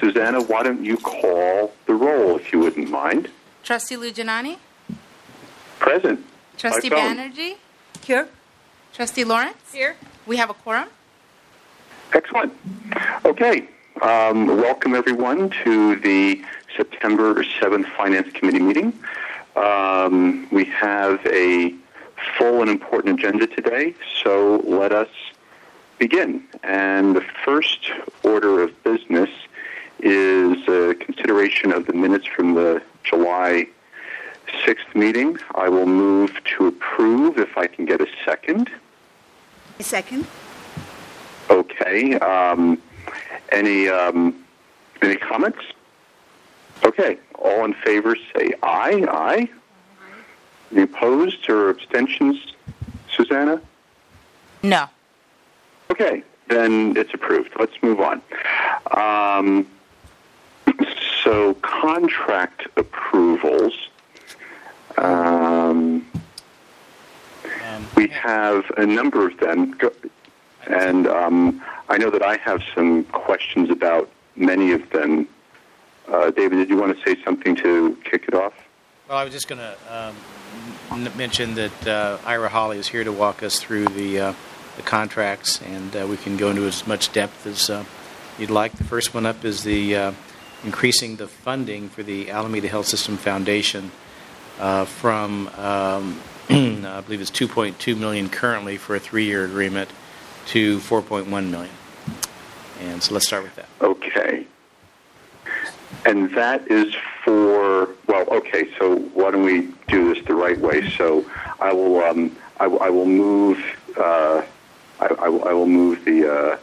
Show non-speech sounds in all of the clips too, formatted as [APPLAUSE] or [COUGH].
Susanna, why don't you call the roll if you wouldn't mind? Trustee Lujanani? Present. Trustee By. Banerjee? Here. Trustee Lawrence? Here. We have a quorum. Excellent. Okay. Um, welcome, everyone, to the September 7th Finance Committee meeting. Um, we have a full and important agenda today, so let us begin. And the first order of business is a consideration of the minutes from the July 6th meeting. I will move to approve if I can get a second. A second. Okay. Um, any um, any comments? Okay. All in favor, say aye. Aye. Any opposed or abstentions, Susanna? No. Okay. Then it's approved. Let's move on. Um, so contract approvals. Um, Um, we have a number of them, and um, I know that I have some questions about many of them. Uh, David, did you want to say something to kick it off? Well, I was just going to um, n- mention that uh, Ira Holly is here to walk us through the, uh, the contracts, and uh, we can go into as much depth as uh, you'd like. The first one up is the uh, increasing the funding for the Alameda Health System Foundation uh, from, um, [CLEARS THROAT] I believe it's 2.2 million currently for a three-year agreement to 4.1 million. And so let's start with that. Okay. And that is for well, okay. So why don't we do this the right way? So I will um, I, will- I will move uh, I, I, will, I will move the uh,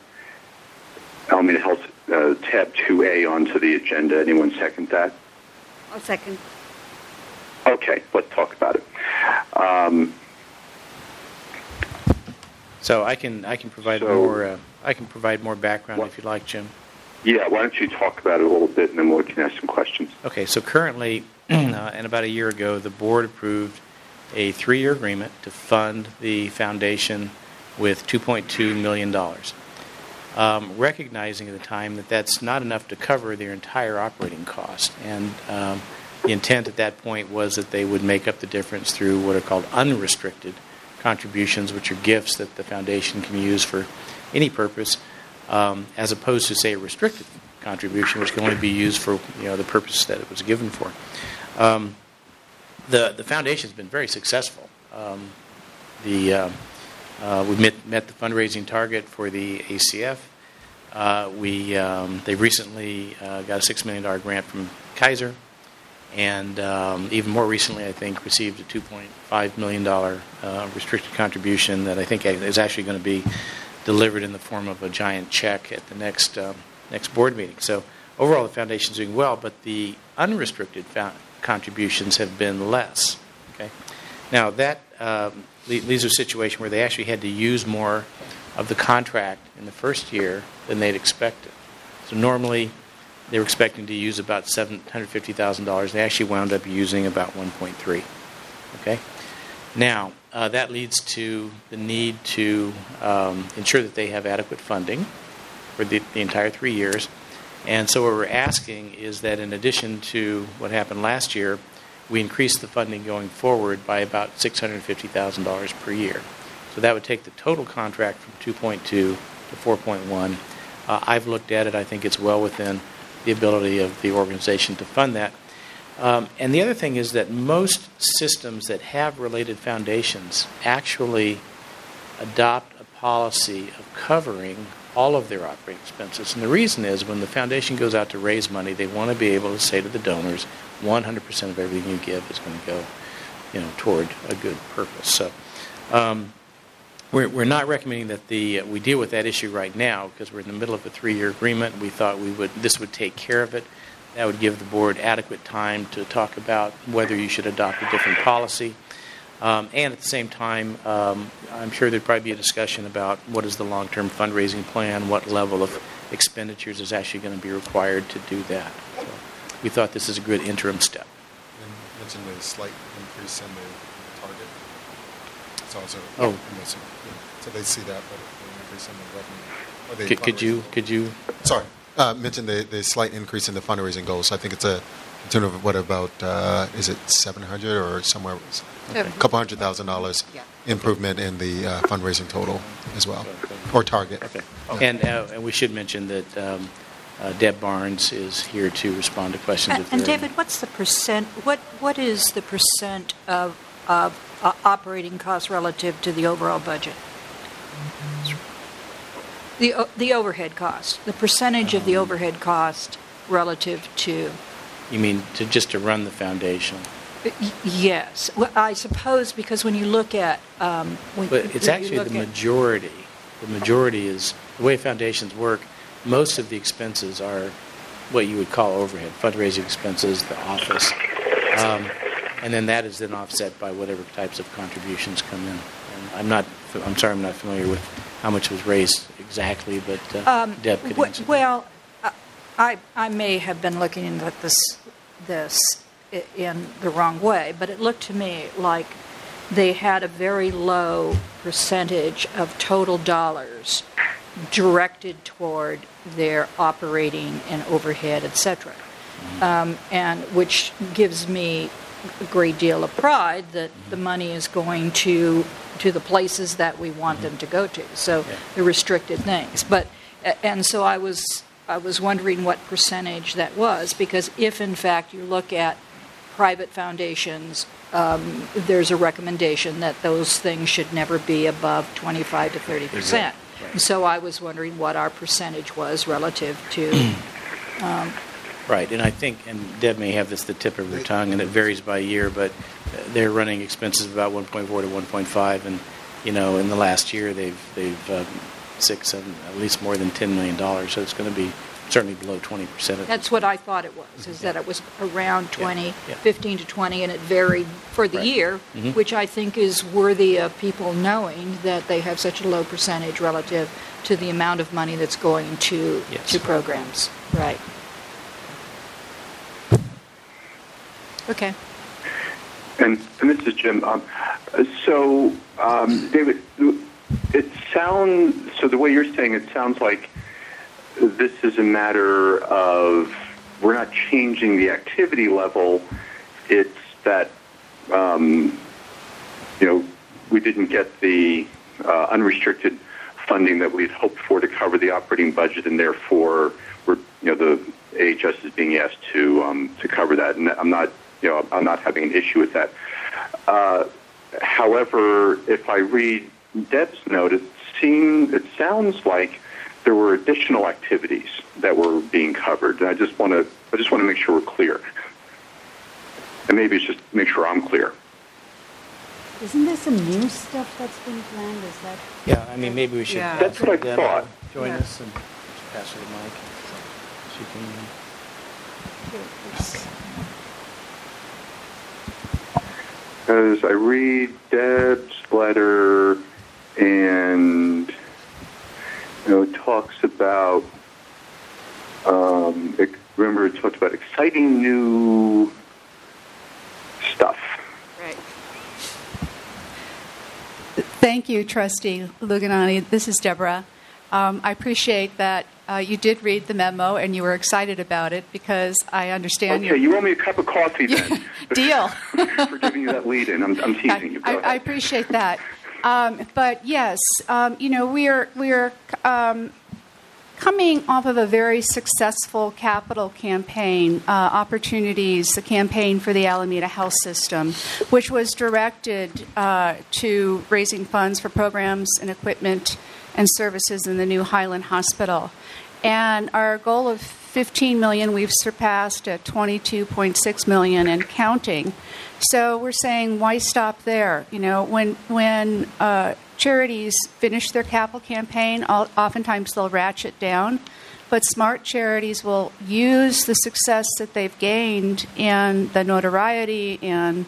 Alameda Health uh, tab two A onto the agenda. Anyone second that? A second. Okay, let's talk about it. Um, So I can I can provide So- more uh, I can provide more background What- if you'd like, Jim. yeah, why don't you talk about it a little bit, and then we can ask some questions. Okay, so currently, [CLEARS THROAT] uh, and about a year ago, the board approved a three-year agreement to fund the foundation with 2.2 million dollars. Um, recognizing at the time that that's not enough to cover their entire operating cost, and um, the intent at that point was that they would make up the difference through what are called unrestricted contributions, which are gifts that the foundation can use for any purpose, um, as opposed to say a restricted contribution, which can only be used for you know the purpose that it was given for. Um, the the foundation has been very successful. Um, the uh, uh, we met, met the fundraising target for the ACF. Uh, we um, they recently uh, got a six million dollar grant from Kaiser, and um, even more recently, I think received a two point five million dollar uh, restricted contribution that I think is actually going to be delivered in the form of a giant check at the next um, next board meeting. So overall, the foundation is doing well, but the unrestricted fou- contributions have been less. Okay, now that um, leads to a situation where they actually had to use more of the contract in the first year than they'd expected. So normally they were expecting to use about seven hundred fifty thousand dollars. They actually wound up using about one point three. Okay. Now uh, that leads to the need to um, ensure that they have adequate funding for the, the entire three years. And so what we're asking is that in addition to what happened last year, we increase the funding going forward by about $650,000 per year. So that would take the total contract from 2.2 to 4.1. Uh, I've looked at it. I think it's well within the ability of the organization to fund that. Um, and the other thing is that most systems that have related foundations actually adopt a policy of covering all of their operating expenses. And the reason is when the foundation goes out to raise money, they want to be able to say to the donors, 100% of everything you give is going to go, you know, toward a good purpose. So um, we're, we're not recommending that the uh, we deal with that issue right now because we're in the middle of a three-year agreement. We thought we would this would take care of it. That would give the board adequate time to talk about whether you should adopt a different policy. Um, and at the same time, um, I'm sure there'd probably be a discussion about what is the long-term fundraising plan, what level of expenditures is actually going to be required to do that. So we thought this is a good interim step. You mentioned a slight increase in the target. It's also, Oh. Yeah. so they see that, but the increase in the revenue. Could, could you could you Sorry. Uh, mentioned the, the slight increase in the fundraising goals. I think it's a in terms of what about uh, is it 700 or somewhere a couple hundred thousand dollars Yeah. improvement in the uh, fundraising total as well or target. Okay. And, uh, and we should mention that um, uh, Deb Barnes is here to respond to questions. And, and David, what's the percent, what, what is the percent of, of uh, operating costs relative to the overall budget? The, the overhead cost, the percentage of Um. the overhead cost relative to, You mean to just to run the foundation? Yes. Well, I suppose because when you look at, um, when But it's actually the at- majority. The majority is the way foundations work. Most of the expenses are what you would call overhead, fundraising expenses, the office, um, and then that is then offset by whatever types of contributions come in. And I'm not. I'm sorry, I'm not familiar with how much was raised exactly, but uh, Um, Deb could w- answer. Well, I- I, I may have been looking at this, this in the wrong way, but it looked to me like they had a very low percentage of total dollars directed toward their operating and overhead, et cetera. Um, and which gives me a great deal of pride that the money is going to to the places that we want them to go to. So Yeah. the restricted things. But and so I was I was wondering what percentage that was because if in fact you look at private foundations, um, there's a recommendation that those things should never be above 25 to 30 percent. Exactly. So I was wondering what our percentage was relative to. [CLEARS THROAT] Right, and I think, and Deb may have this the tip of her tongue, and it varies by year, but they're running expenses of about 1.4 to 1.5, and you know, in the last year, they've they've um, six, seven, at least more than 10 million dollars. So it's going to be certainly below 20 percent. That's what I thought it was, is that it was around 20, yeah. 15 to 20, and it varied for the Right. year, Mhm. which I think is worthy of people knowing that they have such a low percentage relative to the amount of money that's going to, Yes. to programs. Right. Okay. And, and this is Jim. Um, so, um, David, it sounds so. The way you're saying it sounds like this is a matter of we're not changing the activity level. It's that um, you know we didn't get the uh, unrestricted funding that we'd hoped for to cover the operating budget, and therefore we're you know the AHS is being asked to um, to cover that. And I'm not you know I'm not having an issue with that. Uh, however, if I read Deb's note, it seems it sounds like there were additional activities that were being covered. And I just want to I just want to make sure we're clear, and maybe it's just make sure I'm clear. Isn't there some new stuff that's been planned? Is that? Yeah, I mean, maybe we should. Yeah. That's what I Deb thought. Join Yeah. us and pass her the mic. She can. Uh, As I read Deb's letter, and you know, it talks about. Um, it, remember, it talked about exciting new stuff. Right. Thank you, Trustee Luganani. This is Deborah. Um, I appreciate that uh, you did read the memo and you were excited about it because I understand Okay, your you owe me a cup of coffee then. [LAUGHS] deal. [LAUGHS] for giving you that lead in. I'm, I'm teasing you. Go I, ahead. I appreciate that. Um, but yes, um, you know, we're we're um, coming off of a very successful capital campaign, uh, opportunities, the campaign for the Alameda Health System, which was directed uh, to raising funds for programs and equipment and services in the new Highland Hospital. And our goal of 15 million, we've surpassed at 22.6 million and counting. So we're saying, why stop there? You know, when when uh, charities finish their capital campaign, all, oftentimes they'll ratchet down. But smart charities will use the success that they've gained and the notoriety and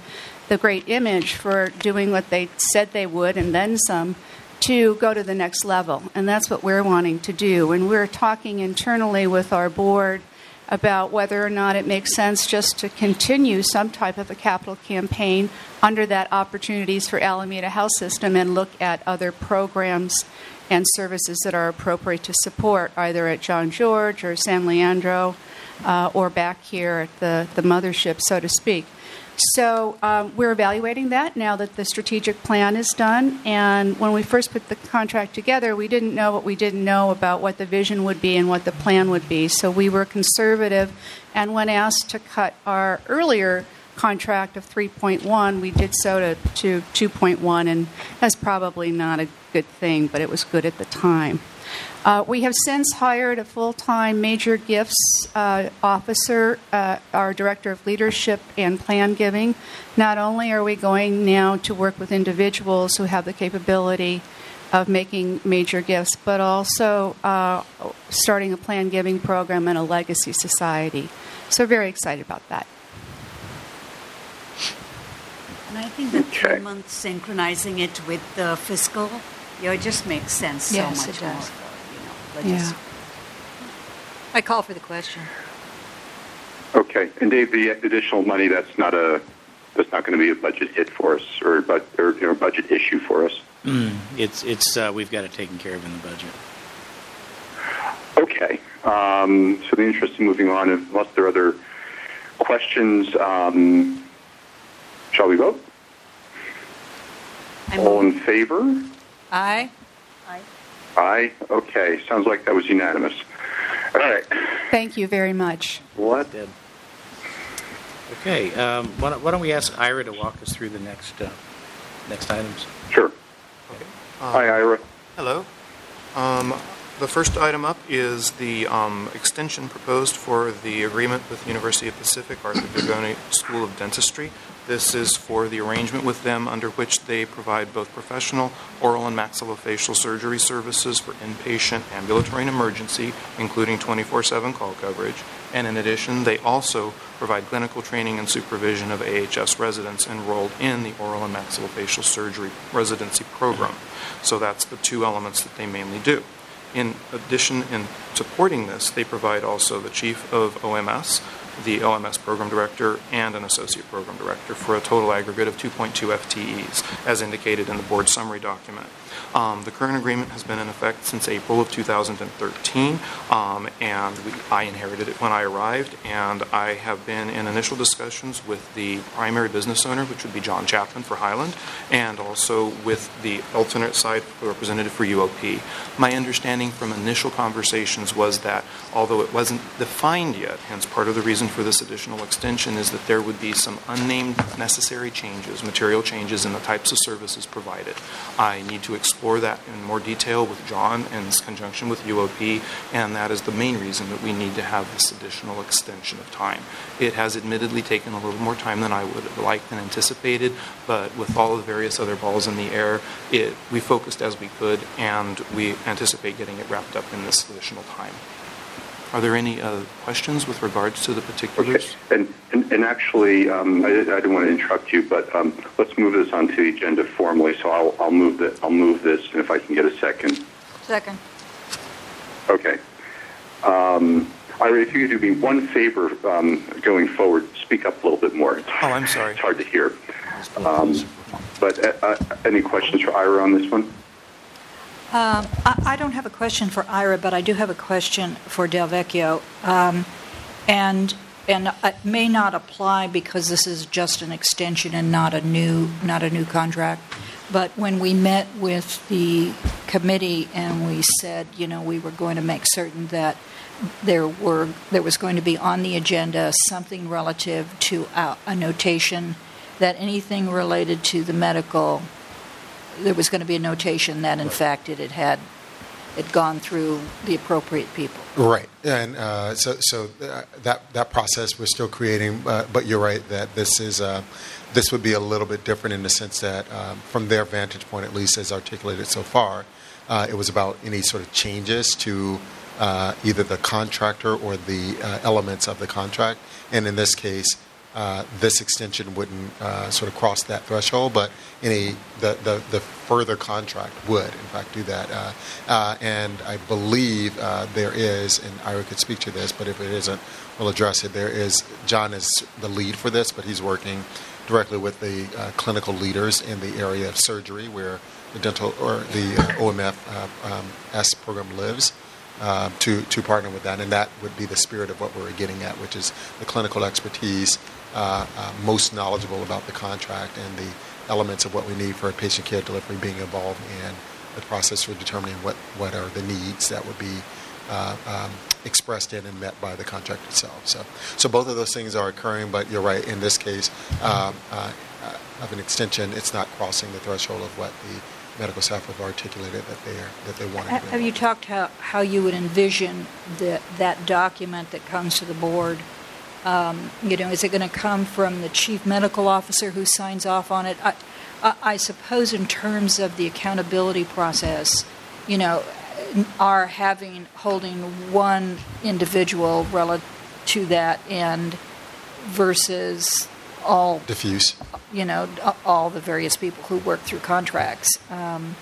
the great image for doing what they said they would and then some to go to the next level. And that's what we're wanting to do. And we're talking internally with our board about whether or not it makes sense just to continue some type of a capital campaign under that opportunities for Alameda Health System and look at other programs and services that are appropriate to support either at John George or San Leandro uh, or back here at the, the mothership, so to speak. So um, we're evaluating that now that the strategic plan is done. And when we first put the contract together, we didn't know what we didn't know about what the vision would be and what the plan would be. So we were conservative. And when asked to cut our earlier contract of 3.1, we did so to, to 2.1. And that's probably not a good thing, but it was good at the time. Uh, we have since hired a full time major gifts uh, officer, uh, our director of leadership and plan giving. Not only are we going now to work with individuals who have the capability of making major gifts, but also uh, starting a plan giving program and a legacy society. So, very excited about that. And I think the Okay. three months synchronizing it with the fiscal, you know, it just makes sense so Yes, much it more. does. for, You know, legis- I call for the question. Okay. And Dave, the additional money, that's not a, that's not going to be a budget hit for us or, but, or, you know, budget issue for us. It's, it's, uh, we've got it taken care of in the budget. Okay. Um, so, the interest in moving on, unless there are other questions, um, shall we vote? I All in favor? Aye. Aye. Okay. Sounds like that was unanimous. All right. Thank you very much. What? Deb. Okay, um, why don't why don't we ask Ira to walk us through the next, uh, next items? Sure. Hi, Ira. Hello. Um, The first item up is the um, extension proposed for the agreement with the University of Pacific Arthur Dugoni School of Dentistry. This is for the arrangement with them under which they provide both professional oral and maxillofacial surgery services for inpatient ambulatory and emergency, including 24/7 call coverage. And in addition, they also provide clinical training and supervision of AHS residents enrolled in the oral and maxillofacial surgery residency program. So that's the two elements that they mainly do. In addition, in supporting this, they provide also the chief of OMS, the OMS program director, and an associate program director for a total aggregate of 2.2 FTEs, as indicated in the board summary document. Um, the current agreement has been in effect since April of 2013, um, and we, I inherited it when I arrived, and I have been in initial discussions with the primary business owner, which would be John Chapman for Highland, and also with the alternate side representative for UOP. My understanding from initial conversations was that although it wasn't defined yet, hence part of the reason for this additional extension is that there would be some unnamed necessary changes, material changes in the types of services provided. I need to explore that in more detail with John in conjunction with UOP, and that is the main reason that we need to have this additional extension of time. It has admittedly taken a little more time than I would have liked and anticipated, but with all the various other balls in the air, it, we focused as we could, and we anticipate getting it wrapped up in this additional time. Are there any uh, questions with regards to the Okay. particulars? And, and, and actually, um, I, I didn't want to interrupt you, but um, let's move this onto the agenda formally. So I'll, I'll move that. I'll move this, and if I can get a second. Second. Okay. Um, Ira, if you could do me one favor um, going forward, speak up a little bit more. It's, Oh, I'm sorry. It's hard to hear. Um, but uh, uh, any questions for Ira on this one? Um, I I don't have a question for Ira, but I do have a question for Delvecchio. Um, And, and it may not apply because this is just an extension and not a new, not a new contract. But when we met with the committee and we said, you know, we were going to make certain that there were, there was going to be on the agenda something relative to a a notation that anything related to the medical there was going to be a notation that, in fact, it had had, it gone through the appropriate people. Right, and uh, so so uh, that that process we're still creating, uh, but you're right that this is uh, this would be a little bit different in the sense that um, from their vantage point, at least as articulated so far, uh, it was about any sort of changes to uh, either the contractor or the uh, elements of the contract, and in this case. Uh, this extension wouldn't uh, sort of cross that threshold, but any the, the, the further contract would, in fact, do that. Uh, uh, and I believe uh, there is, and Ira could speak to this, but if it isn't, we'll address it. There is John is the lead for this, but he's working directly with the clinical leaders in the area of surgery, where the dental or the OMF um, S program lives. Uh, to to partner with that, and that would be the spirit of what we're getting at, which is the clinical expertise, most knowledgeable about the contract and the elements of what we need for patient care delivery being involved in the process for determining what, what are the needs that would be uh, um, expressed in and met by the contract itself. So, so both of those things are occurring, but you're right. In this case, um, uh, uh, of an extension, it's not crossing the threshold of what the medical staff have articulated that they are that they want. to Ha- Have you talked how, how you would envision that, that document that comes to the board? Um, You know, is it going to come from the chief medical officer who signs off on it? I, I I suppose in terms of the accountability process, you know, are having, holding one individual relative to that end versus all diffuse? you know, all the various people who work through contracts. Um,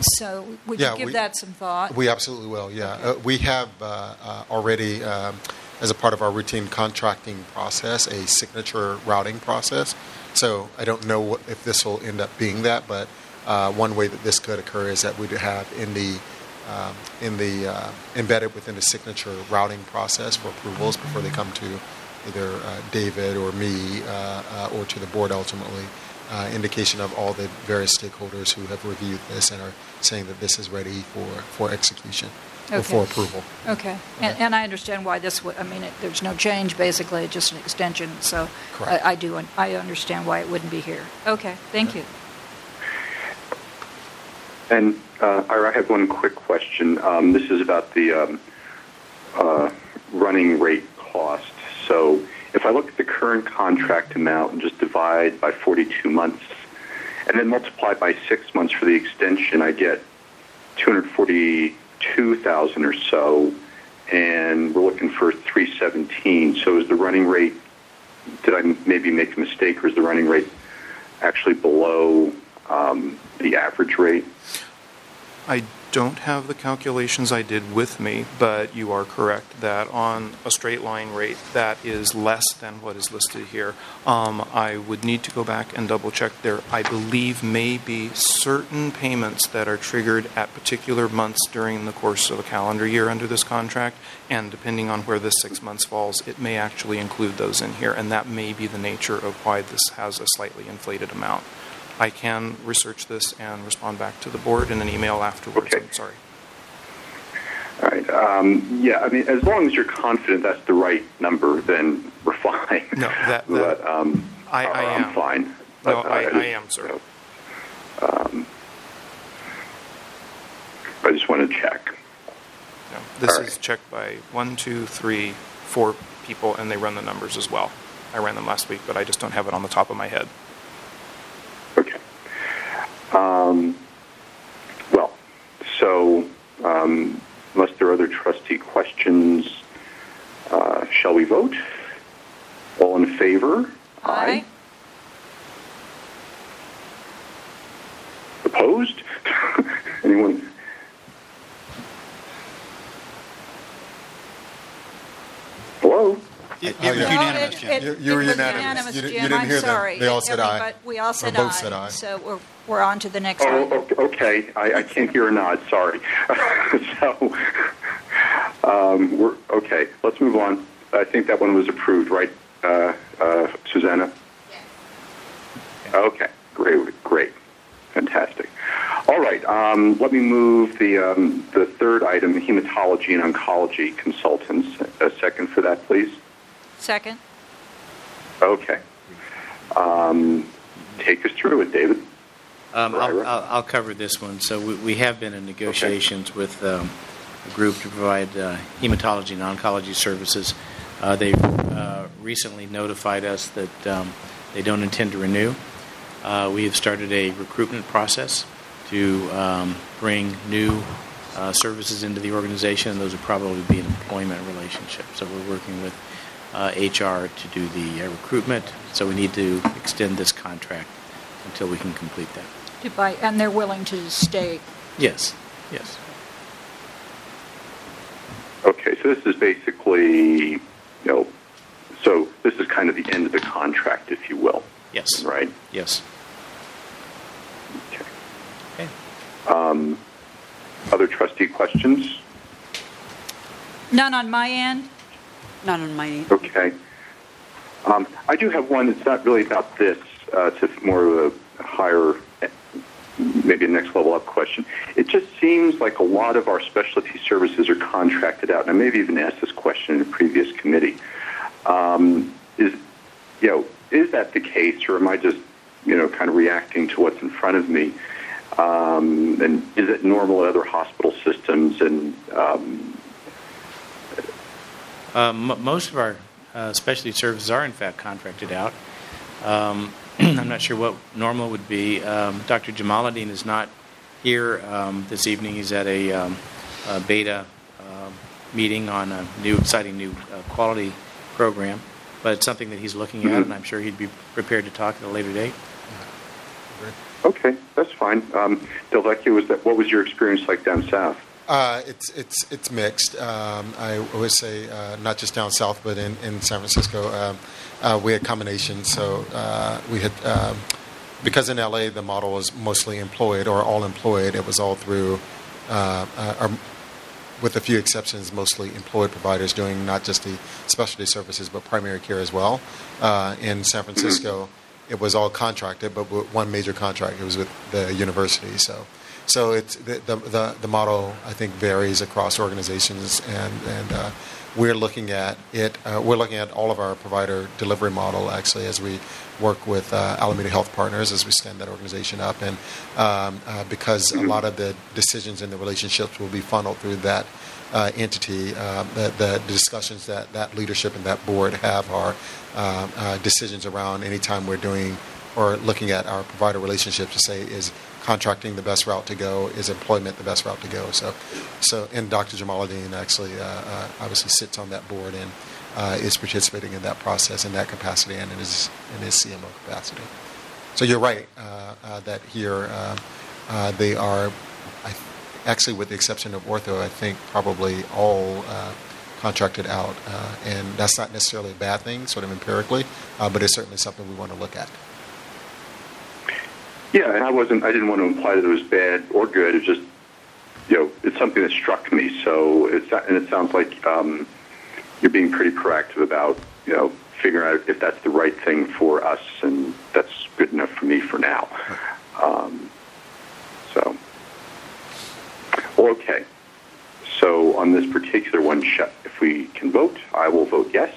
so would Yeah, you give we- that some thought? We absolutely will, yeah. Okay. Uh, we have uh, uh, already, um, as a part of our routine contracting process, a signature routing process. So I don't know what, if this will end up being that, but uh, one way that this could occur is that we'd have in the um, in the uh, embedded within the signature routing process for approvals before they come to either uh, David or me uh, uh, or to the board ultimately. Uh, indication of all the various stakeholders who have reviewed this and are saying that this is ready for, for execution or for approval. Okay, and, and I understand why this would, I mean, it, there's no change, basically, just an extension, so Correct. I, I do, I understand why it wouldn't be here. Okay, thank you. And uh, Ira, I have one quick question. Um, this is about the um, uh, running rate cost. So if I look at the current contract amount and just divide by 42 months, and then multiply by six months for the extension, I get 242,000 or so, and we're looking for 317. So is the running rate? Did I maybe make a mistake, or is the running rate actually below um, the average rate? I don't have the calculations I did with me, but you are correct that on a straight line rate, that is less than what is listed here. Um, I would need to go back and double check there. I believe may be certain payments that are triggered at particular months during the course of a calendar year under this contract, and depending on where this six months falls, it may actually include those in here, and that may be the nature of why this has a slightly inflated amount. I can research this and respond back to the board in an email afterwards. Okay. I'm sorry. All right. Um, yeah, I mean, as long as you're confident that's the right number, then we're [LAUGHS] fine. No, that- that- but, um, I- I I'm am. fine. No, But, I- uh, I am, sir. know, um, I just want to check. No, this All is right. checked by one, two, three, four people, and they run the numbers as well. I ran them last week, but I just don't have it on the top of my head. Okay. Um, well, so um, unless there are other trustee questions, uh, shall we vote? All in favor? Aye. Opposed? [LAUGHS] Anyone? Hello? It Oh, it was yeah. unanimous, it- Jim. it- You- you were it was unanimous. You you didn't I'm hear them. sorry. They all said aye. Everybody- We all said both aye. said aye. So we're, we're on to the next Oh, item. o- okay. I, I can't hear a nod. Sorry. [LAUGHS] so, um, we're okay. Let's move on. I think that one was approved, right, uh, uh, Susanna? Okay. Great. Great. Fantastic. All right. Um, let me move the um, the third item: hematology and oncology consultants. A second for that, please. Second? Okay. Um, take us through it, David. Um, I'll. I'll, I'll cover this one. So we, we have been in negotiations with um, a group to provide uh, hematology and oncology services. Uh, they uh, recently notified us that um, they don't intend to renew. Uh, we have started a recruitment process to um, bring new uh, services into the organization. Those would probably be an employment relationship. So we're working with uh, HR to do the uh, recruitment. So we need to extend this contract until we can complete that. To buy, and they're willing to stay. Yes, yes. Okay, so this is basically, you know, so this is kind of the end of the contract, if you will, Yes. right? Yes. Okay. Okay. Um, other trustee questions? None on my end? None on my, end. Okay. Um, I do have one It's not really about this. Uh, it's more of a higher, maybe a next level up question. It just seems like a lot of our specialty services are contracted out, and I maybe even asked this question in a previous committee. Um, is, you know, is that the case, or am I just, you know, kind of reacting to what's in front of me? Um, and is it normal at other hospital systems? And um, Um, m- most of our uh, specialty services are, in fact, contracted out. Um, [CLEARS THROAT] I'm not sure what normal would be. Um, Dr. Jamaleddine is not here um, this evening. He's at a, um, a beta um meeting on a new, exciting new uh, quality program, but it's something that he's looking at, and I'm sure he'd be prepared to talk at a later date. okay, that's fine. Um, Delvecchio, was that what was your experience like down south? Uh, it's it's it's mixed. Um, I would say uh, not just down south, but in, in San Francisco, um, uh, we had combinations. So uh, we had um, because in LA the model was mostly employed or all employed. It was all through, uh, uh, or with a few exceptions, mostly employed providers doing not just the specialty services but primary care as well. Uh, in San Francisco, [CLEARS THROAT] it was all contracted, but with one major contract. It was with the university. So. So it's the, the, the, the model I think varies across organizations, and and uh, we're looking at it. Uh, we're looking at all of our provider delivery model actually as we work with uh, Alameda Health Partners as we stand that organization up, and um, uh, because a lot of the decisions and the relationships will be funneled through that. Uh, entity, uh, the, the discussions that that leadership and that board have are uh, decisions around anytime we're doing or looking at our provider relationships to say is contracting the best route to go? Is employment the best route to go? So, so and Dr. Jamaleddine actually uh, uh, obviously sits on that board and uh, is participating in that process in that capacity and in his in his CMO capacity. So you're right that here uh, they are, actually with the exception of ortho, I think probably all. Uh, contracted out, uh, and that's not necessarily a bad thing, sort of empirically, uh, but it's certainly something we want to look at. Yeah, and I wasn't. I didn't want to imply that it was bad or good. It's just, you know, it's something that struck me. So it's and it sounds like um, you're being pretty proactive about, you know, figuring out if that's the right thing for us, and that's good enough for me for now. Um, so, okay. So on this particular one, if we can vote, I will vote yes.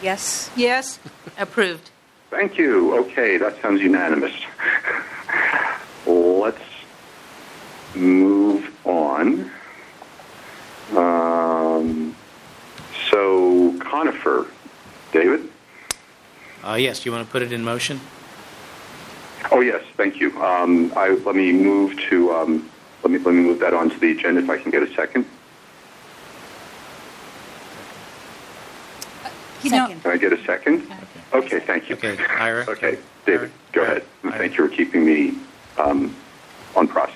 yes? Yes? Approved. Thank you. Okay, that sounds unanimous. Let's move on. Um, so, Conifer, David? Uh, yes, do you want to put it in motion? Oh, yes, thank you. Um, I, let me move to, um, let, me, let me move that onto the agenda if I can get a second. You know- Second. Can I get a second? Okay, thank you. Okay, Ira? Okay, David, Ira? go Ira? ahead. Ira? Thank you for keeping me um, on process.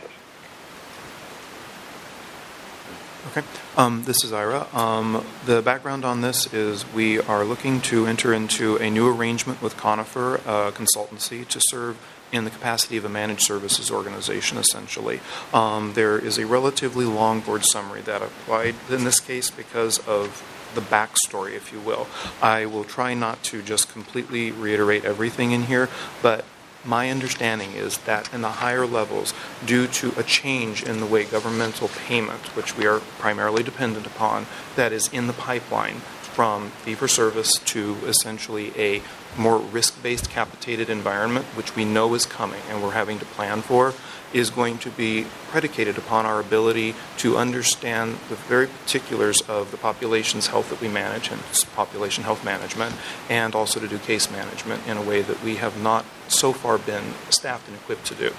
Okay. Um, this is Ira. Um, the background on this is we are looking to enter into a new arrangement with Conifer uh, Consultancy to serve in the capacity of a managed services organization, essentially. Um, there is a relatively long board summary that applied in this case because of the backstory, if you will. I will try not to just completely reiterate everything in here, but my understanding is that in the higher levels, due to a change in the way governmental payment, which we are primarily dependent upon, that is in the pipeline from fee for service to essentially a more risk based capitated environment, which we know is coming and we're having to plan for, is going to be predicated upon our ability to understand the very particulars of the population's health that we manage and population health management, and also to do case management in a way that we have not so far been staffed and equipped to do.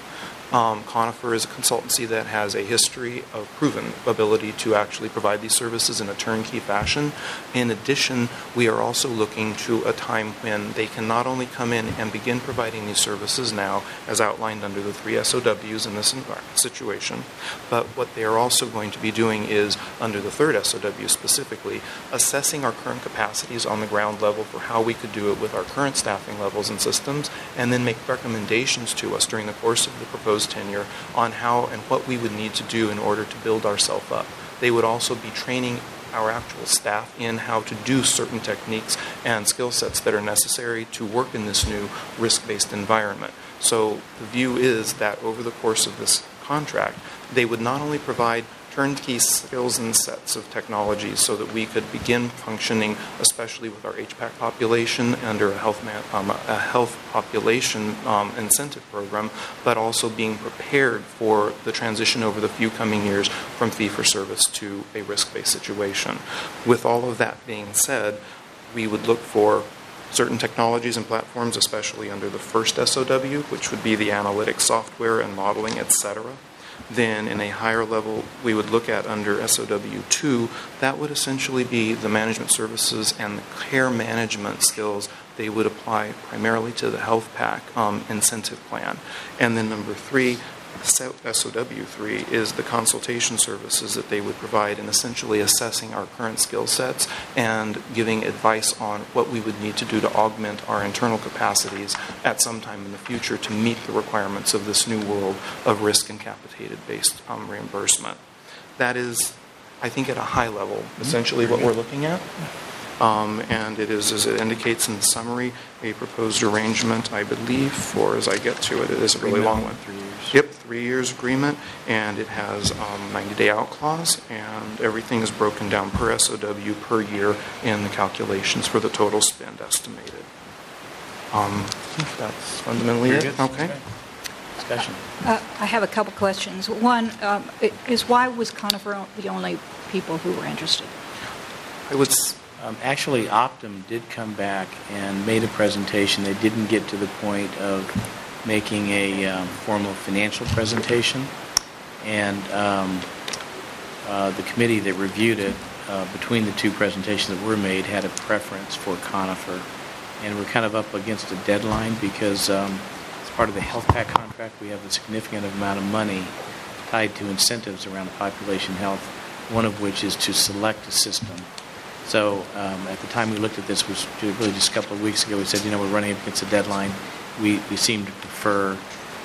Um, Conifer is a consultancy that has a history of proven ability to actually provide these services in a turnkey fashion. In addition, we are also looking to a time when they can not only come in and begin providing these services now, as outlined under the three SOWs in this situation. But what they are also going to be doing is, under the third SOW specifically, assessing our current capacities on the ground level for how we could do it with our current staffing levels and systems, and then make recommendations to us during the course of the proposed tenure on how and what we would need to do in order to build ourselves up. They would also be training our actual staff in how to do certain techniques and skill sets that are necessary to work in this new risk based environment. So the view is that over the course of this contract, they would not only provide turnkey skills and sets of technologies so that we could begin functioning, especially with our HPAC population under a health, man, um, a health population um, incentive program, but also being prepared for the transition over the few coming years from fee for service to a risk based situation. With all of that being said, we would look for certain technologies and platforms, especially under the first SOW, which would be the analytics software and modeling, et cetera. Then, in a higher level, we would look at under SOW 2, that would essentially be the management services and the care management skills they would apply primarily to the HealthPAC um, incentive plan. And then, number three, SOW 3 is the consultation services that they would provide in essentially assessing our current skill sets and giving advice on what we would need to do to augment our internal capacities at some time in the future to meet the requirements of this new world of risk and capitated based um, reimbursement. That is, I think, at a high level, essentially what we're looking at. Um, and it is, as it indicates in the summary, a proposed arrangement, I believe, for, as I get to it, it is a really long one. Three years. Yep, three years agreement, and it has um, 90 day out clause, and everything is broken down per SOW per year in the calculations for the total spend estimated. Um, that's fundamentally Very it. good. Okay. Discussion. Uh, I have a couple questions. One um, is why was Conifer the only people who were interested? I would. Um, actually, Optum did come back and made a presentation. They didn't get to the point of making a um, formal financial presentation, and um, uh, the committee that reviewed it, uh, between the two presentations that were made, had a preference for Conifer, and we're kind of up against a deadline because um, as part of the HealthPAC contract, we have a significant amount of money tied to incentives around population health, one of which is to select a system. So um, at the time we looked at this, was really just a couple of weeks ago, we said, you know, we're running up against a deadline. We, we seem to prefer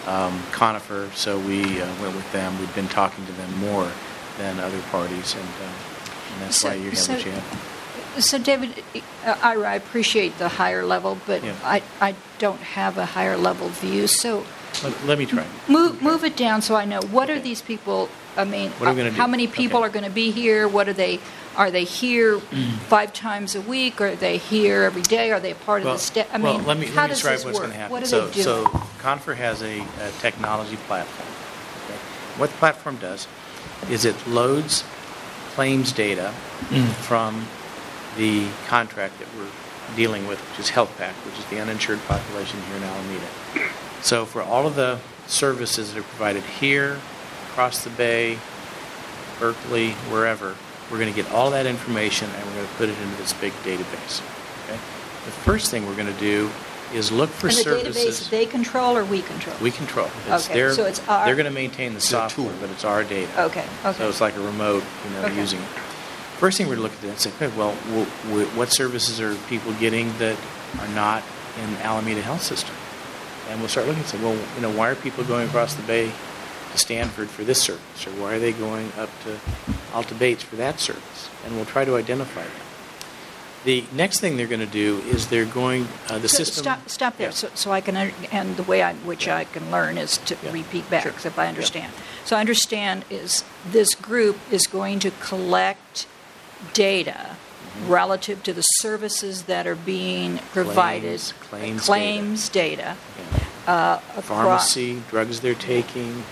um, Conifer, so we uh, went with them. We've been talking to them more than other parties, and, uh, and that's So- why you have so- what you have. So, David, Ira, I appreciate the higher level, but Yeah. I, I don't have a higher level view. So, Let, let me try. move move it down so I know what are these people. I mean, What are we gonna uh, how do? many people Okay. are going to be here? What are they? Are they here [CLEARS THROAT] five times a week? Are they here every day? Are they a part of the staff? I well, mean, let me, how let me does describe this what's work? going to happen. What so, they so Conifer has a, a technology platform. Okay? What the platform does is it loads claims data from the contract that we're dealing with, which is HealthPAC, which is the uninsured population here in Alameda. So for all of the services that are provided here, across the bay, Berkeley, wherever, we're going to get all that information and we're going to put it into this big database. Okay? The first thing we're going to do is look for and the services database they control or we control? we control. It's Okay, their- so it's our- They're going to maintain the software, tool. but it's our data. Okay, okay. So it's like a remote, you know, Okay. using it. First thing we're looking at is say, okay, well, wh- wh- what services are people getting that are not in Alameda Health System? And we'll start looking and say, well, you know, why are people going across the bay to Stanford for this service, or why are they going up to Alta Bates for that service? And we'll try to identify them. The next thing they're going to do is they're going uh, the So system. Stop, stop there, Yeah. so, so I can, and the way I, which I can learn is to Yeah. repeat back, Sure. if I understand. So I understand is this group is going to collect data. Relative to the services that are being provided. Claims- claims data. claims data. Yeah. uh, pharmacy, drugs they're taking,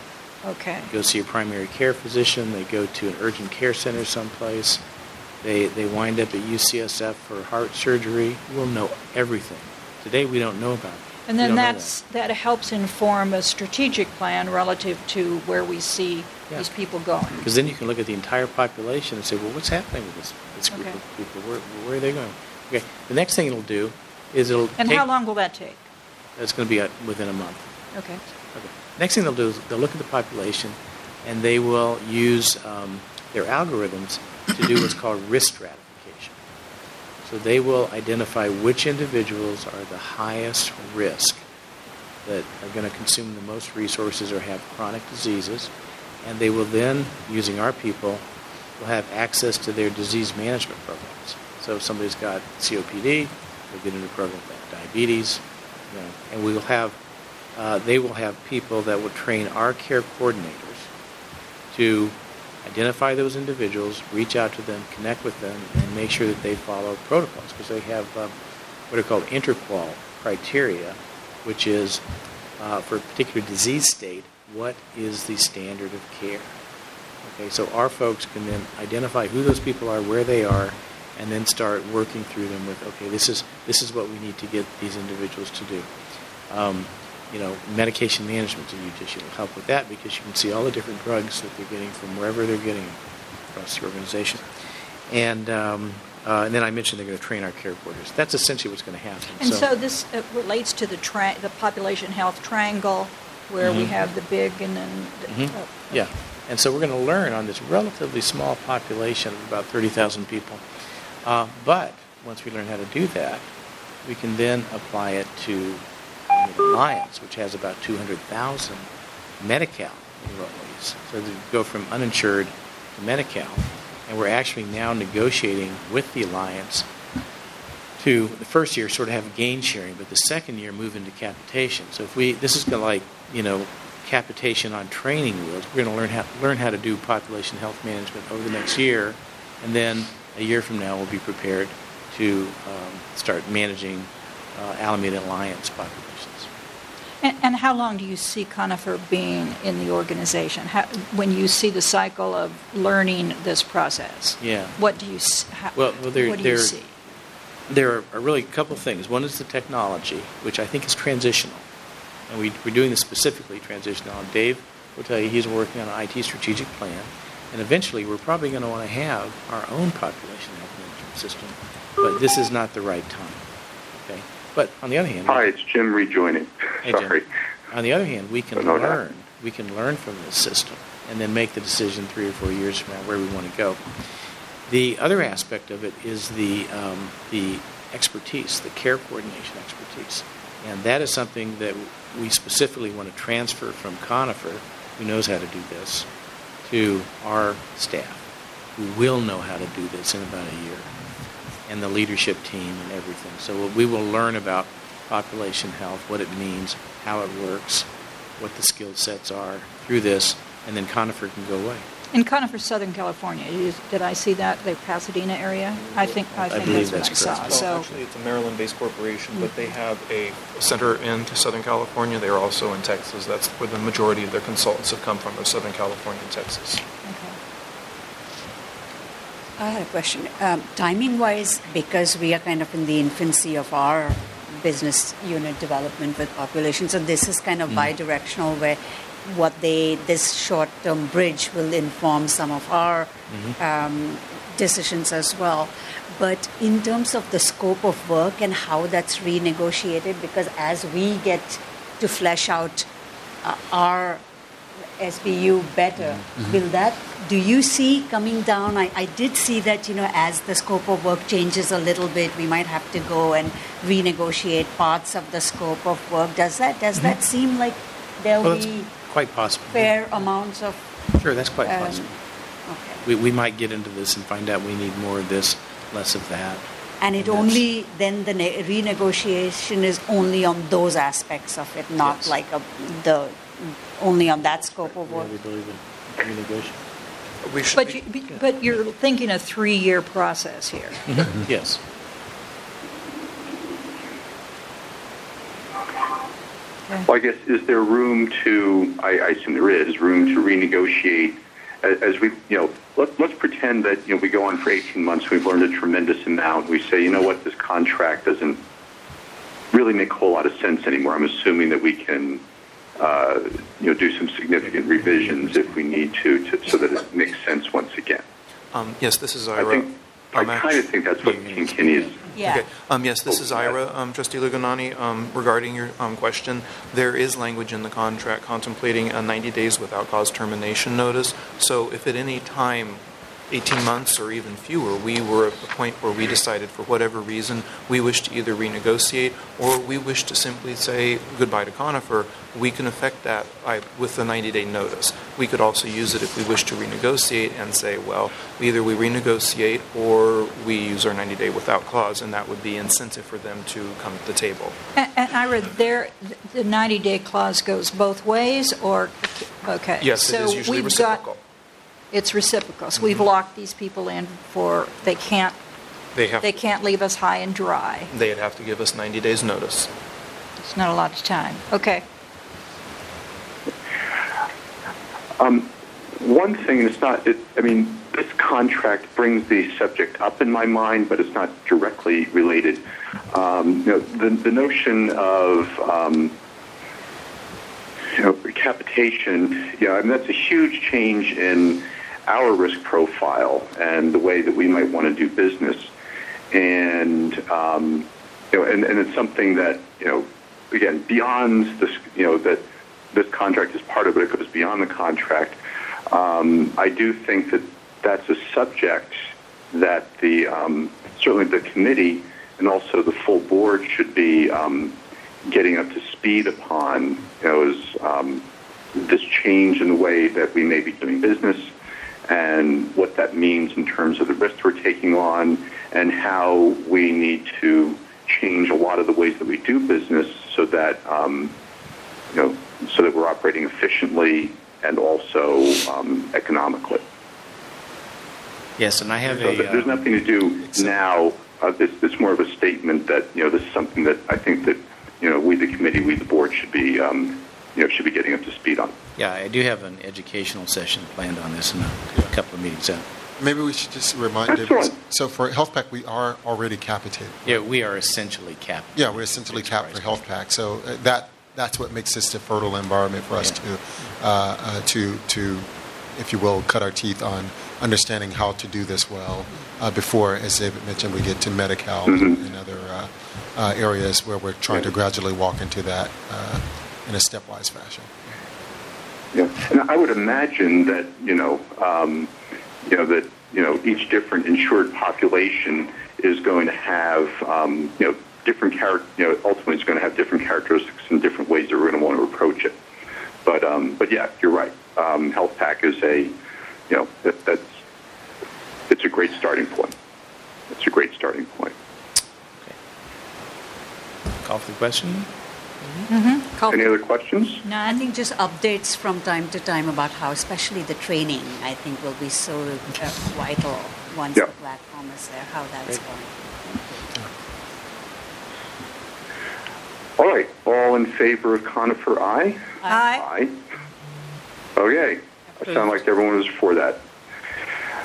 Okay, go see a primary care physician, they go to an urgent care center someplace, they, they wind up at UCSF for heart surgery, we'll know everything. Today, we don't know about it. and then that's, that helps inform a strategic plan relative to where we see Yeah. these people going. Because then you can look at the entire population and say, well, what's happening with this, this group Okay. of people? Where, where are they going? Okay, the next thing it'll do is it'll And take, how long will that take? That's going to be uh, within a month. Okay. Okay. Next thing they'll do is they'll look at the population and they will use um, their algorithms to do what's called [COUGHS] risk stratification. So they will identify which individuals are the highest risk that are going to consume the most resources or have chronic diseases. And they will then, using our people, will have access to their disease management programs. So if somebody's got COPD, they'll get into a program diabetes, you know, and we will have, uh, they will have people that will train our care coordinators to identify those individuals, reach out to them, connect with them, and make sure that they follow protocols because they have um, what are called InterQual criteria, which is uh, for a particular disease state, what is the standard of care? Okay, so our folks can then identify who those people are, where they are, and then start working through them with, okay, this is this is what we need to get these individuals to do. Um, you know, medication management to UTIS will help with that because you can see all the different drugs that they're getting from wherever they're getting them across the organization. And um, uh, and then I mentioned they're going to train our care coordinators. That's essentially what's going to happen. And so this uh, relates to the tri- the population health triangle, where we Mhm. have the big and then. the- Mhm. uh, Yeah. And so we're going to learn on this relatively small population of about 30,000 people. Uh, but once we learn how to do that, we can then apply it to the Alliance, which has about 200,000 Medi-Cal enrollees. So they go from uninsured to Medi-Cal. And we're actually now negotiating with the Alliance to the first year sort of have gain sharing, but the second year move into capitation. So if we, this is going to like, you know, capitation on training wheels. We're going to learn how learn how to do population health management over the next year, and then a year from now we'll be prepared to um, start managing uh, Alameda Alliance populations. And, and how long do you see Conifer being in the organization? How, when you see the cycle of learning this process? Yeah. What do you how, Well, well, there- what do you see? There are really a couple of things. One is the technology, which I think is transitional. And we, we're doing this specifically transitional. And Dave will tell you he's working on an IT strategic plan. And eventually, we're probably going to want to have our own population health management system. But this is not the right time. Okay? But on the other hand, Hi, it's Jim rejoining. Hey, Jim. Sorry. On the other hand, we can No, no. learn. We can learn from this system and then make the decision three or four years from now where we want to go. The other aspect of it is the um, the expertise, the care coordination expertise, and that is something that we specifically want to transfer from Conifer, who knows how to do this, to our staff, who will know how to do this in about a year, and the leadership team and everything. So we will learn about population health, what it means, how it works, what the skill sets are through this, and then Conifer can go away. In Conifer, Southern California, is, did I see that the Pasadena area? I think I I think believe that's what that's I correct. saw. Well, So actually, it's a Maryland-based corporation, but they have a center in Southern California. They are also in Texas. That's where the majority of their consultants have come from, are Southern California and Texas. okay. I had a question. Um, timing wise, because we are kind of in the infancy of our business unit development with population, so this is kind of Mm. bi-directional where what they, this short term bridge will inform some of our Mm-hmm. um, decisions as well. But in terms of the scope of work and how that's renegotiated, because as we get to flesh out uh, our SBU better. Will that, do you see coming down? I, I did see that, you know, as the scope of work changes a little bit, we might have to go and renegotiate parts of the scope of work. Does that, does that seem like there'll Well, be quite possible. fair amounts of, Sure, that's quite um, possible. okay. We, we might get into this and find out we need more of this, less of that. And it that's- only, then the ne- renegotiation is only on those aspects of it, not Yes. like a, the, only on that scope of Yeah, work? we believe in renegotiation. We should But be- you, but you're thinking a three-year process here. [LAUGHS] Yes. Well, I guess, is there room to, I, I assume there is, room to renegotiate as, as we, you know, let, let's pretend that, you know, we go on for 18 months, we've learned a tremendous amount, we say, you know what, this contract doesn't really make a whole lot of sense anymore. I'm assuming that we can, uh, you know, do some significant revisions if we need to, to so that it makes sense once again. Um, yes, this is I Ira. think I kind of think that's what Yeah. King Kinney is. Yeah. Okay. Um, yes, this is Ira, um, Trustee Luganani. Um, regarding your um, question, there is language in the contract contemplating a 90 days without cause termination notice. So if at any time, 18 months or even fewer, we were at the point where we decided for whatever reason we wish to either renegotiate or we wish to simply say goodbye to Conifer, we can affect that by, with the 90-day notice. We could also use it if we wish to renegotiate and say, well, either we renegotiate or we use our 90-day without clause, and that would be incentive for them to come to the table. And and Ira, there, the 90-day clause goes both ways, or, okay. Yes, it is So usually we've got- reciprocal. It's reciprocal. So we've locked these people in for, they can't, They have, they can't leave us high and dry. they'd have to give us 90 days' notice. It's not a lot of time. Okay. Um, one thing, and it's not, it, I mean, this contract brings the subject up in my mind, but it's not directly related. Um, you know, the, the notion of, um, you know, capitation, know, I mean, that's a huge change in our risk profile and the way that we might want to do business. And, um, you know, and, and it's something that, you know, again, beyond this, you know, that this contract is part of it, it goes beyond the contract. Um, I do think that that's a subject that the, um, certainly the committee and also the full board should be um, getting up to speed upon, you know, is um, this change in the way that we may be doing business and what that means in terms of the risks we're taking on and how we need to change a lot of the ways that we do business so that, um, you know, so that we're operating efficiently and also um, economically. Yes, and I have So a. there's uh, nothing to do now. Uh, this, it's more of a statement that you know this is something that I think that you know we, the committee, we, the board, should be um, you know should be getting up to speed on. Yeah, I do have an educational session planned on this in a, a couple of meetings out. Maybe we should just remind That's everyone. So for HealthPAC, we are already capitated. Yeah, we are essentially capped. Yeah, we're essentially capped for Enterprise HealthPAC. So uh, that that's what makes this a fertile environment for us Yeah. to uh, uh, to to, if you will, cut our teeth on understanding how to do this well. Uh, before, as David mentioned, we get to Medi-Cal and other uh, uh, areas where we're trying to gradually walk into that uh, in a stepwise fashion. Yeah, and I would imagine that you know, um, you know that you know each different insured population is going to have um, you know different character. You know, ultimately, it's going to have different characteristics and different ways that we're going to want to approach it. But um, but yeah, you're right. Um, HealthPAC is a you know that, that's it's a great starting point. It's a great starting point. Okay. Call for the question? Call- Any other questions? No, I think just updates from time to time about how, especially the training, I think will be so uh, vital once Yeah. the platform is there, how that's Great. going. All right, all in favor of Conifer, aye. Aye. Aye. Okay. I sound like everyone was for that.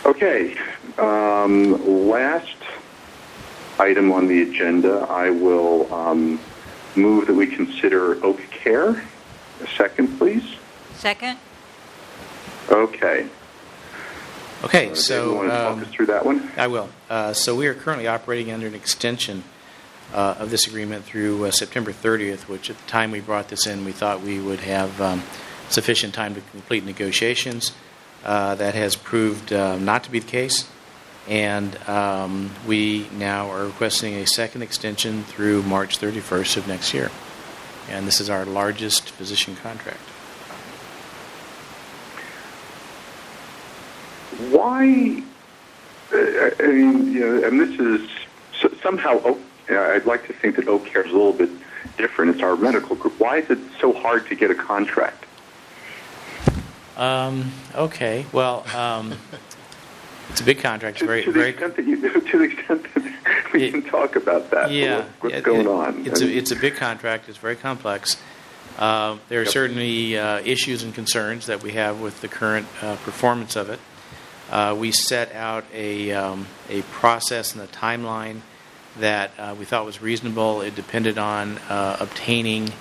Okay. Um, last item on the agenda, I will um, move that we consider Oak Care. A second, please. Second? Okay. Okay, Uh, David, so. want to talk um, us through that one? I will. Uh, So we are currently operating under an extension uh, of this agreement through uh, September 30th, which at the time we brought this in, we thought we would have um, sufficient time to complete negotiations. Uh, That has proved uh, not to be the case, and um, we now are requesting a second extension through March 31st of next year. And this is our largest physician contract. Why? Uh, I mean, you know, and this is somehow. Oak, uh, I'd like to think that Oak Care is a little bit different. It's our medical group. Why is it so hard to get a contract? Um, okay, well, um, it's a big contract. To, Very, to the very. extent that you, to the extent that we It- can talk about that. Yeah, what's it- going on? It's And- a, it's a big contract. It's very complex. Uh, there are Yep. certainly uh, issues and concerns that we have with the current uh, performance of it. Uh, we set out a, um, a process and a timeline that uh, we thought was reasonable. It depended on uh, obtaining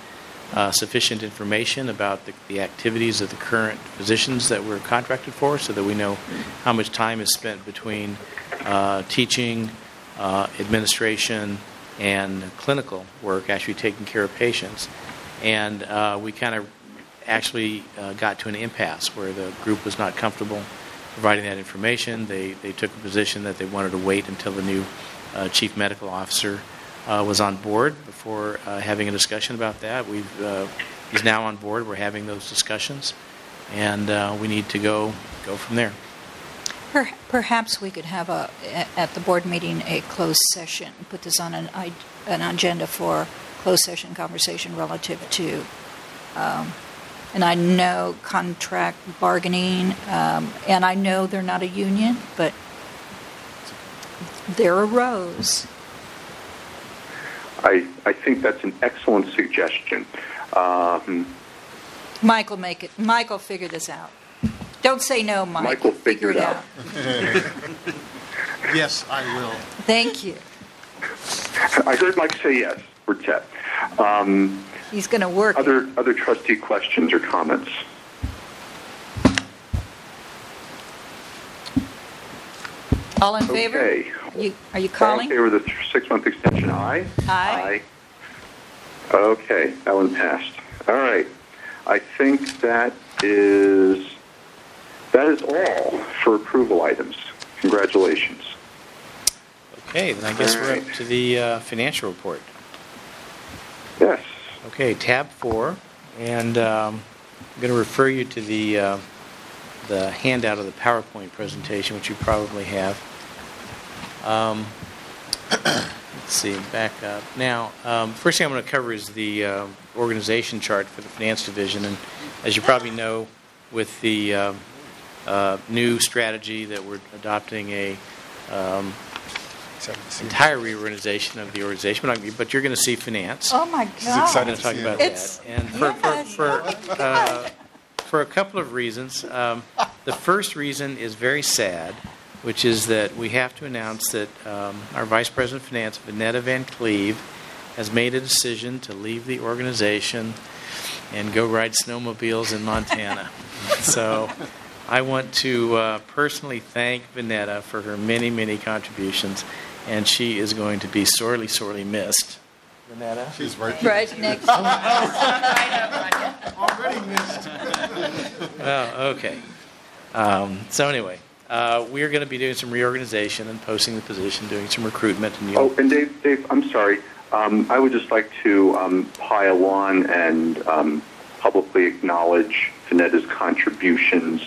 uh, sufficient information about the, the activities of the current positions that we're contracted for so that we know how much time is spent between uh, teaching, uh, administration, and clinical work, actually taking care of patients. And uh, we kind of actually uh, got to an impasse where the group was not comfortable providing that information. They, they took a position that they wanted to wait until the new uh, chief medical officer uh, was on board before uh, having a discussion about that. We've, uh, he's now on board. We're having those discussions, and uh, we need to go go from there. Per- Perhaps we could have a, at the board meeting, a closed session, put this on an, an agenda for closed session conversation relative to, um, and I know contract bargaining, um, and I know they're not a union, but there arose. I, I think that's an excellent suggestion. Um, Michael, make it, Michael, figure this out. Don't say no, Mike. Michael, figure it out. [LAUGHS] Yes, I will. Thank you. I heard Mike say yes for Ted. Um, He's going to work. it. other other trustee questions or comments? All in favor? Okay. You, are you All in calling? favor of the six-month extension, aye? Aye. Aye. Okay, that one passed. All right. I think that is, that is all for approval items. Congratulations. Okay, then I guess All we're up to the uh, financial report. Yes. Okay, tab four, and um, I'm going to refer you to the uh, the handout of the PowerPoint presentation, which you probably have. Um, [CLEARS THROAT] let's see, back up. Now, um, first thing I'm going to cover is the uh, organization chart for the finance division, and as you probably know, with the uh, uh, new strategy that we're adopting a um, entire reorganization of the organization, but, I- but you're going to see finance. Oh, my God. I'm going to talk about it. It's- that. And for, Yes. for, for, uh, for a couple of reasons. Um, the first reason is very sad, which is that we have to announce that um, our Vice President of Finance, Vanetta Van Cleve, has made a decision to leave the organization and go ride snowmobiles in Montana. [LAUGHS] so I want to uh, personally thank Vanetta for her many, many contributions, and she is going to be sorely, sorely missed. Vanetta? She's right. Right next. to [LAUGHS] Already missed. [LAUGHS] Oh, okay. Um, so anyway, uh, we are going to be doing some reorganization and posting the position, doing some recruitment, and Oh, you'll. and Dave, Dave, I'm sorry. Um, I would just like to um, pile on and um, publicly acknowledge Vanetta's contributions,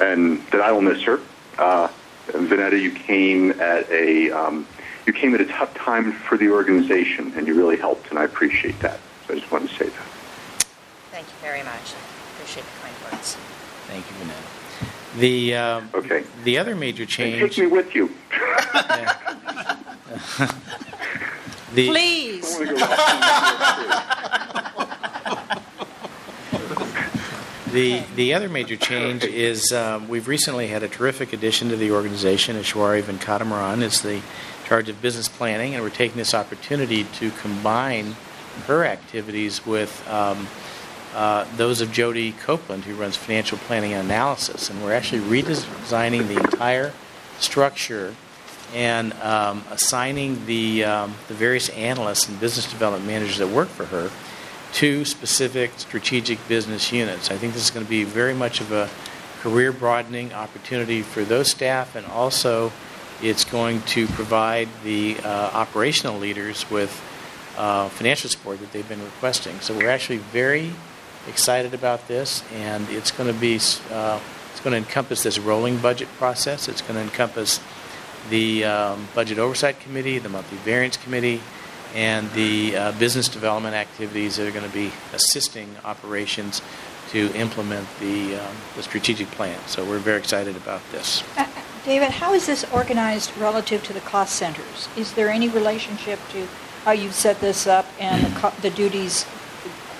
and that I will miss her. Uh, Vanetta, you came at a um, you came at a tough time for the organization, and you really helped, and I appreciate that. So I just want to say that. Thank you very much. I appreciate the kind words. Thank you, Vanetta. The um, Okay. the other major And change. take me with you. yeah. [LAUGHS] the Please. wanna go walking The the other major change is um, we've recently had a terrific addition to the organization. Ashwari Venkataraman is the charge of business planning, and we're taking this opportunity to combine her activities with um, uh, those of Jody Copeland, who runs financial planning and analysis. And we're actually redesigning the entire structure and um, assigning the um, the various analysts and business development managers that work for her to specific strategic business units. I think this is going to be very much of a career broadening opportunity for those staff, and also it's going to provide the uh, operational leaders with uh, financial support that they've been requesting. So we're actually very excited about this, and it's going to be uh, it's going to encompass this rolling budget process. It's going to encompass the um, budget oversight committee, the monthly variance committee, and the uh, business development activities that are going to be assisting operations to implement the, um, the strategic plan. So we're very excited about this. Uh, David, how is this organized relative to the cost centers? Is there any relationship to how you've set this up and the, co- the duties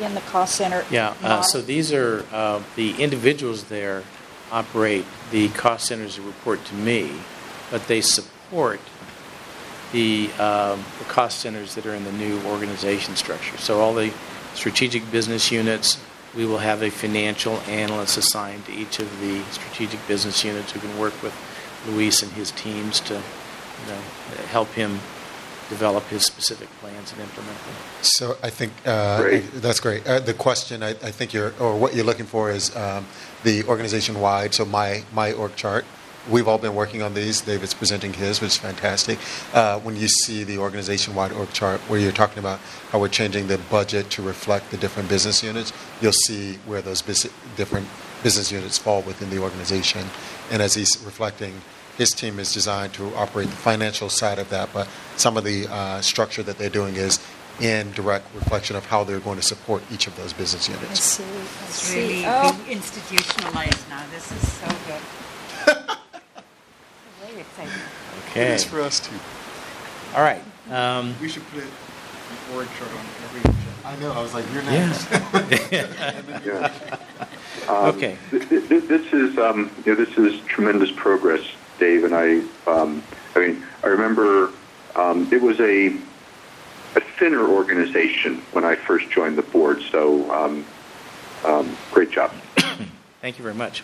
in the cost center? Yeah, uh, so these are uh, the individuals there operate the cost centers that report to me, but they support the, um, the cost centers that are in the new organization structure. So all the strategic business units, we will have a financial analyst assigned to each of the strategic business units who can work with Luis and his teams to you know, help him develop his specific plans and implement them. So I think uh, Great. that's great. Uh, the question I, I think you're, or what you're looking for is um, the organization wide. So my my org chart. We've all been working on these. David's presenting his, which is fantastic. Uh, when you see the organization wide org chart, where you're talking about how we're changing the budget to reflect the different business units, you'll see where those bus- different business units fall within the organization. And as he's reflecting, his team is designed to operate the financial side of that, but some of the uh, structure that they're doing is in direct reflection of how they're going to support each of those business I units. see. I It's really Oh. being institutionalized now. This is so good. [LAUGHS] Very exciting. Okay. It is for us too. All right. Um, We should put an org chart on every. I know. I was like, you're yeah. [LAUGHS] Yeah. Um, Okay. th- th- th- This is, um, you know, this is tremendous progress, Dave, and I, um, I mean, I remember um, it was a, a thinner organization when I first joined the board, so um, um, great job. [COUGHS] Thank you very much.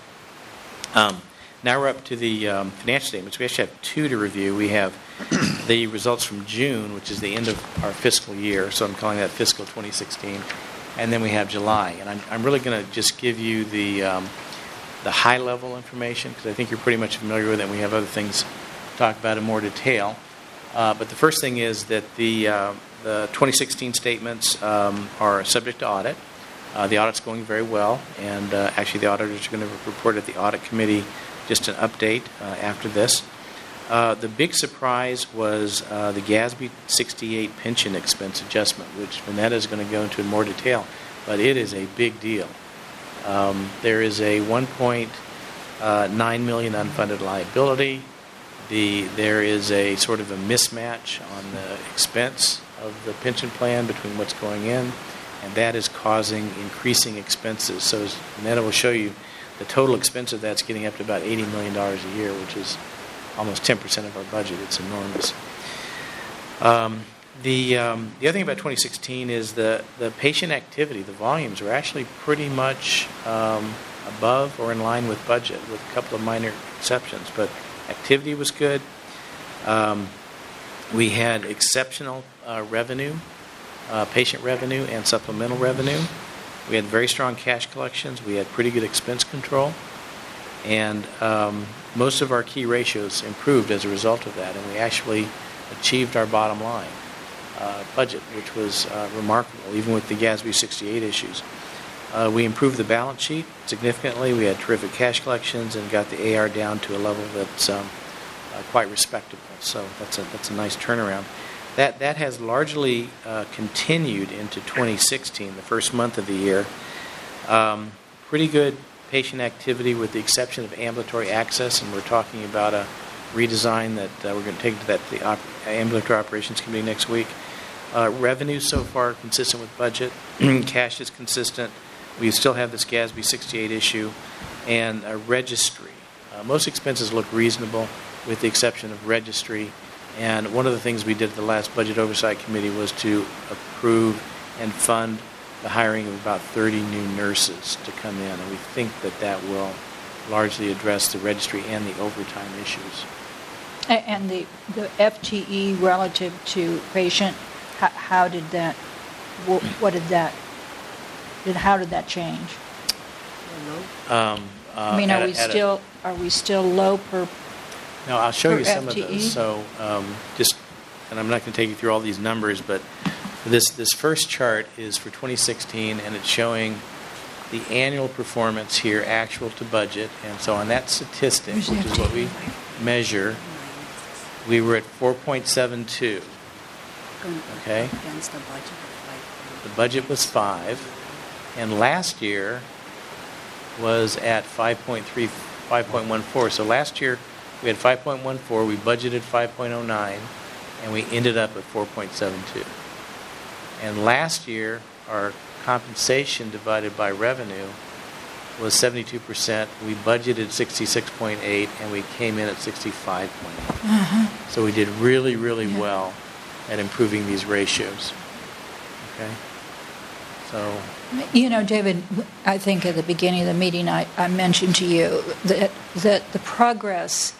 Um, now we're up to the um, financial statements. We actually have two to review. We have [COUGHS] the results from June, which is the end of our fiscal year, so I'm calling that fiscal 2016, and then we have July. And I'm, I'm really going to just give you the um, the high level information because I think you're pretty much familiar with it. and We have other things to talk about in more detail. Uh, but the first thing is that the uh, the 2016 statements um, are subject to audit. Uh, the audit's going very well, and uh, actually, the auditors are going to report at the audit committee just an update uh, after this. Uh, the big surprise was the GASB 68 pension expense adjustment, which Vanetta is going to go into in more detail, but it is a big deal. Um, there is a 1.9 million unfunded liability. The there is a sort of a mismatch on the expense of the pension plan between what's going in, and that is causing increasing expenses. So Netta will show you, the total expense of that's getting up to about $80 million a year, which is almost 10% of our budget. It's enormous. Um, the, um, the other thing about 2016 is the, the patient activity, the volumes are actually pretty much um, above or in line with budget, with a couple of minor exceptions. But activity was good. Um, we had exceptional uh, revenue, uh, patient revenue, and supplemental revenue. We had very strong cash collections. We had pretty good expense control. And um, most of our key ratios improved as a result of that. And we actually achieved our bottom line uh, budget, which was uh, remarkable, even with the GASB 68 issues. Uh, we improved the balance sheet significantly. We had terrific cash collections and got the AR down to a level that's um, uh, quite respectable. So that's a, that's a nice turnaround. That, that has largely uh, continued into 2016, the first month of the year. Um, pretty good patient activity with the exception of ambulatory access, and we're talking about a redesign that uh, we're going to take to that the op- ambulatory operations committee next week. Uh, revenue so far consistent with budget. [CLEARS THROAT] Cash is consistent. We still have this GASB 68 issue, and a registry. Uh, most expenses look reasonable, with the exception of registry. And one of the things we did at the last budget oversight committee was to approve and fund the hiring of about 30 new nurses to come in, and we think that that will largely address the registry and the overtime issues. And the, the FTE relative to patient, how, how did that, wh- what did that, did, how did that change? Um, uh, I mean, at are a- we at a- still, are we still low per, No, I'll show you some FTE? of those. So, um, just, and I'm not going to take you through all these numbers, but this this first chart is for 2016, and it's showing the annual performance here, actual to budget. And so, on that statistic, which is what we measure, we were at 4.72. Okay. Against the budget of The budget was five, and last year was at 5.3, 5.14. So last year we had 5.14, we budgeted 5.09, and we ended up at 4.72. And last year our compensation divided by revenue was 72%. We budgeted 66.8, and we came in at 65.8. Uh-huh. So we did really, really well at improving these ratios. Okay. So, You know, David, I think at the beginning of the meeting, I, I mentioned to you that, that the progress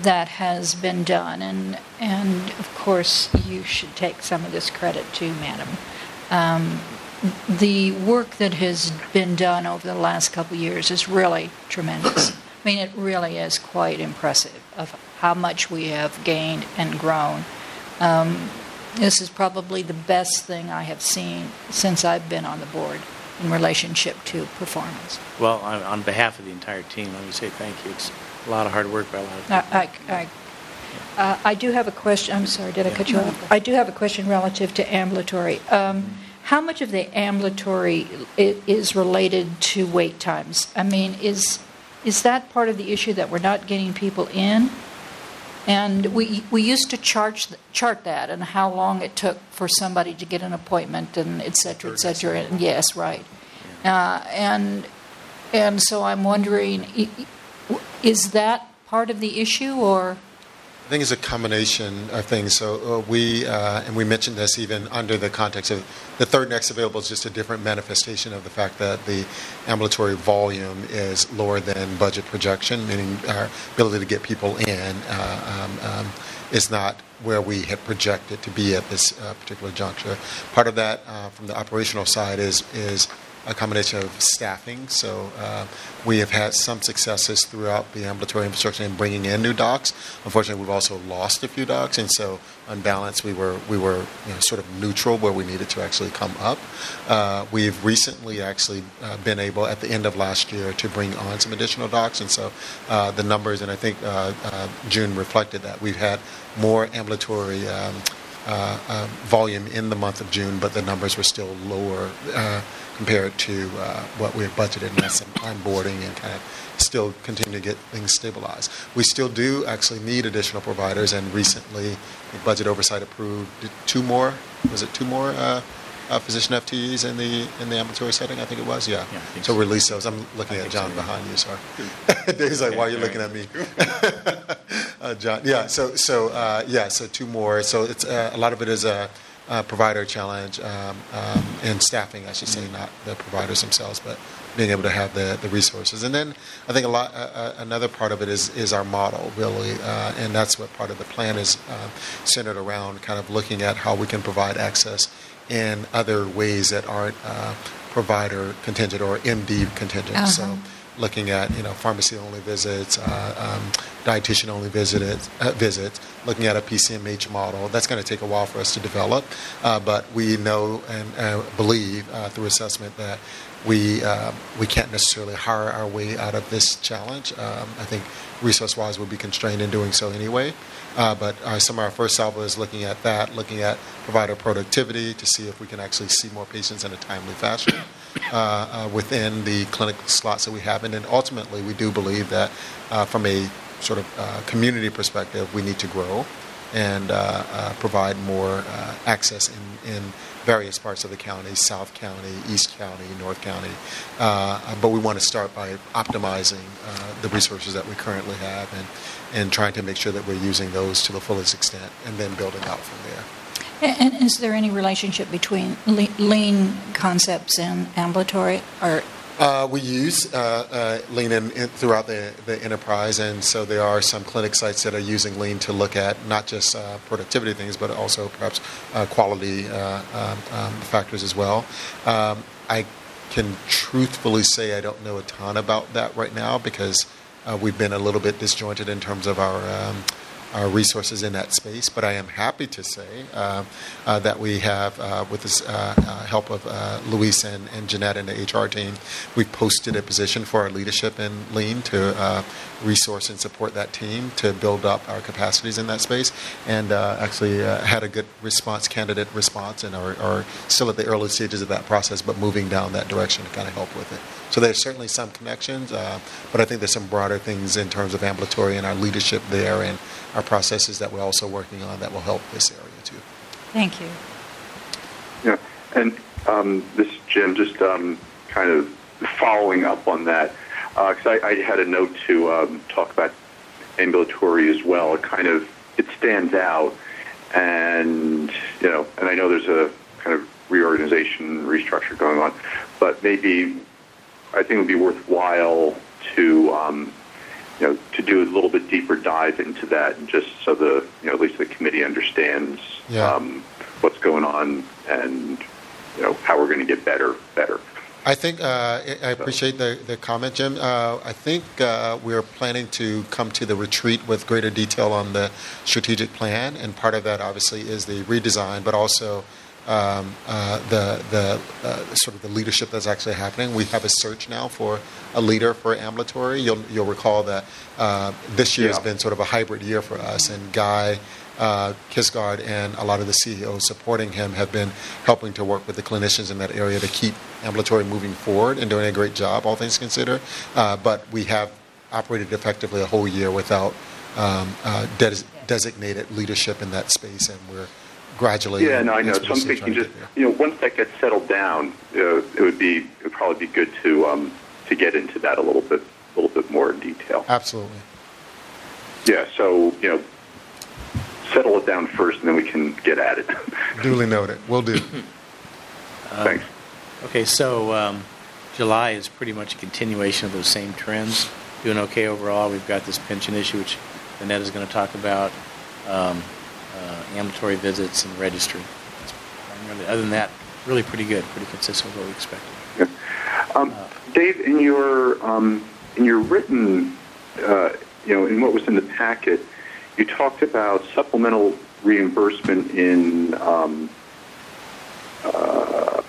that has been done, and, and of course, you should take some of this credit too, madam. Um, the work that has been done over the last couple of years is really tremendous. I mean, it really is quite impressive of how much we have gained and grown. Um, this is probably the best thing I have seen since I've been on the board in relationship to performance. well, on, on behalf of the entire team, let me say thank you. It's a lot of hard work by a lot of people. I, I, I, uh, I do have a question. I'm sorry, did I cut you off? I do have a question relative to ambulatory. Um, how much of the ambulatory is related to wait times? I mean, is is that part of the issue that we're not getting people in? And we we used to chart chart that and how long it took for somebody to get an appointment and et cetera, et cetera. And yes, right. Uh, and and so I'm wondering, is that part of the issue or? I think it's a combination of things. So uh, we, uh, and we mentioned this even under the context of the third next available is just a different manifestation of the fact that the ambulatory volume is lower than budget projection, meaning our ability to get people in uh, um, um, is not where we had projected to be at this uh, particular juncture. Part of that uh, from the operational side is is a combination of staffing. So uh, we have had some successes throughout the ambulatory infrastructure in bringing in new docs. Unfortunately, we've also lost a few docs, and so on balance, we were we were you know, sort of neutral where we needed to actually come up. Uh, we've recently actually uh, been able at the end of last year to bring on some additional docs, and so uh, the numbers, and I think uh, uh, June reflected that we've had more ambulatory. Um, volume in the month of June, but the numbers were still lower compared to uh, what we had budgeted, and that's some onboarding and kind of still continue to get things stabilized. We still do actually need additional providers, and recently, the budget oversight approved two more. Was it two more? Uh, uh, physician FTEs in the in the ambulatory setting, I think it was. Yeah. Yeah, so so. release those. I'm looking I at John so, yeah. behind you. Sorry. [LAUGHS] Dave's like, why are you looking at me? [LAUGHS] uh, John. Yeah. So so uh, yeah. So two more. So it's uh, a lot of it is a, a provider challenge um, um, and staffing, I should say, not the providers themselves, but being able to have the, the resources. And then I think a lot uh, uh, another part of it is is our model really, uh, and that's what part of the plan is uh, centered around, kind of looking at how we can provide access in other ways that aren't uh, provider contingent or MD contingent. Uh-huh. So looking at you know pharmacy only visits, uh, um, dietitian only visits, uh, visits, looking at a PCMH model. That's going to take a while for us to develop, uh, but we know and uh, believe uh, through assessment that we uh, we can't necessarily hire our way out of this challenge. Um, I think resource-wise we'll be constrained in doing so anyway. Uh, but uh, some of our first salvo is looking at that, looking at provider productivity to see if we can actually see more patients in a timely fashion [COUGHS] uh, uh, within the clinical slots that we have. And then ultimately, we do believe that uh, from a sort of uh, community perspective, we need to grow and provide more access in, in various parts of the county South County, East County, North County. Uh, but we want to start by optimizing uh, the resources that we currently have and, and trying to make sure that we're using those to the fullest extent and then building out from there. And is there any relationship between lean concepts and ambulatory? Or Uh, we use uh, uh, Lean in, in, throughout the, the enterprise, and so there are some clinic sites that are using Lean to look at not just uh, productivity things, but also perhaps uh, quality uh, um, um, factors as well. Um, I can truthfully say I don't know a ton about that right now because uh, we've been a little bit disjointed in terms of our. Um, our resources in that space, but I am happy to say uh, uh, that we have, uh, with the uh, uh, help of uh, Luis and, and Jeanette and the HR team, we've posted a position for our leadership in Lean to resource and support that team to build up our capacities in that space, and actually had a good response, candidate response, and are, are still at the early stages of that process, but moving down that direction to kind of help with it. So there's certainly some connections, uh, but I think there's some broader things in terms of ambulatory and our leadership there and our processes that we're also working on that will help this area too. thank you. Yeah, and um, this is Jim, just um, kind of following up on that, because I, I had a note to um, talk about ambulatory as well. It kind of it stands out, and you know, and I know there's a kind of reorganization, restructure going on. But maybe I think it would be worthwhile to um, you know to do a little bit deeper dive into that, and just so the you know at least the committee understands Yeah. um, what's going on and you know how we're going to get better better. I think uh, I I appreciate the, the comment, Jim. Uh, I think uh, we're planning to come to the retreat with greater detail on the strategic plan, and part of that obviously is the redesign, but also um, uh, the the uh, sort of the leadership that's actually happening. We have a search now for a leader for ambulatory. You'll you'll recall that uh, this year has been sort of a hybrid year for us, and Guy uh, Kisgard and a lot of the CEOs supporting him have been helping to work with the clinicians in that area to keep ambulatory moving forward and doing a great job, all things considered. Uh, but we have operated effectively a whole year without um, uh, des- designated leadership in that space, and we're gradually. Yeah, no, I know. So I'm thinking just get there. you know once that gets settled down, uh, it would be it would probably be good to um, to get into that a little bit a little bit more in detail. Absolutely. Yeah, so you know, settle it down first, and then we can get at it. [LAUGHS] Duly noted. Will do. [CLEARS THROAT] Thanks. Okay, so um, July is pretty much a continuation of those same trends. Doing okay overall. We've got this pension issue, which Vanetta is going to talk about, um, uh, ambulatory visits and registry. Other than that, really pretty good, pretty consistent with what we expected. Um, Dave, in your um, in your written, uh, you know, in what was in the packet, you talked about supplemental reimbursement in, um, uh,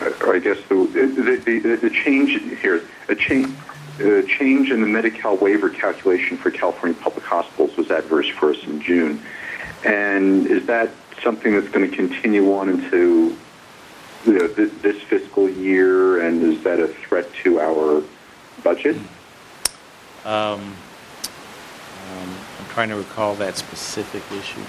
I guess the the, the, the change here, a change. A change in the Medi-Cal waiver calculation for California public hospitals was adverse for us in June, and is that something that's going to continue on into you know, th- this fiscal year, and is that a threat to our budget? Um, um, I'm trying to recall that specific issue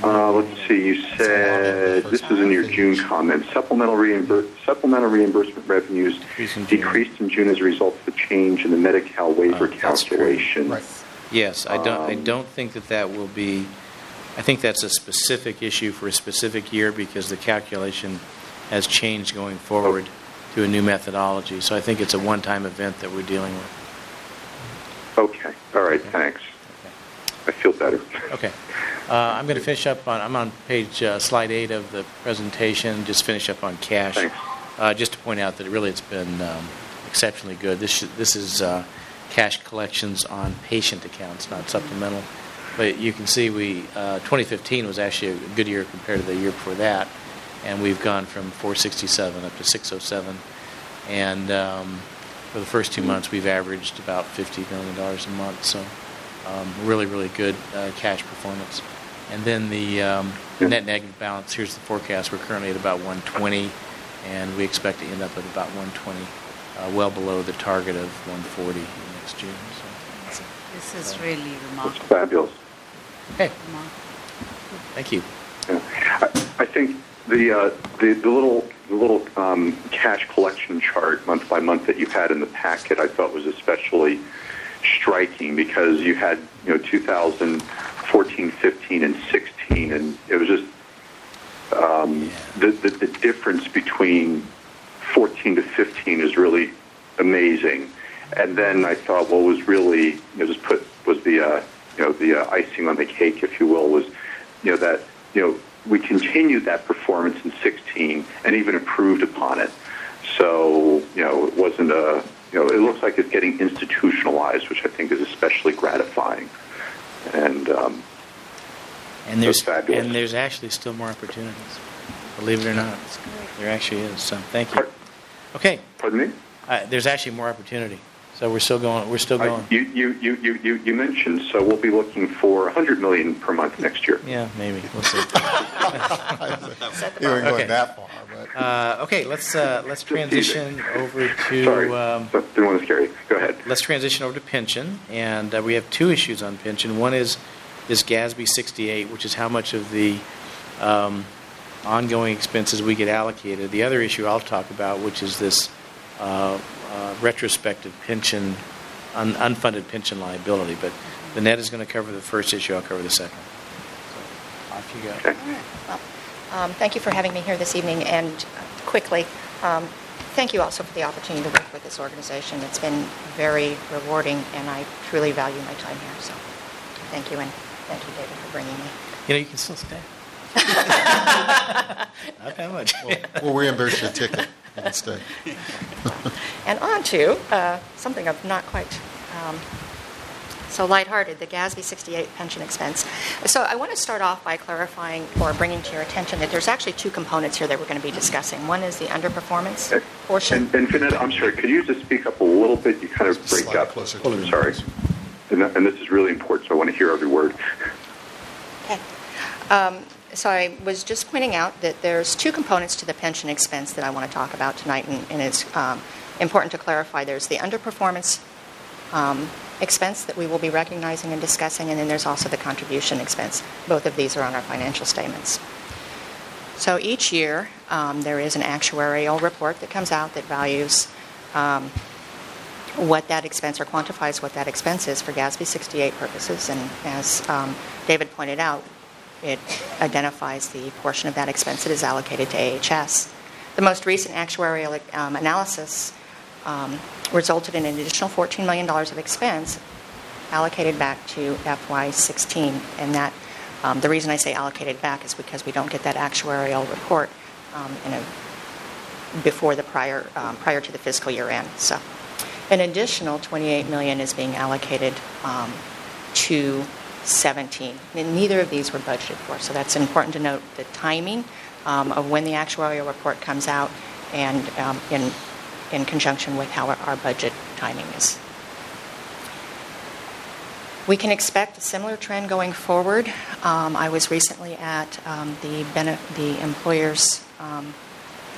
for you. It's a- Uh, let's see. You said this is in your June comment. Supplemental reimbur- supplemental reimbursement revenues in decreased in June as a result of the change in the Medi-Cal waiver Uh, calculation. Right. Yes, I don't, I Um, don't think that that will be, I think that's a specific issue for a specific year because the calculation has changed going forward to a new methodology. So I think it's a one-time event that we're dealing with. Okay. All right. Thanks. I feel better. Okay. [LAUGHS] Uh, I'm going to finish up on, I'm on page, uh, slide eight of the presentation, just finish up on cash. Uh, Just to point out that really it's been um, exceptionally good. This should- this is uh, cash collections on patient accounts, not supplemental. But you can see we, uh, 2015 was actually a good year compared to the year before that, and we've gone from 467 up to 607. And um, for the first two months, we've averaged about $50 million a month, so um, really, really good uh, cash performance. And then the um, net negative balance, here's the forecast. We're currently at about 120, and we expect to end up at about 120, uh, well below the target of 140 next June. So, This is really That's remarkable. fabulous. okay, remarkable. thank you. Yeah. I, I think the, uh, the the little the little um, cash collection chart month by month that you had in the packet, I thought was especially striking because you had you know 2014, 15, and 16, and it was just um, the, the the difference between 14 to 15 is really amazing. And then I thought what was really you put was the uh, you know the uh, icing on the cake, if you will, was you know that you know we continued that performance in 16 and even improved upon it. So you know it wasn't a you know it looks like it's getting institutionalized, which I think is especially gratifying. And um, And there's fabulous. and there's actually still more opportunities, believe it or not. There actually is. So thank you. Okay, pardon me. uh, there's actually more opportunity. So we're still going. We're still going. you, you, you, you, you you mentioned so we'll be looking for 100 million per month next year. Yeah, maybe. We'll see. [LAUGHS] You weren't going Okay. that far, but. Uh, okay, let's uh, let's transition over to Sorry, um, didn't want to scare you. Go ahead. let's transition over to pension, and uh, we have two issues on pension. One is this GASB 68, which is how much of the um, ongoing expenses we get allocated. The other issue I'll talk about, which is this uh, retrospective pension, un- unfunded pension liability. But Vanetta is going to cover the first issue. I'll cover the second. So off you go. Okay. Well, Um, Thank you for having me here this evening, and uh, quickly, um, thank you also for the opportunity to work with this organization. It's been very rewarding, and I truly value my time here, so thank you, and thank you, David, for bringing me. You know, you can still stay. [LAUGHS] Not that much. We'll reimburse your ticket. You can. [LAUGHS] And on to uh, something of not quite um, so lighthearted, the GASB 68 pension expense. So I want to start off by clarifying or bringing to your attention that there's actually two components here that we're going to be discussing. One is the underperformance portion. And, and Jeanette, I'm sorry, could you just speak up a little bit? You kind of break Slide up. closer to the Sorry. And, and this is really important, so I want to hear every word. Okay. Um, So I was just pointing out that there's two components to the pension expense that I want to talk about tonight, and and it's um, important to clarify. There's the underperformance um, expense that we will be recognizing and discussing, and then there's also the contribution expense. Both of these are on our financial statements. So each year, um, there is an actuarial report that comes out that values um, what that expense or quantifies what that expense is for GASB 68 purposes. And as um, David pointed out, it identifies the portion of that expense that is allocated to AHS. The most recent actuarial um, analysis um, resulted in an additional $14 million of expense allocated back to FY16. And that, um, the reason I say allocated back is because we don't get that actuarial report um, a, before the prior, um, prior to the fiscal year end. So an additional 28 million is being allocated um, to 17. And neither of these were budgeted for, so that's important to note the timing um, of when the actuarial report comes out and um, in, in conjunction with how our, budget timing is. We can expect a similar trend going forward. Um, I was recently at um, the, bene- the employers um,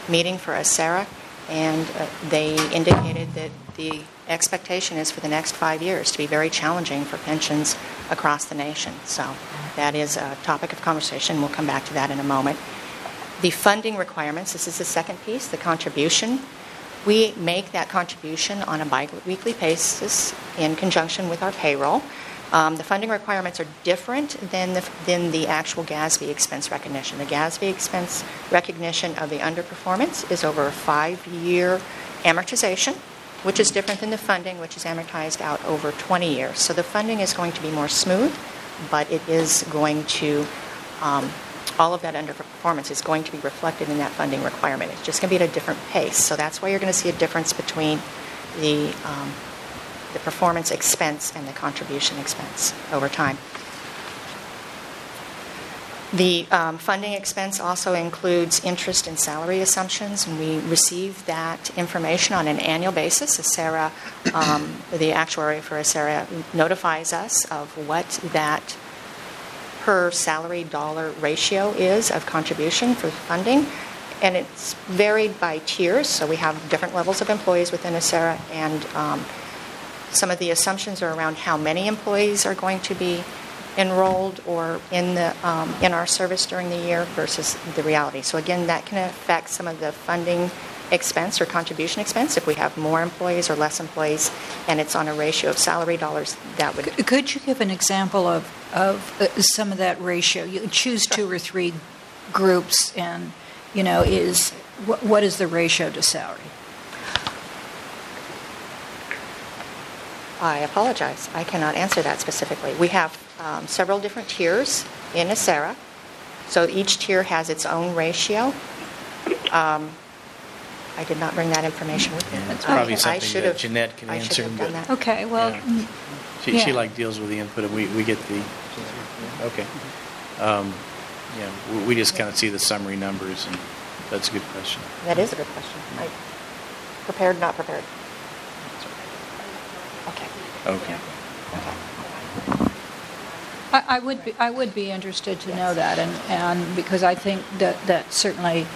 meeting for ACERA, and uh, they indicated that the expectation is for the next five years to be very challenging for pensions across the nation. So that is a topic of conversation. We'll come back to that in a moment. The funding requirements, this is the second piece, the contribution. We make that contribution on a bi-weekly basis in conjunction with our payroll. Um, the funding requirements are different than the, than the actual GASB expense recognition. The GASB expense recognition of the underperformance is over a five-year amortization, which is different than the funding, which is amortized out over 20 years. So the funding is going to be more smooth, but it is going to, um, all of that underperformance is going to be reflected in that funding requirement. It's just going to be at a different pace. So that's why you're going to see a difference between the um, the performance expense and the contribution expense over time. The um, funding expense also includes interest and salary assumptions, and we receive that information on an annual basis. ACERA, um, the actuary for ACERA, notifies us of what that per salary dollar ratio is of contribution for funding. And it's varied by tiers, so we have different levels of employees within ACERA, and um, some of the assumptions are around how many employees are going to be enrolled or in the um, in our service during the year versus the reality. So again, that can affect some of the funding expense or contribution expense if we have more employees or less employees, and it's on a ratio of salary dollars. That would Could you give an example of, of uh, some of that ratio? You choose two or three groups, and, you know, is, what, what is the ratio to salary? I apologize. I cannot answer that specifically. We have um, several different tiers in ACERA, so each tier has its own ratio. Um, I did not bring that information with me. That's I- probably I something should that have- Jeanette can I answer, have done but- that. Okay, well, Yeah. mm, She, she like deals with the input, and we, we get the, okay. Um, Yeah, we- we just kind of see the summary numbers, and that's a good question. That is a good question. I prepared, not prepared. Okay. Okay. I, I would be, I would be interested to know that, and, and because I think that, that certainly,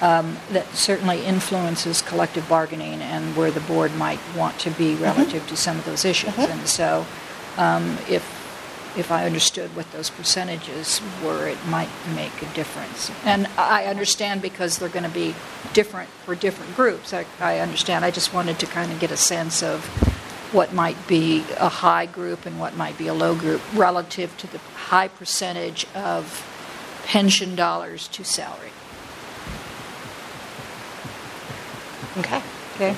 um, that certainly influences collective bargaining and where the board might want to be relative to some of those issues. And so, um, if, if I understood what those percentages were, it might make a difference. And I understand because they're going to be different for different groups. I, I understand. I just wanted to kind of get a sense of what might be a high group and what might be a low group relative to the high percentage of pension dollars to salary. Okay. Okay?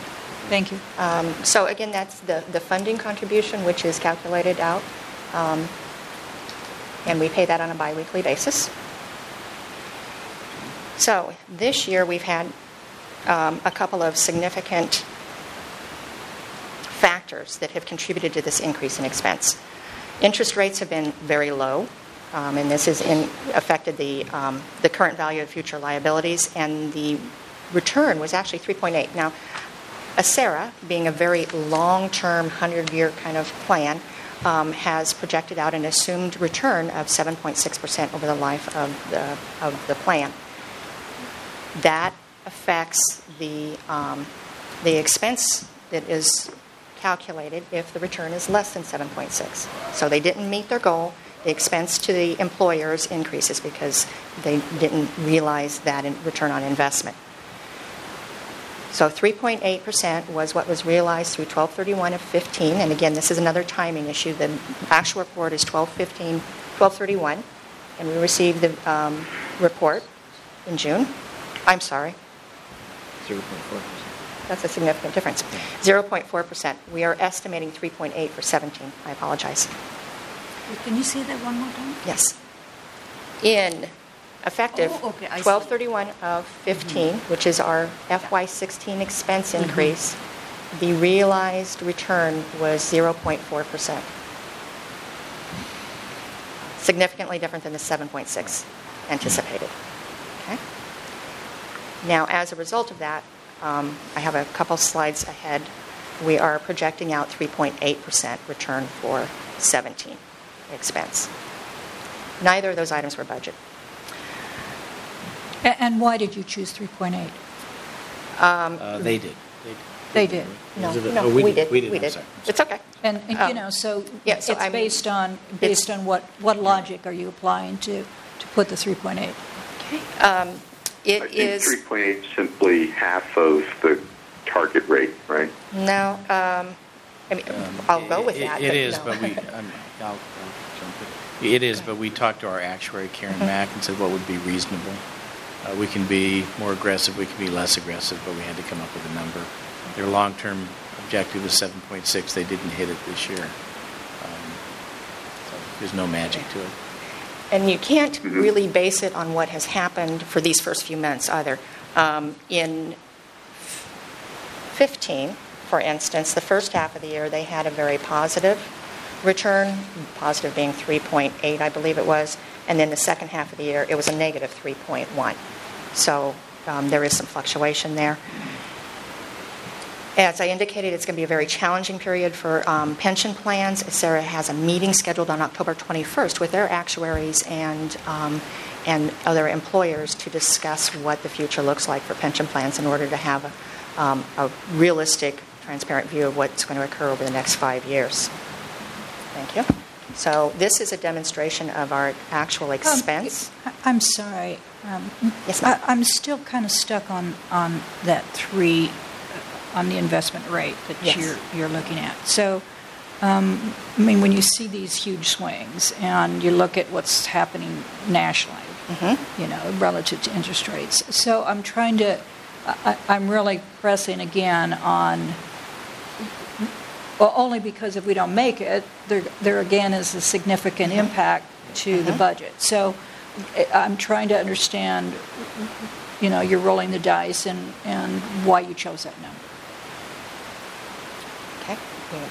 Thank you. Um, So again, that's the, the funding contribution, which is calculated out, um, and we pay that on a biweekly basis. So this year, we've had um, a couple of significant factors that have contributed to this increase in expense. Interest rates have been very low, um, and this has affected the, um, the current value of future liabilities, and the return was actually 3.8. Now, Acera, being a very long-term, 100-year kind of plan, um, has projected out an assumed return of 7.6% over the life of the, of the plan. That affects the, um, the expense that is calculated if the return is less than 7.6. So they didn't meet their goal. The expense to the employers increases because they didn't realize that in return on investment. So 3.8% was what was realized through 1231 of 15. And again, this is another timing issue. The actual report is 1215, 1231. And we received the um, report in June. I'm sorry. 0.4%. That's a significant difference. 0.4%. We are estimating 3.8 for 17. I apologize. Can you say that one more time? Yes. In effective Oh, okay, I see. 1231 of 15, mm-hmm. which is our FY16 expense mm-hmm. increase, the realized return was 0.4%. Significantly different than the 7.6 anticipated. Okay? Now, as a result of that, um, I have a couple slides ahead. We are projecting out 3.8% return for 17 expense. Neither of those items were budget. A- And why did you choose 3.8? Uh, They did. They did. No, Is it- no, oh, we we did. did. We did, We I'm did. sorry. It's okay. And, and, Um, you know, so yeah, so it's I'm- based on, based on what, what logic are you applying to, to put the 3.8? Okay. Um, I It think is, 3.8 simply half of the target rate, right? no, um, I mean, I'll go with It- that. It is, no. but we, [LAUGHS] I'm- I'll, I'll jump in. It is, but we talked to our actuary, Karen Mack, and said what would be reasonable. Uh, We can be more aggressive, we can be less aggressive, but we had to come up with a number. Their long-term objective is 7.6, they didn't hit it this year. Um, so There's no magic to it. And you can't really base it on what has happened for these first few months either. Um, in 15, for instance, the first half of the year, they had a very positive return, positive being 3.8, I believe it was, and then the second half of the year, it was a negative 3.1. So um, there is some fluctuation there. As I indicated, it's going to be a very challenging period for um, pension plans. ACERA has a meeting scheduled on October 21st with their actuaries and, um, and other employers to discuss what the future looks like for pension plans in order to have a, um, a realistic, transparent view of what's going to occur over the next five years. Thank you. So this is a demonstration of our actual expense. Um, I'm sorry. Um, Yes, ma'am. I- I'm still kind of stuck on, on that three, on the investment rate that Yes. you're, you're looking at. So, um, I mean, when you see these huge swings and you look at what's happening nationally, Mm-hmm. you know, relative to interest rates. So I'm trying to, I, I'm really pressing again on, well, only because if we don't make it, there, there again is a significant impact to the budget. So I- I'm trying to understand, you know, you're rolling the dice and, and why you chose that number. Okay.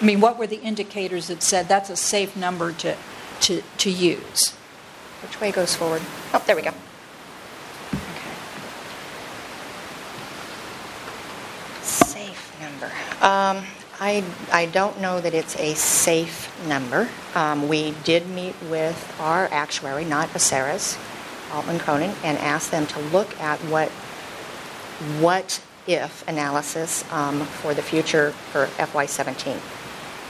I mean, what were the indicators that said that's a safe number to, to, to use? Which way goes forward? Oh, there we go. Safe number. Um, I, I don't know that it's a safe number. Um, we did meet with our actuary, not Acera's, Altman Cronin, and asked them to look at what what if analysis um, for the future for FY17.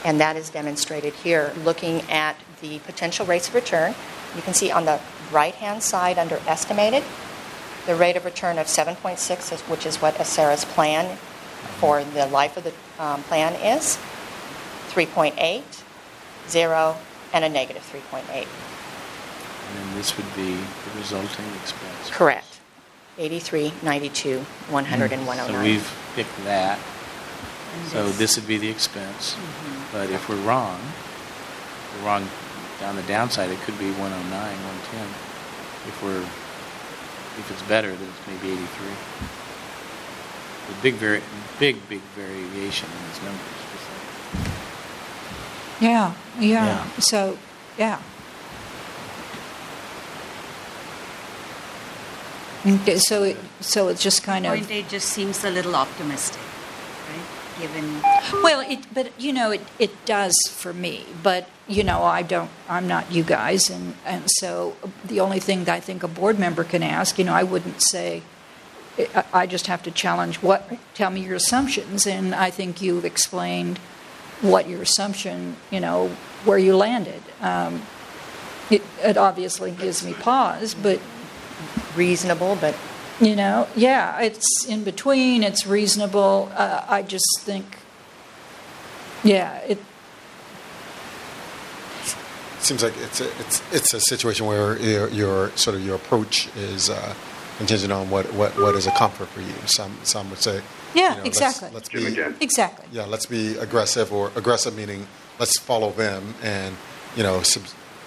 And that is demonstrated here, looking at the potential rates of return. You can see on the right hand side under estimated, the rate of return of 7.6, which is what Acera's plan for the life of the um, plan is, 3.8, 0, and a negative 3.8. And then this would be the resulting expense. Correct. 83, 92, 100, and So 109. we've picked that. And So this- this would be the expense. Mhm. But if we're wrong, if we're wrong down the downside, it could be 109, 110. If we're, if it's better, then it's maybe 83. The big, vari- big, big variation in these numbers. Yeah, yeah. Yeah. So, yeah. Okay, so it, so it's just kind of Point eight just seems a little optimistic, right? Given well, it but you know it it does for me, but you know I don't I'm not you guys, and and so the only thing that I think a board member can ask, you know, I wouldn't say. I- I just have to challenge what. Tell me your assumptions, and I think you've explained what your assumption, you know, where you landed. Um, it, it obviously gives me pause, but Reasonable, but you know, yeah, it's in between. It's reasonable. Uh, I just think, yeah, it. Seems like it's a, it's it's a situation where your, your sort of your approach is uh, contingent on what, what, what is a comfort for you. Some some would say, Yeah, you know, exactly. Let's, let's be again. Exactly. yeah, let's be aggressive or aggressive meaning let's follow them and you know sub,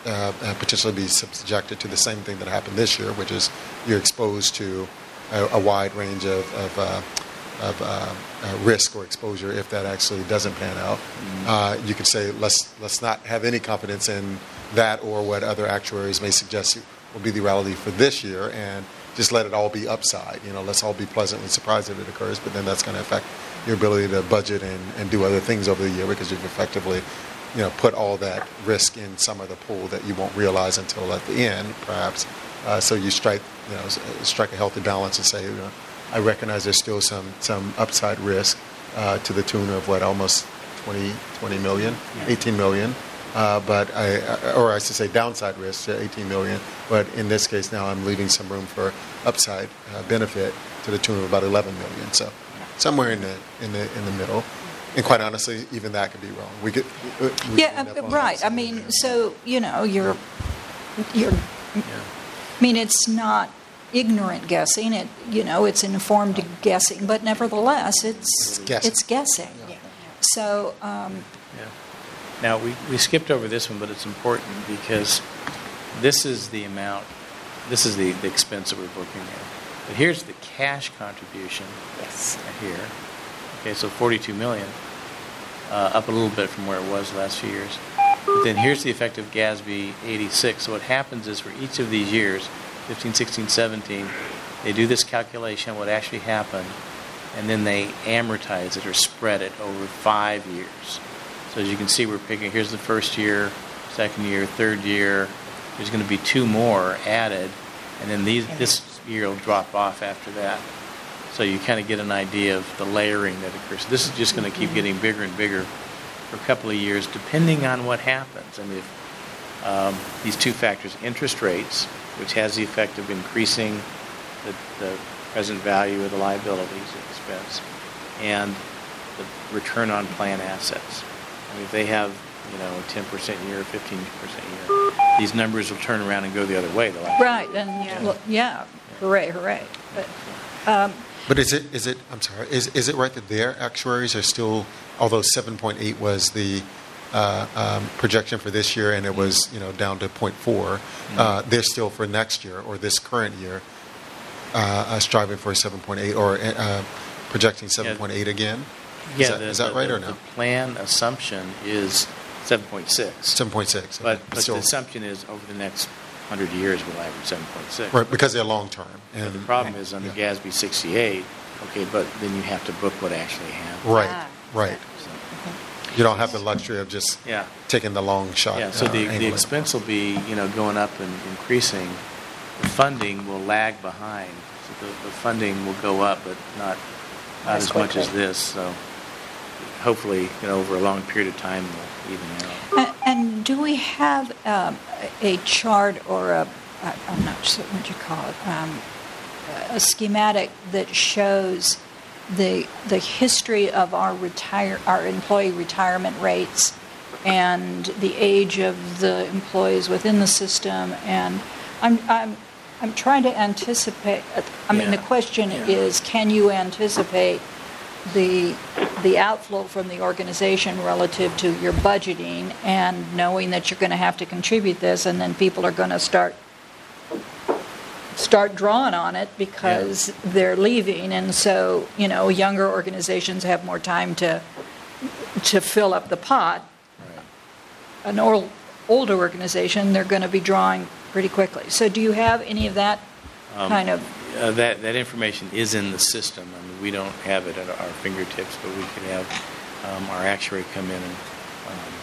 uh, uh, potentially be subjected to the same thing that happened this year, which is you're exposed to a, a wide range of of, uh, of uh, uh, risk or exposure if that actually doesn't pan out. Uh, you could say let's let's not have any confidence in that or what other actuaries may suggest will be the reality for this year and just let it all be upside. You know, let's all be pleasantly surprised if it occurs, but then that's going to affect your ability to budget and, and do other things over the year because you've effectively, you know, put all that risk in some of the pool that you won't realize until at the end, perhaps. Uh, so you strike, you know, strike a healthy balance and say, you know, I recognize there's still some some upside risk uh, to the tune of what almost 20, 20 million, 18 million. Uh, but I, or I should say downside risk to 18 million. But in this case, now I'm leaving some room for upside uh, benefit to the tune of about 11 million. So somewhere in the in the in the middle. And quite honestly, even that could be wrong. We could, we Yeah, end uh, right. I mean, end. so you know, you're, you're. Yeah. I mean, it's not ignorant guessing. It, you know, it's informed guessing, but nevertheless, it's It's guessing. It's guessing. So, um, Yeah. Now, we, we skipped over this one, but it's important because this is the amount, this is the, the expense that we're booking there. But here's the cash contribution yes. here. Okay, so 42 million, uh, up a little bit from where it was the last few years. But then here's the effect of GASB 86. So what happens is for each of these years, 15, 16, 17, they do this calculation, what actually happened, and then they amortize it or spread it over five years. So as you can see, we're picking, here's the first year, second year, third year. There's going to be two more added, and then these, this year will drop off after that. So you kind of get an idea of the layering that occurs. This is just going to keep getting bigger and bigger for a couple of years, depending on what happens. I mean, if um, these two factors, interest rates, which has the effect of increasing the, the present value of the liabilities and expense, and the return on plan assets. I mean, if they have, you know, a 10% year, 15% year, these numbers will turn around and go the other way. Actually- right, and yeah, yeah hooray, hooray. But, um, But is it is it? I'm sorry. Is is it right that their actuaries are still, although 7.8 was the uh, um, projection for this year, and it was you know down to 0.4, uh, they're still for next year or this current year, uh, uh, striving for 7.8 or uh, projecting 7.8 again. Yeah, is that, the, is that the- right the, or no? The plan assumption is 7.6. 7.6. But, okay, but still, the assumption is over the next 100 years we'll average 7.6. right because they're long term. But the problem is under yeah. GASB 68, okay, but then you have to book what actually happened. Right, Ah, right. So, You don't have the luxury of just yeah. taking the long shot. Yeah, so uh, the, the expense will be, you know, going up and increasing. The funding will lag behind. So the, the funding will go up, but not, not As as much as this. So hopefully, you know, over a long period of time, we'll even out. A- And do we have um, a chart or a, I- I'm not sure what you call it, um, a schematic that shows the, the history of our retire, our employee retirement rates and the age of the employees within the system, and I'm, I'm, I'm trying to anticipate, I mean, the question Yeah. is, can you anticipate the, the outflow from the organization relative to your budgeting and knowing that you're going to have to contribute this, and then people are going to start start drawing on it because they're leaving, and so you know younger organizations have more time to to fill up the pot. An old, older organization, they're going to be drawing pretty quickly. So, do you have any of that Um, kind of? Uh, that, that information is in the system. I mean, we don't have it at our fingertips, but we could have um, our actuary come in and um,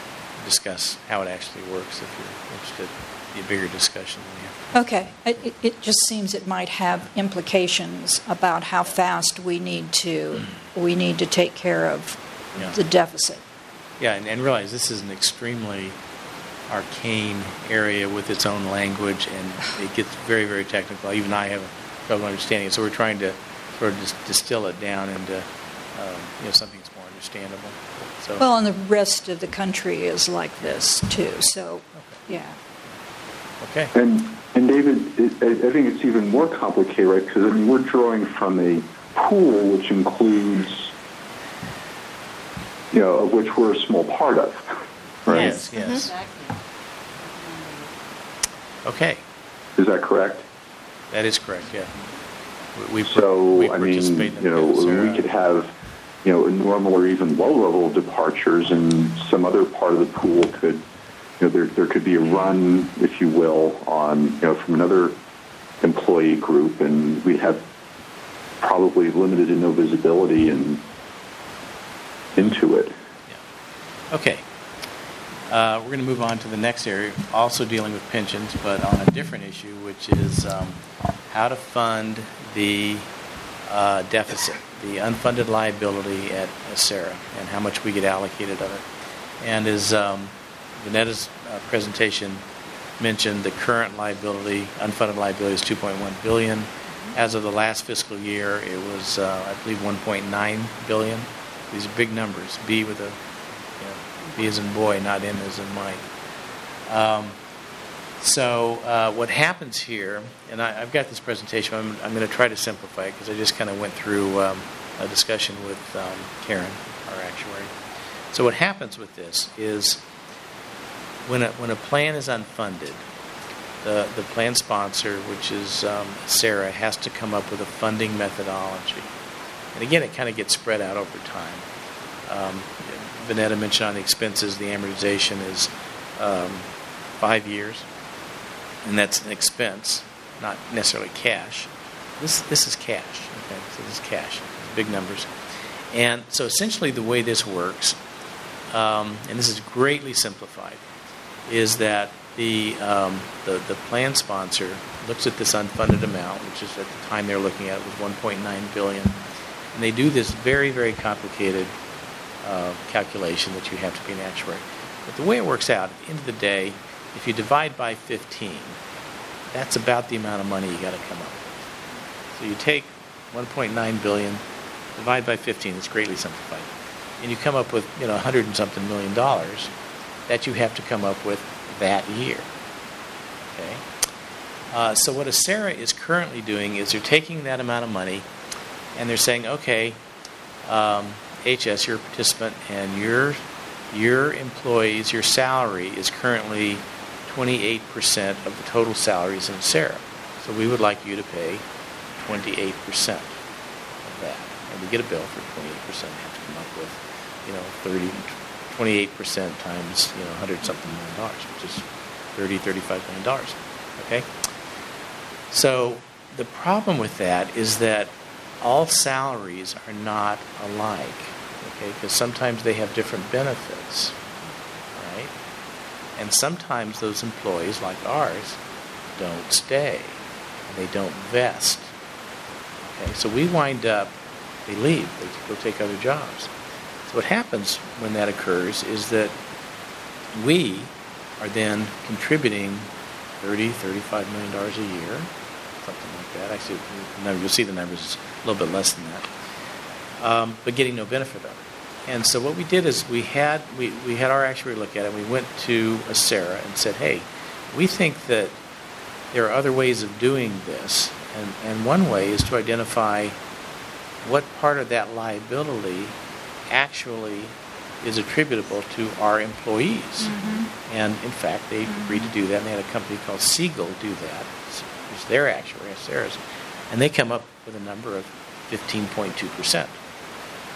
discuss how it actually works if you're interested. Be a bigger discussion than we. Okay, it, it- it just seems it might have implications about how fast we need to we need to take care of Yeah. the deficit. Yeah, and, and realize this is an extremely arcane area with its own language, and it gets very, very technical. Even I have trouble understanding. So we're trying to sort of just distill it down into um, you know something that's more understandable. So Well, and the rest of the country is like this too. So, yeah. okay, And, and David, it, I I think it's even more complicated, right? Because I mean, we're drawing from a pool which includes, you know, of which we're a small part of, right? yes, yes, exactly. okay, Is that correct? That is correct. Yeah, we, we, So, we I mean, you know, we uh, could have, you know, normal or even low-level departures, and some other part of the pool could, you know, there there could be a run, if you will, on, you know, from another employee group, and we'd have probably limited to no visibility and into it. Okay. Uh, we're going to move on to the next area, also dealing with pensions, but on a different issue, which is um, how to fund the uh, deficit, the unfunded liability at ACERA, and how much we get allocated of it. And as um, Vanetta's uh, presentation mentioned, the current liability, unfunded liability, is 2.1 billion. As of the last fiscal year, it was, uh, I believe, 1.9 billion. These are big numbers. B with a B as in boy, not M as in Mike. Um, so uh, what happens here, and I, I've got this presentation. I'm, I'm going to try to simplify it because I just kind of went through um, a discussion with um, Karen, our actuary. So what happens with this is when a, when a plan is unfunded, the, the plan sponsor, which is um, ACERA, has to come up with a funding methodology. And again, it kind of gets spread out over time. Um, Vanetta mentioned on the expenses, the amortization is um, five years, and that's an expense, not necessarily cash. This this is cash. Okay, so this is cash, big numbers, and so essentially the way this works, um, and this is greatly simplified, is that the, um, the the plan sponsor looks at this unfunded amount, which is at the time they're looking at it was 1.9 billion, and they do this very very complicated uh, calculation that you have to be an actuary. But the way it works out, at the end of the day, if you divide by 15, that's about the amount of money you got to come up with. So you take 1.9 billion, divide by 15. It's greatly simplified, and you come up with you know 100 and something million dollars that you have to come up with that year. Okay. Uh, so what Acera is currently doing is they're taking that amount of money, and they're saying, okay, um, HS, you're a participant, and your your employees, your salary is currently 28% of the total salaries in ACERA. So we would like you to pay 28% of that. And we get a bill for 28%. We have to come up with, you know, 30, 28% times, you know, 100 something million dollars, which is 30, 35 million dollars. Okay? So the problem with that is that all salaries are not alike, okay? Because sometimes they have different benefits, right? And sometimes those employees, like ours, don't stay they don't vest. Okay, so we wind up, they leave, they go take other jobs. So what happens when that occurs is that we are then contributing 30, 35 million dollars a year, something like that. Actually, number, you'll see the numbers a little bit less than that, um, but getting no benefit of it. And so what we did is we had we, we had our actuary look at it. and We went to ACERA and said, "Hey, we think that there are other ways of doing this, and, and one way is to identify what part of that liability actually is attributable to our employees. And in fact, they agreed to do that, and they had a company called Segal do that. It's their actuary, ACERA's. And they come up with a number of 15.2%.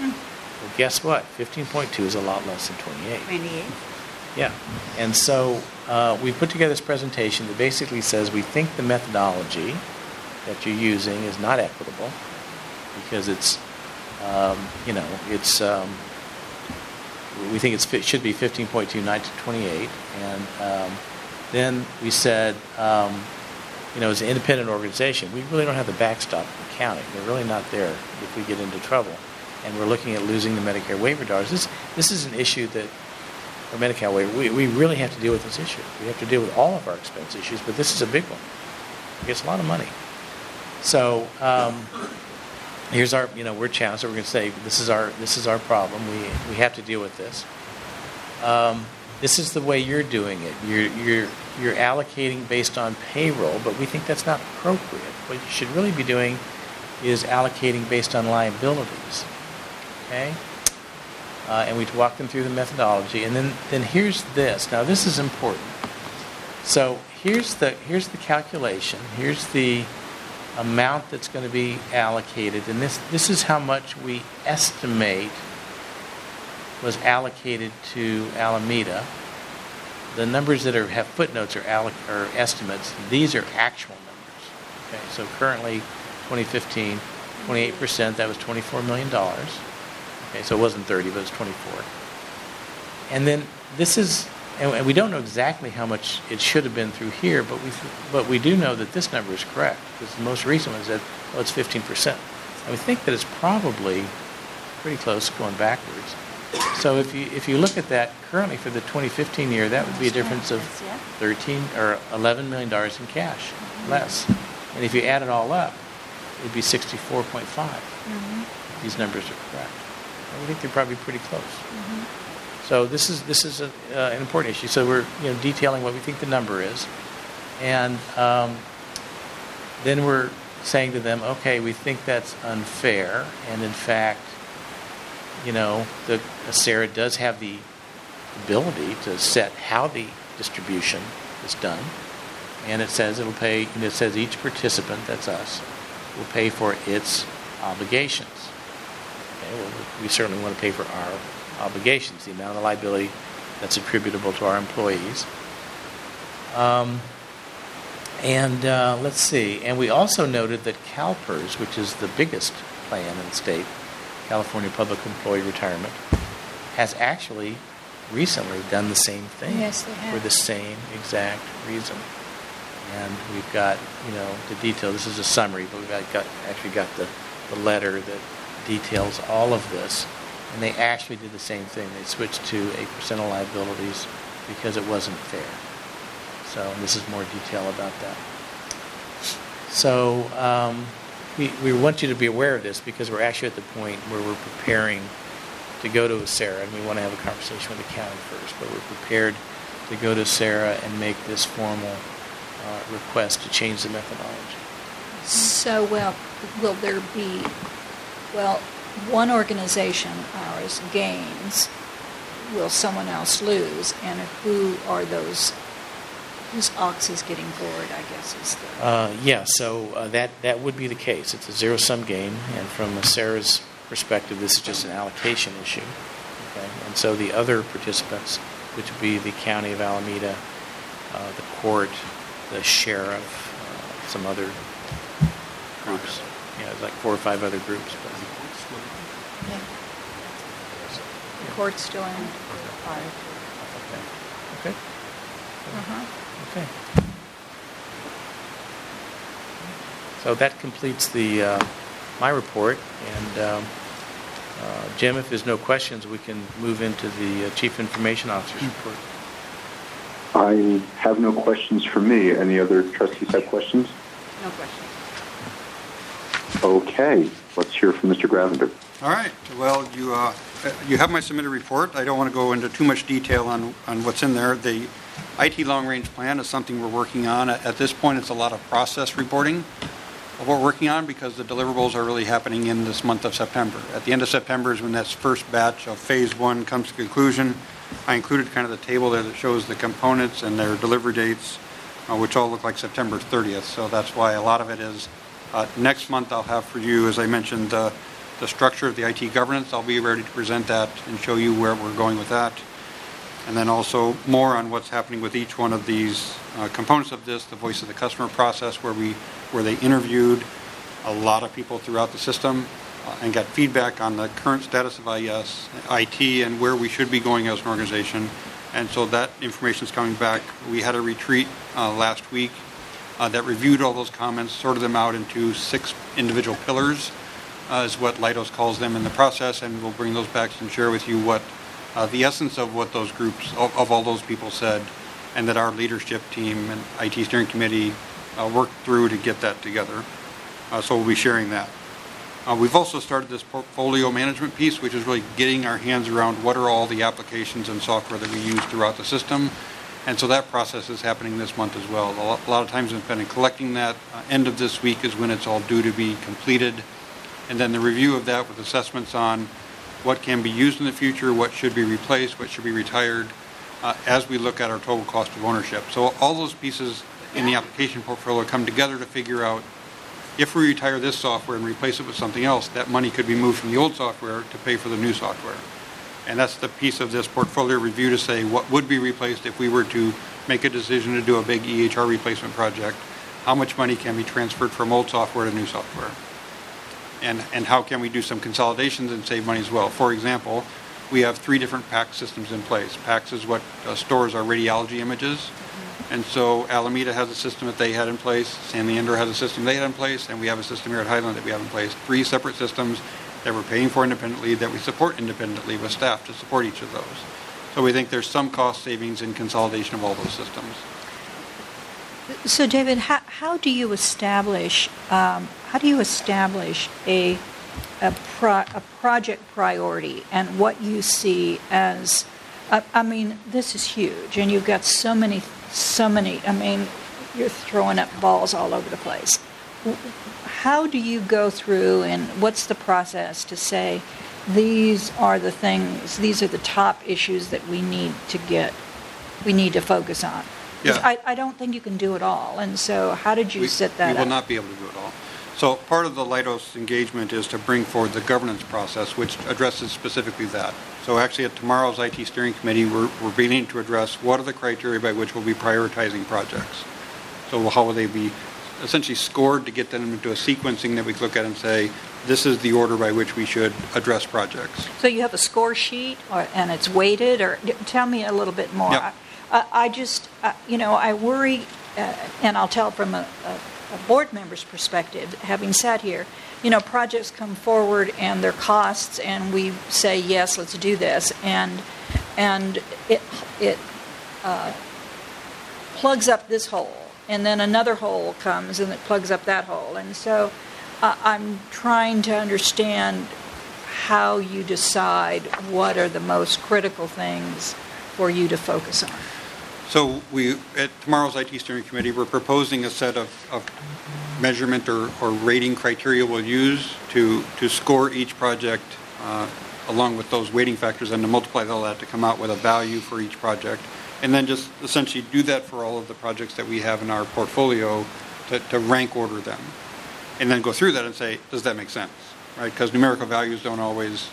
Well, guess what? 15.2 is a lot less than 28. 28. Yeah. And so uh, we put together this presentation that basically says we think the methodology that you're using is not equitable because it's, um, you know, it's, um, we think it's, it should be 15.2, not to 28. And um, then we said, um, you know, as an independent organization, we really don't have the backstop of the county. They're really not there if we get into trouble. And we're looking at losing the Medicare waiver dollars. This, this is an issue that or Medi-Cal waiver, we, we really have to deal with this issue. We have to deal with all of our expense issues, but this is a big one. It's a lot of money. So um, here's our, you know, we're challenged. So we're going to say this is our this is our problem. We we have to deal with this. Um, this is the way you're doing it. You're you're you're allocating based on payroll, but we think that's not appropriate. What you should really be doing is allocating based on liabilities. Okay. Uh, and we walk them through the methodology. And then, then here's this. Now, this is important. So here's the here's the calculation. Here's the amount that's going to be allocated, and this this is how much we estimate was allocated to Alameda. The numbers that are have footnotes are, alloc- are estimates. These are actual numbers. Okay, so currently, 2015, 28 percent. That was 24 million dollars. Okay, so it wasn't 30, but it was 24. And then this is, and we don't know exactly how much it should have been through here, but we, but we do know that this number is correct because the most recent one said, oh, it's 15 percent. And we think that it's probably pretty close going backwards. So if you if you look at that currently for the 2015 year, that would be a difference of 13 or 11 million dollars in cash less. And if you add it all up, it'd be 64.5. These numbers are correct. I think they're probably pretty close. So this is this is a, uh, an important issue. So we're you know detailing what we think the number is, and um, then we're saying to them, okay, we think that's unfair, and in fact, you know, the ACERA does have the ability to set how the distribution is done, and it says it'll pay. And it says each participant, that's us, will pay for its obligations. Okay, well, we certainly want to pay for our obligations, the amount of liability that's attributable to our employees. Um, and uh, let's see, and we also noted that CalPERS, which is the biggest plan in the state, California Public Employee Retirement, has actually recently done the same thing Yes, for the same exact reason. And we've got, you know, the detail. This is a summary, but we've got, got actually got the, the letter that details all of this. And they actually did the same thing. They switched to a percent of liabilities because it wasn't fair. So this is more detail about that. So um, we, we want you to be aware of this because we're actually at the point where we're preparing to go to ACERA, and we want to have a conversation with the county first, but we're prepared to go to ACERA and make this formal uh, request to change the methodology. So, well, will there be, well, one organization, ours, gains, will someone else lose? And who are those, whose ox is getting bored, I guess is the. Uh, yeah, so uh, that, that would be the case. It's a zero sum game, and from ACERA's perspective, this is just an allocation issue. Okay? And so the other participants, which would be the county of Alameda, uh, the court, the sheriff, uh, some other groups. Yeah, there's like four or five other groups. But, The court's still in. okay. Okay. Uh-huh. Okay. So that completes the uh, my report, and um, uh, Jim, if there's no questions, we can move into the uh, chief information officer's report. I have no questions for me. Any other trustees have questions? No questions. Okay, let's hear from Mr. Gravender. All right, well, you, uh, you have my submitted report. I don't want to go into too much detail on, on what's in there. The IT long-range plan is something we're working on. At this point, it's a lot of process reporting of what we're working on because the deliverables are really happening in this month of September. At the end of September is when that first batch of Phase 1 comes to conclusion. I included kind of the table there that shows the components and their delivery dates, uh, which all look like September 30th. So that's why a lot of it is, uh, next month I'll have for you, as I mentioned, uh, the structure of the IT governance. I'll be ready to present that and show you where we're going with that. And then also more on what's happening with each one of these uh, components of this, the voice of the customer process, where we where they interviewed a lot of people throughout the system uh, and got feedback on the current status of IES, IT, and where we should be going as an organization. And so that information is coming back. We had a retreat uh, last week uh, that reviewed all those comments, sorted them out into six individual pillars, uh, is what Leidos calls them in the process, and we'll bring those back and share with you what uh, the essence of what those groups, of, of all those people said, and that our leadership team and IT steering committee uh, worked through to get that together. Uh, so we'll be sharing that. Uh, we've also started this portfolio management piece, which is really getting our hands around what are all the applications and software that we use throughout the system. And so that process is happening this month as well. A lot, of times it's been in collecting that. Uh, end of this week is when it's all due to be completed. And then the review of that with assessments on what can be used in the future, what should be replaced, what should be retired, uh, as we look at our total cost of ownership. So all those pieces in the application portfolio come together to figure out if we retire this software and replace it with something else, that money could be moved from the old software to pay for the new software. And that's the piece of this portfolio review to say what would be replaced if we were to make a decision to do a big EHR replacement project. How much money can be transferred from old software to new software? And, and how can we do some consolidations and save money as well. For example, we have three different PACS systems in place. PACS is what uh, stores our radiology images. And so Alameda has a system that they had in place, San Leandro has a system they had in place, and we have a system here at Highland that we have in place. Three separate systems that we're paying for independently, that we support independently with staff to support each of those. So we think there's some cost savings in consolidation of all those systems. So, David, how, how do you establish um, how do you establish a a, pro, a project priority and what you see as I, I mean this is huge and you've got so many so many I mean you're throwing up balls all over the place. How do you go through and what's the process to say these are the things these are the top issues that we need to get we need to focus on? Yeah. I, I don't think you can do it all. And so, how did you we, set that we up? will not be able to do it all. So part of the Leidos engagement is to bring forward the governance process, which addresses specifically that. So actually at tomorrow's IT steering committee, we're, we're beginning to address what are the criteria by which we'll be prioritizing projects. So how will they be essentially scored to get them into a sequencing that we can look at and say, this is the order by which we should address projects. So you have a score sheet, or, and it's weighted, or tell me a little bit more. Yep. I, I just, uh, you know, I worry, uh, and I'll tell from a, a, a board member's perspective, having sat here, you know, projects come forward and their costs, and we say yes, let's do this, and and it it uh, plugs up this hole, and then another hole comes and it plugs up that hole, and so uh, I'm trying to understand how you decide what are the most critical things for you to focus on. So we, at tomorrow's IT steering committee, we're proposing a set of, of measurement or, or rating criteria we'll use to, to score each project uh, along with those weighting factors and to multiply all that to come out with a value for each project. And then just essentially do that for all of the projects that we have in our portfolio to, to rank order them. And then go through that and say, does that make sense? Right? Because numerical values don't always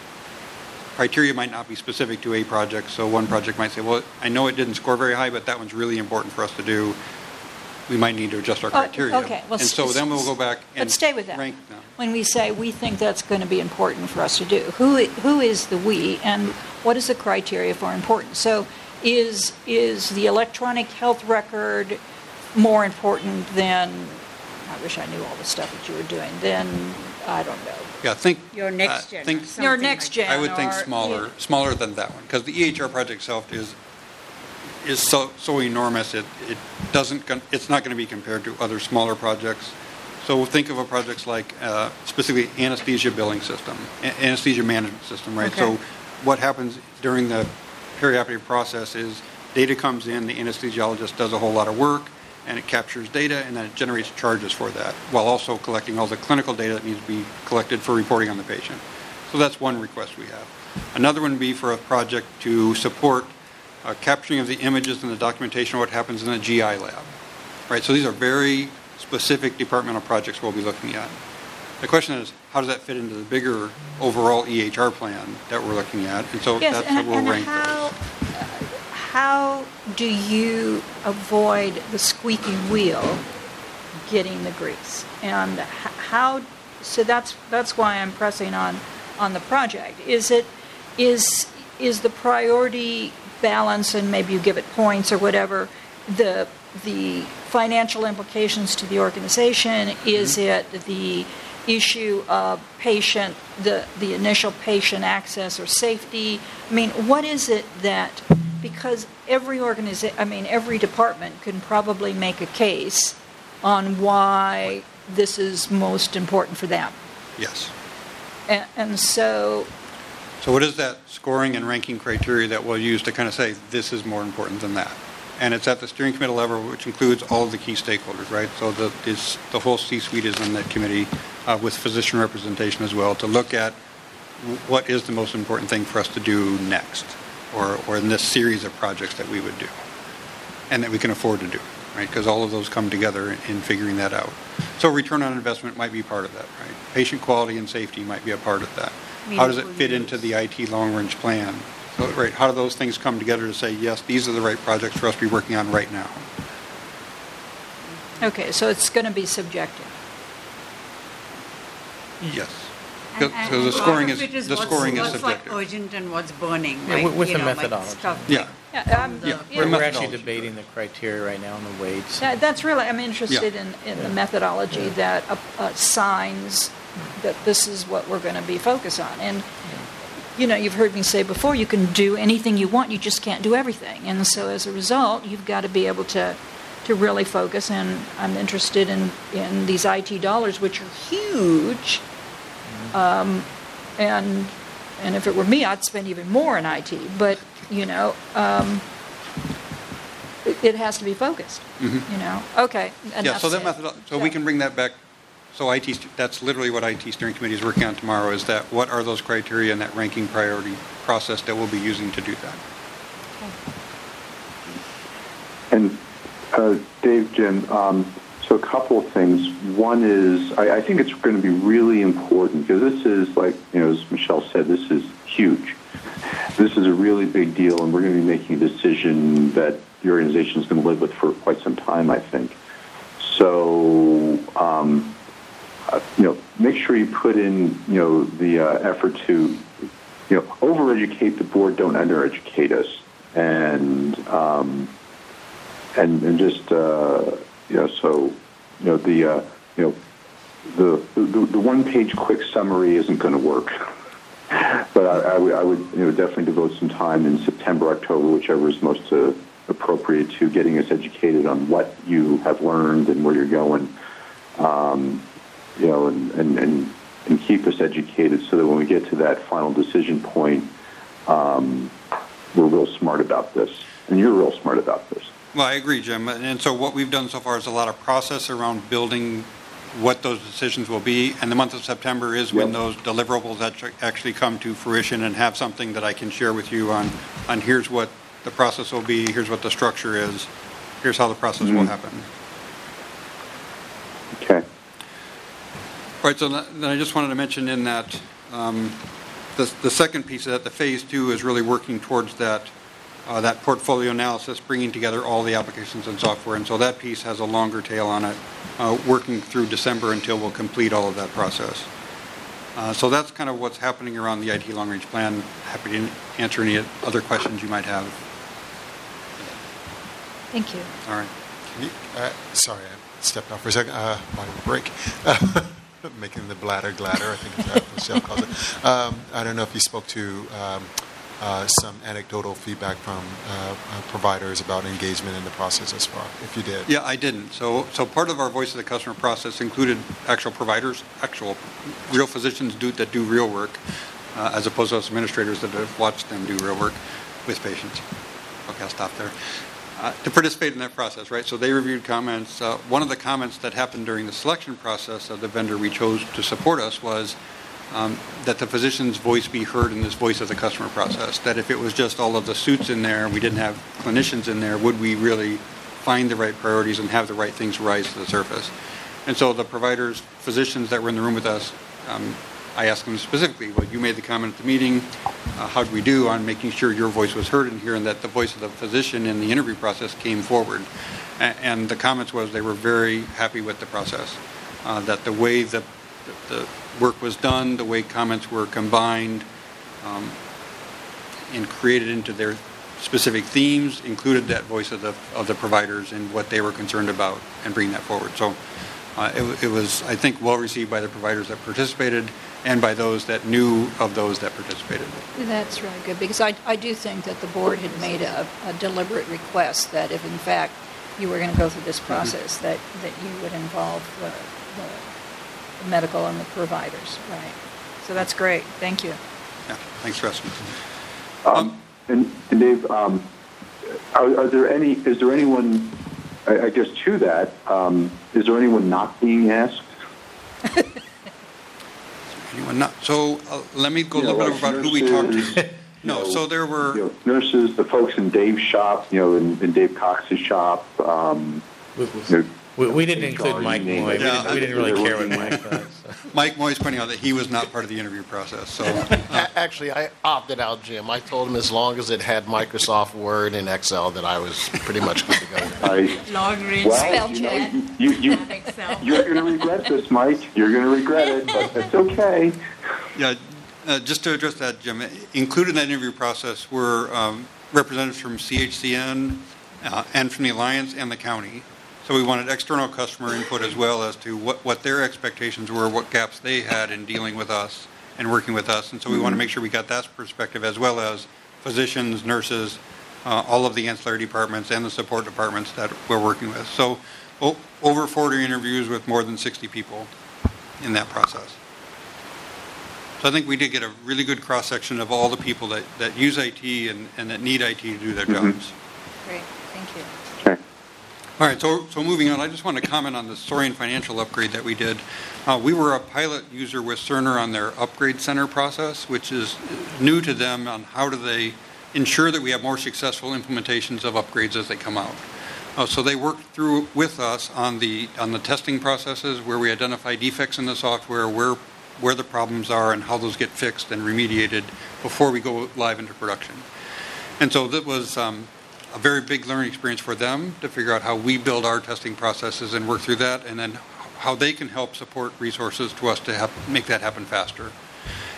criteria might not be specific to a project. So one project might say, well, I know it didn't score very high, but that one's really important for us to do. We might need to adjust our Oh, criteria. okay. Well, and so then we'll go back and But stay with that. rank them. When we say we think that's going to be important for us to do, who who is the we, and what is the criteria for importance? So, is is the electronic health record more important than? I wish I knew all the stuff that you were doing. Then I don't know. Yeah, think Your uh, next gen. think- Your next gen. I would think or- smaller, smaller than that one, because the EHR project itself is is so so enormous. It it doesn't it's not going to be compared to other smaller projects. So think of a projects like uh, specifically anesthesia billing system, a- anesthesia management system, right? Okay. So what happens during the perioperative process is data comes in, the anesthesiologist does a whole lot of work, and it captures data, and then it generates charges for that, while also collecting all the clinical data that needs to be collected for reporting on the patient. So that's one request we have. Another one would be for a project to support uh, capturing of the images and the documentation of what happens in the GI lab. Right, so these are very specific departmental projects we'll be looking at. The question is, how does that fit into the bigger overall EHR plan that we're looking at? And so Yes, that's how and, we'll and rank how, those. How do you avoid the squeaky wheel getting the grease? And how, so that's, that's why I'm pressing on, on the project. Is it, is, is the priority balance, and maybe you give it points or whatever, the, the financial implications to the organization? Is mm-hmm. it the issue of patient, the, the initial patient access or safety? I mean, what is it that, because every organization, I mean, every department can probably make a case on why this is most important for them. Yes. And, and so, So what is that scoring and ranking criteria that we'll use to kind of say, this is more important than that? And it's at the steering committee level, which includes all of the key stakeholders, right? So the, the whole C-suite is in that committee uh, with physician representation as well to look at what is the most important thing for us to do next or, or in this series of projects that we would do and that we can afford to do, right? Because all of those come together in, in figuring that out. So return on investment might be part of that, right? Patient quality and safety might be a part of that. How does it fit into the IT long-range plan? So, right, how do those things come together to say, yes, these are the right projects for us to be working on right now? okay, so it's going to be subjective. Yes. And- So the and scoring part is, of it the what's- scoring is What's like urgent and what's burning, Yeah, right? with- with You the know, like methodology. stuff Yeah. Yeah, I'm, Yeah. yeah. We're, we're actually methodology. debating the criteria right now on the weights. Yeah, that's really, I'm interested in, in the methodology that uh, uh, signs that this is what we're going to be focused on. And, you know, you've heard me say before, you can do anything you want, you just can't do everything. And so as a result, you've got to be able to, to really focus. And I'm interested in, in these IT dollars, which are huge. Um, and, and if it were me, I'd spend even more in IT. But, you know, um, it, it has to be focused, you know? Okay. Yeah, so that method, so we can bring that back. So IT. That's literally what IT steering committee is working on tomorrow, is that what are those criteria and that ranking priority process that we'll be using to do that? And uh, Dave, Jim, um, so a couple of things. One is I, I think it's going to be really important because this is like you know as Michelle said, this is huge. This is a really big deal, and we're going to be making a decision that the organization is going to live with for quite some time. I think. So um, uh, you know, make sure you put in you know the uh, effort to you know overeducate the board, don't undereducate us, and um, and and just uh, know so you know the uh, you know the the, the one page quick summary isn't going to work. [LAUGHS] But I, I, would, would you know definitely devote some time in September, October, whichever is most uh, appropriate to getting us educated on what you have learned and where you're going. Um, you know, and, and, and, and keep us educated so that when we get to that final decision point, um, we're real smart about this. And you're real smart about this. Well, I agree, Jim. And so what we've done so far is a lot of process around building what those decisions will be. And the month of September is when those deliverables actu- actually come to fruition and have something that I can share with you on, on here's what the process will be, here's what the structure is, here's how the process will Mhm. happen. Okay. All right, so then I just wanted to mention in that, um, the, the second piece of that, the phase two is really working towards that, uh, that portfolio analysis, bringing together all the applications and software. And so that piece has a longer tail on it, uh, working through December until we'll complete all of that process. Uh, So that's kind of what's happening around the IT long-range plan. Happy to answer any other questions you might have. Thank you. All right. Can you- uh, Sorry, I stepped off for a second. Uh, My break. [LAUGHS] Making the bladder gladder, I think is what Michelle calls it. [LAUGHS] Um, I don't know if you spoke to um, uh, some anecdotal feedback from uh, uh, providers about engagement in the process as far, if you did. Yeah, I didn't. So, so part of our voice of the customer process included actual providers, actual real physicians do, that do real work, uh, as opposed to us administrators that have watched them do real work with patients. Okay, I'll stop there. Uh, to participate in that process, right? So they reviewed comments. One of the comments that happened during the selection process of the vendor we chose to support us was um, that the physician's voice be heard in this voice of the customer process. That if it was just all of the suits in there, we didn't have clinicians in there, would we really find the right priorities and have the right things rise to the surface? And so the providers, physicians that were in the room with us, um, I asked them specifically, well, you made the comment at the meeting, uh, how did we do on making sure your voice was heard in here and that the voice of the physician in the interview process came forward? And the comments was they were very happy with the process, uh, that the way that the work was done, the way comments were combined um, and created into their specific themes, included that voice of the, of the providers and what they were concerned about and bring that forward. So uh, it, it was, I think, well received by the providers that participated and by those that knew of those that participated. That's really good, because I, I do think that the board had made a, a deliberate request that if in fact you were going to go through this process, that, that you would involve the, the medical and the providers, right? So that's great, thank you. Yeah, thanks for asking. Um, and, and Dave, um, are, are there any? Is there anyone? I, I guess to that, um, is there anyone not being asked? [LAUGHS] Anyone not? So uh, let me go a little know, bit like about who we talked nurses, to. [LAUGHS] you No, know, so there were. You know, nurses, the folks in Dave's shop, you know, in, in Dave Cox's shop. Um, you know, we, we didn't include Mike name Moy. it. We, didn't, we didn't really care what they're Mike working. thought. so. Mike Moy's pointing out that he was not part of the interview process. So uh, Actually, I opted out, Jim. I told him as long as it had Microsoft Word and Excel that I was pretty much good to go. I, Long range well, spell you know, check. you, you, Not Excel. you're going to regret this, Mike. You're going to regret it, but that's okay. Yeah, uh, just to address that, Jim, included in that interview process were um, representatives from CHCN uh, and from the Alliance and the county. So we wanted external customer input as well as to what, what their expectations were, what gaps they had in dealing with us and working with us. And so we want to make sure we got that perspective as well as physicians, nurses, uh, all of the ancillary departments and the support departments that we're working with. So o- over 40 interviews with more than 60 people in that process. So I think we did get a really good cross-section of all the people that, that use IT and, and that need IT to do their Mhm. jobs. Great, thank you. All right, so, so moving on, I just want to comment on the Soarian Financial upgrade that we did. Uh, we were a pilot user with Cerner on their upgrade center process, which is new to them on how do they ensure that we have more successful implementations of upgrades as they come out. Uh, so they worked through with us on the on the testing processes where we identify defects in the software, where where the problems are, and how those get fixed and remediated before we go live into production. And so that was um, a very big learning experience for them to figure out how we build our testing processes and work through that, and then how they can help support resources to us to have, make that happen faster.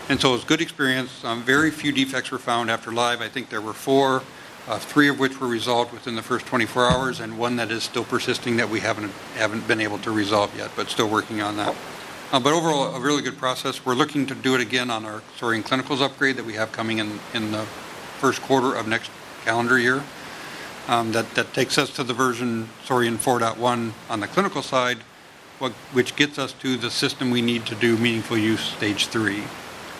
And so it was a good experience. Um, very few defects were found after live. I think there were four, uh, three of which were resolved within the first 24 hours, and one that is still persisting that we haven't haven't been able to resolve yet, but still working on that. Uh, but overall, a really good process. We're looking to do it again on our Soarian Clinicals upgrade that we have coming in in the first quarter of next calendar year. Um, that, that takes us to the version Soarian 4.1 on the clinical side, what, which gets us to the system we need to do meaningful use stage three,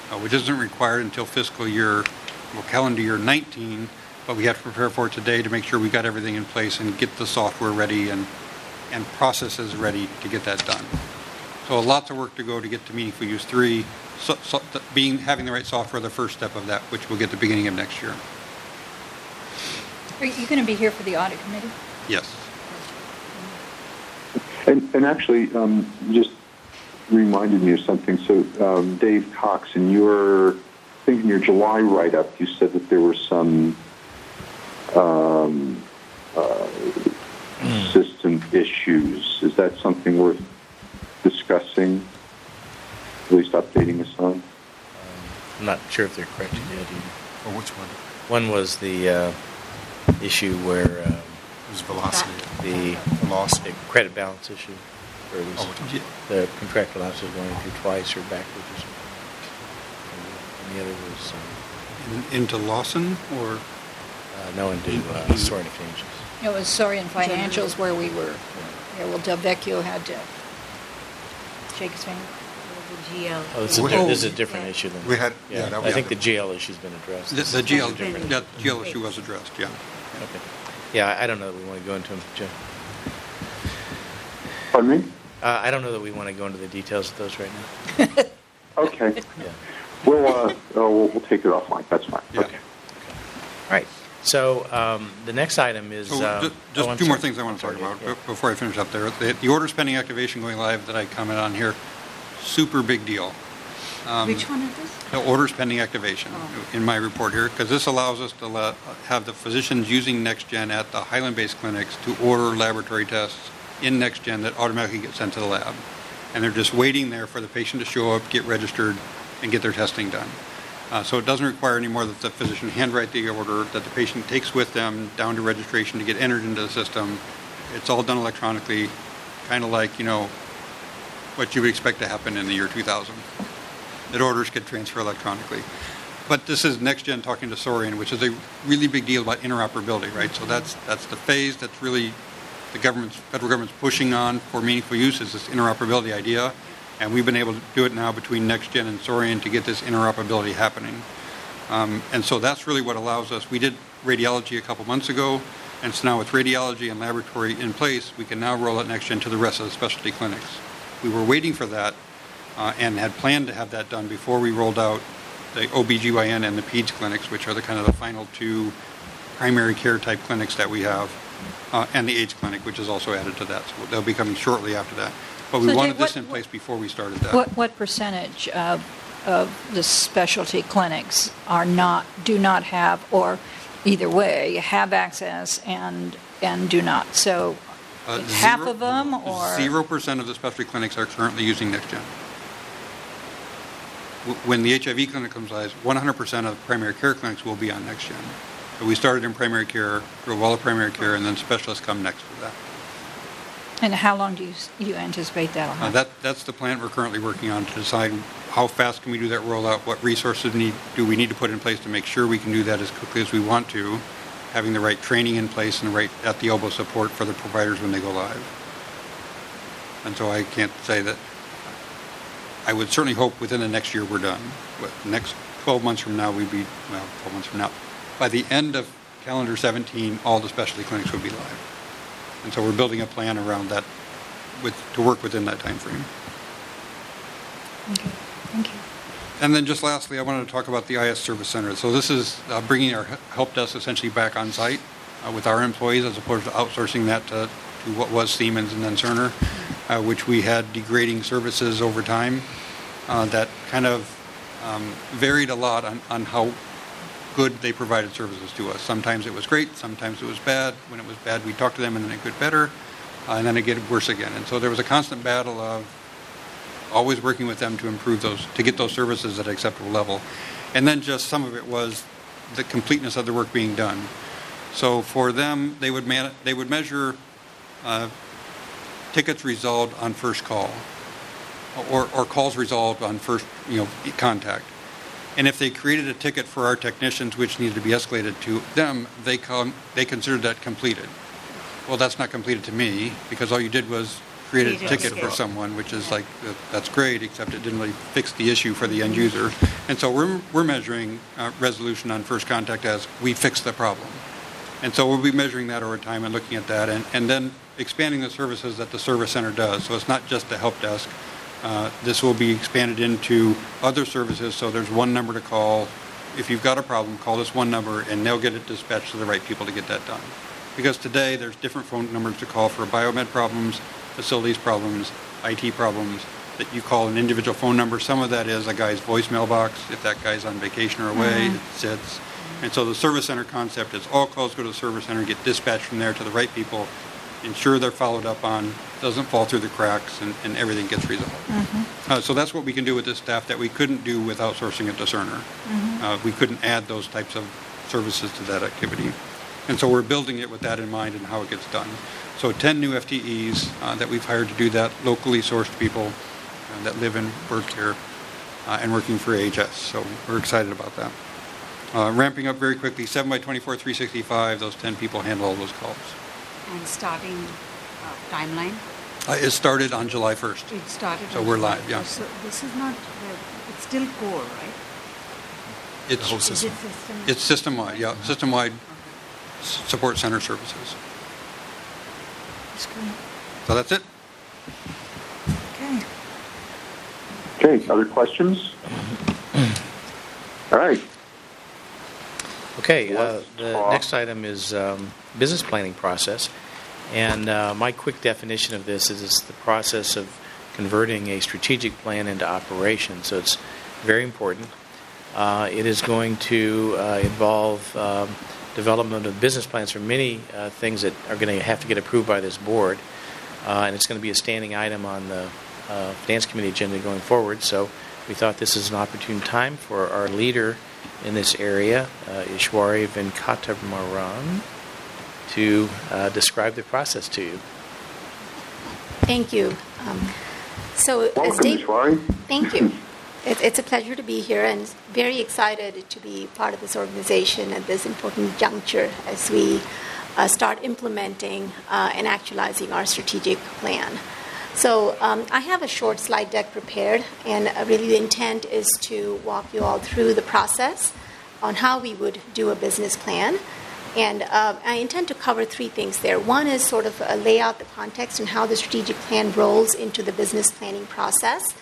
uh, which isn't required until fiscal year, well, calendar year 19, but we have to prepare for it today to make sure we got everything in place and get the software ready and, and processes ready to get that done. So lots of work to go to get to meaningful use three. So, so, being having the right software, the first step of that, which we'll get the beginning of next year. Are you going to be here for the audit committee? Yes. And, and actually, um, just reminded me of something. So, um, Dave Cox, in your, I think in your July write-up, you said that there were some um, uh, system issues. Is that something worth discussing? At least updating us on? I'm not sure if they're corrected yet. either. Or which one? One was the uh, issue where um, It was velocity. the Velocity. credit balance issue, where it was Oh, which one? the contractual balance was going through twice or backwards or something. And the other was um, In- Into Lawson or? Uh, no, into uh, Soarian Financials. It was Soarian Financials where we were, yeah, well, Delvecchio had to shake his finger. GL. Oh, this is, a, di- this is a different issue than We had- yeah, that I think the GL issue's been addressed. The This the GL, different. that GL issue was addressed, yeah. Okay. Yeah, I- I don't know that we want to go into them, Jim. Pardon me? Uh, I don't know that we want to go into the details of those right now. [LAUGHS] Okay. Yeah. We'll, uh, oh, we'll, we'll take it offline. That's fine. Yeah. Okay. All right. So um, the next item is. So um, ju- oh, just I'm two more things I want to talk Sorry, about yeah. before I finish up there. The the orders pending activation going live that I comment on here, super big deal. Um, Which one is this? The orders pending activation in my report here, because this allows us to let, have the physicians using NextGen at the Highland-based clinics to order laboratory tests in NextGen that automatically get sent to the lab. And they're just waiting there for the patient to show up, get registered, and get their testing done. Uh, so it doesn't require anymore that the physician handwrite the order that the patient takes with them down to registration to get entered into the system. It's all done electronically, kind of like, you know, what you would expect to happen in the year 2000 that orders could transfer electronically. But this is NextGen talking to Soarian, which is a really big deal about interoperability, right? So that's that's the phase that's really the government's federal government's pushing on for meaningful use is this interoperability idea, and we've been able to do it now between NextGen and Soarian to get this interoperability happening. Um, and so that's really what allows us. We did radiology a couple months ago, and so now with radiology and laboratory in place, we can now roll out NextGen to the rest of the specialty clinics. We were waiting for that uh, and had planned to have that done before we rolled out the OBGYN and the PEDS clinics, which are the kind of the final two primary care type clinics that we have, uh, and the AIDS clinic, which is also added to that. So they'll be coming shortly after that. But we So, Jay, wanted this what- in place before we started that. What, what percentage of, of the specialty clinics are not, do not have, or either way, have access and, and do not? So Uh, half zero- of them, or? Zero percent of the specialty clinics are currently using NextGen. When the HIV clinic comes live, 100% of primary care clinics will be on NextGen. So we started in primary care, drove all of primary care, and then specialists come next to that. And how long do you, you anticipate that'll Uh. That, that's the plan we're currently working on to decide how fast can we do that rollout, what resources need, do we need to put in place to make sure we can do that as quickly as we want to, having the right training in place and the right at the elbow support for the providers when they go live. And so I can't say that, I would certainly hope within the next year we're done. But next 12 months from now, we'd be, well, 12 months from now, by the end of calendar 17, all the specialty clinics would be live. And so we're building a plan around that with, to work within that time frame. Okay, thank you. And then just lastly, I wanted to talk about the IS Service Center. So this is uh, bringing our help desk essentially back on site uh, with our employees as opposed to outsourcing that to, to what was Siemens and then Cerner, uh, which we had degrading services over time uh, that kind of um, varied a lot on, on how good they provided services to us. Sometimes it was great, sometimes it was bad. When it was bad, we talked to them and then it got better, uh, and then it get worse again. And so there was a constant battle of always working with them to improve those, to get those services at an acceptable level. And then just some of it was the completeness of the work being done. So for them, they would man, they would measure uh, tickets resolved on first call, or, or calls resolved on first, you know, contact. And if they created a ticket for our technicians, which needed to be escalated to them, they come, they considered that completed. Well, that's not completed to me because all you did was create a ticket for someone, which is like uh, that's great, except it didn't really fix the issue for the end user. And so we're we're measuring uh, resolution on first contact as we fixed the problem. And so we'll be measuring that over time and looking at that, and, and then expanding the services that the service center does. So it's not just the help desk. Uh, this will be expanded into other services. So there's one number to call. If you've got a problem, call this one number, and they'll get it dispatched to the right people to get that done. Because today there's different phone numbers to call for biomed problems, facilities problems, IT problems. That you call an individual phone number. Some of that is a guy's voicemail box. If that guy's on vacation or away, it sits. And so the service center concept is all calls go to the service center, get dispatched from there to the right people, ensure they're followed up on, doesn't fall through the cracks, and, and everything gets resolved. Uh, so that's what we can do with this staff that we couldn't do with outsourcing it to Cerner. Uh, we couldn't add those types of services to that activity. And so we're building it with that in mind and how it gets done. So 10 new FTEs uh, that we've hired to do that, locally sourced people uh, that live and work here uh, and working for AHS. So we're excited about that. Uh, Ramping up very quickly, 7 by 24, 365, those 10 people handle all those calls. And starting uh, timeline? Uh, It started on July 1st. It started. So on we're July live, yeah. So this is not, the- it's still core, right? It's, whole Is it system. system? it's system-wide, yeah, system-wide s- support center services. It's good. So that's it. Okay. Okay, other questions? All right. Okay, uh, the next item is um, business planning process. And uh, my quick definition of this is it's the process of converting a strategic plan into operation. So it's very important. Uh, it is going to uh, involve um, development of business plans for many uh, things that are going to have to get approved by this board. Uh, and it's going to be a standing item on the uh, Finance Committee agenda going forward. So we thought this is an opportune time for our leader in this area, uh, Ishwari Venkataraman, to uh, describe the process to you. Thank you. Um, so, as Dave, Ishwari. thank you. [LAUGHS] It, it's a pleasure to be here and very excited to be part of this organization at this important juncture as we uh, start implementing uh, and actualizing our strategic plan. So, um, I have a short slide deck prepared, and uh, really the intent is to walk you all through the process on how we would do a business plan. And uh, I intend to cover three things there. One is sort of uh, lay out the context and how the strategic plan rolls into the business planning process,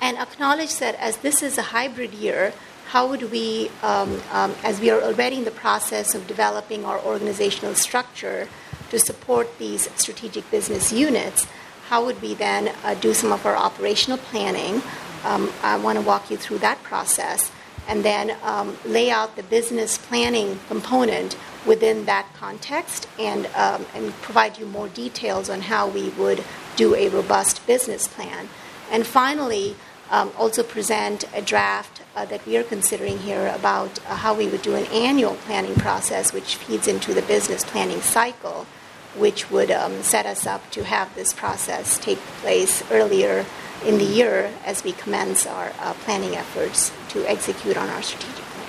and acknowledge that as this is a hybrid year, how would we, um, um, as we are already in the process of developing our organizational structure to support these strategic business units, how would we then uh, do some of our operational planning? Um, I want to walk you through that process and then um, lay out the business planning component within that context and, um, and provide you more details on how we would do a robust business plan. And finally, um, also present a draft uh, that we are considering here about uh, how we would do an annual planning process, which feeds into the business planning cycle, which would um, set us up to have this process take place earlier in the year as we commence our uh, planning efforts to execute on our strategic plan.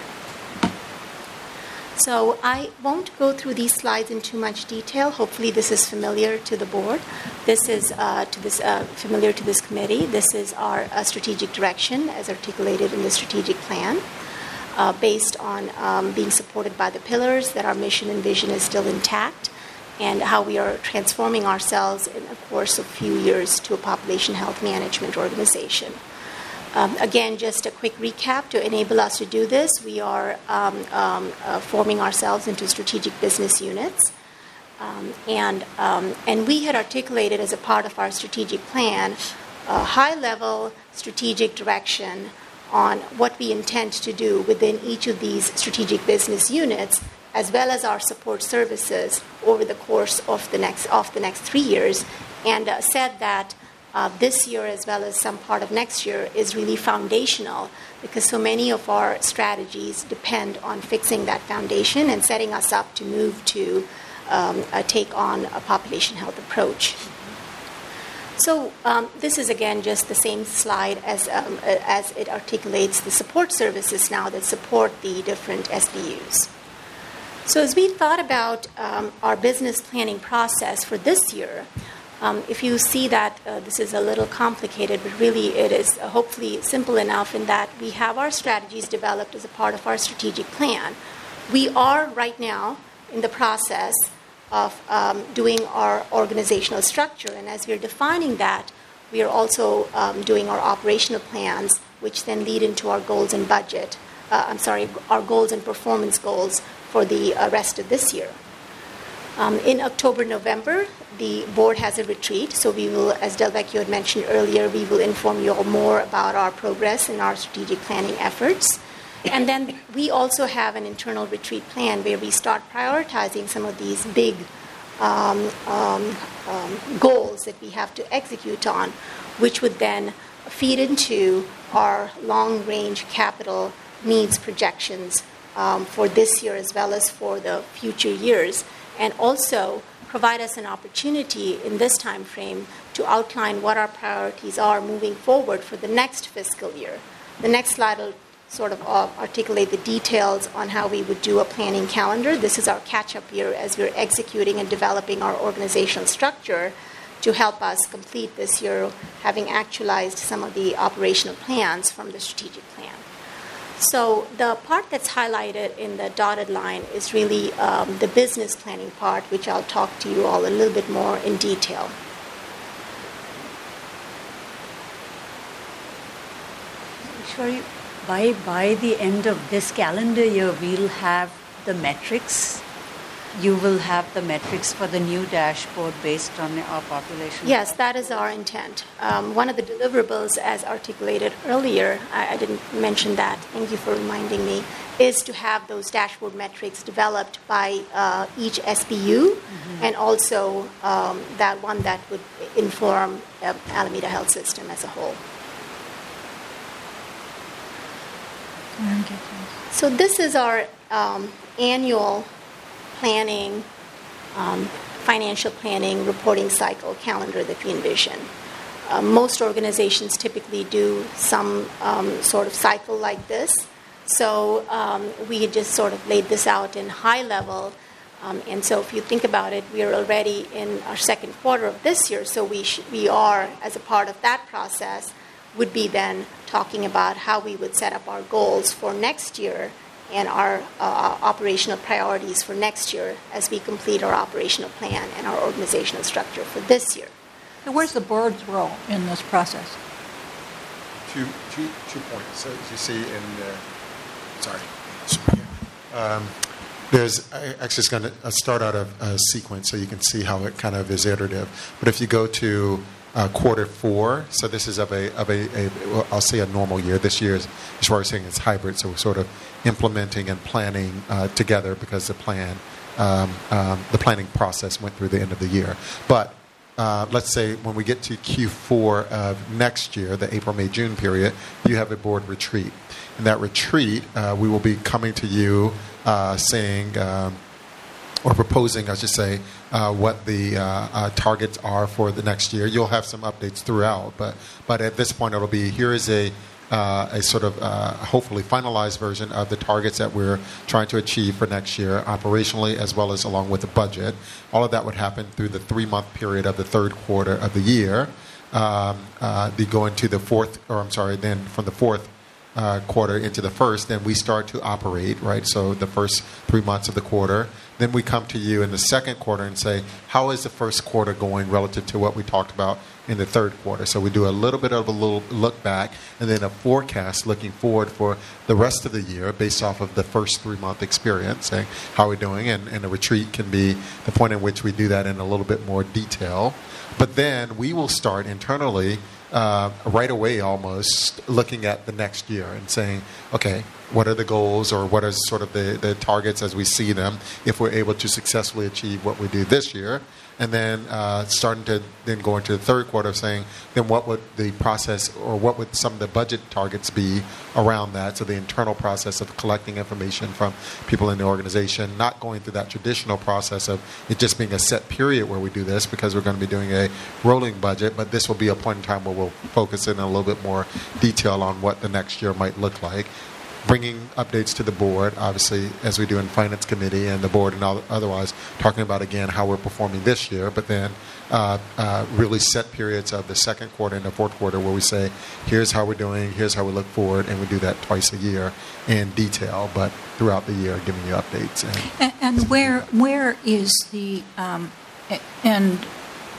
So I won't go through these slides in too much detail. Hopefully, this is familiar to the board. This is uh, to this uh, familiar to this committee. This is our uh, strategic direction as articulated in the strategic plan, uh, based on um, being supported by the pillars that our mission and vision is still intact, and how we are transforming ourselves in the course of a few years to a population health management organization. Um, again, just a quick recap to enable us to do this. We are um, um, uh, forming ourselves into strategic business units. Um, and, um, and we had articulated as a part of our strategic plan a high level strategic direction on what we intend to do within each of these strategic business units, as well as our support services over the course of the next, of the next three years, and uh, said that uh, this year as well as some part of next year is really foundational because so many of our strategies depend on fixing that foundation and setting us up to move to um, take on a population health approach. So um, this is again just the same slide as um, as it articulates the support services now that support the different SBUs. So as we thought about um, our business planning process for this year, um, if you see that uh, this is a little complicated, but really it is uh, hopefully simple enough in that we have our strategies developed as a part of our strategic plan. We are right now in the process of um, doing our organizational structure, and as we are defining that, we are also um, doing our operational plans, which then lead into our goals and budget. Uh, I'm sorry, our goals and performance goals for the rest of this year. Um, in October, November, the board has a retreat, so we will, as Delvecchio had mentioned earlier, we will inform you all more about our progress and our strategic planning efforts. And then we also have an internal retreat plan where we start prioritizing some of these big um, um, um, goals that we have to execute on, which would then feed into our long range capital needs projections um, for this year as well as for the future years, and also provide us an opportunity in this time frame to outline what our priorities are moving forward for the next fiscal year. The next slide will sort of uh, articulate the details on how we would do a planning calendar. This is our catch up year as we're executing and developing our organizational structure to help us complete this year, having actualized some of the operational plans from the strategic. So, the part that's highlighted in the dotted line is really um, the business planning part, which I'll talk to you all a little bit more in detail. Sure, by, by the end of this calendar year, we'll have the metrics. You will have the metrics for the new dashboard based on our population. Yes, that is our intent. Um, one of the deliverables, as articulated earlier, I, I didn't mention that, thank you for reminding me, is to have those dashboard metrics developed by uh, each SBU and also um, that one that would inform uh, Alameda Health System as a whole. So this is our um, annual planning, um, financial planning, reporting cycle calendar that we envision. Uh, most organizations typically do some um, sort of cycle like this. So um, we just sort of laid this out in high level. Um, and so if you think about it, we are already in our second quarter of this year. So we, sh- we are, as a part of that process, would be then talking about how we would set up our goals for next year and our uh, operational priorities for next year as we complete our operational plan and our organizational structure for this year. So where's the board's role in this process? Two, two, two points. So as you see in the, sorry, sorry. Um, there's I- actually it's going to start out of a sequence so you can see how it kind of is iterative. But if you go to uh, quarter four, so this is of a of a, I'll say a normal year. This year is as far as saying it's hybrid, so we're sort of implementing and planning uh, together because the plan um, um, the planning process went through the end of the year. But uh, let's say when we get to Q4 of next year, the April, May, June period, you have a board retreat. In that retreat, uh, we will be coming to you uh, saying, um, or proposing, I should say, uh, what the uh, uh, targets are for the next year. You'll have some updates throughout, but but at this point, it'll be here is a uh, a sort of uh, hopefully finalized version of the targets that we're trying to achieve for next year, operationally as well as along with the budget. All of that would happen through the three month period of the third quarter of the year. Um, uh, be going to the fourth, or I'm sorry, then from the fourth uh, quarter into the first, then we start to operate, right? So the first three months of the quarter. Then we come to you in the second quarter and say, how is the first quarter going relative to what we talked about in the third quarter? So we do a little bit of a little look back and then a forecast looking forward for the rest of the year based off of the first three month experience, saying how we're doing. And, and a retreat can be the point in which we do that in a little bit more detail. But then we will start internally uh, right away almost looking at the next year and saying, okay, what are the goals or what are sort of the, the targets as we see them if we're able to successfully achieve what we do this year? And then uh, starting to then go into the third quarter saying, then what would the process or what would some of the budget targets be around that? So the internal process of collecting information from people in the organization, not going through that traditional process of it just being a set period where we do this because we're going to be doing a rolling budget, but this will be a point in time where we'll focus in a little bit more detail on what the next year might look like bringing updates to the board, obviously, as we do in finance committee and the board and all, otherwise, talking about again how we're performing this year, but then uh, uh, really set periods of the second quarter and the fourth quarter where we say, here's how we're doing, here's how we look forward, and we do that twice a year in detail, but throughout the year, giving you updates. And, And, and where where is the um, and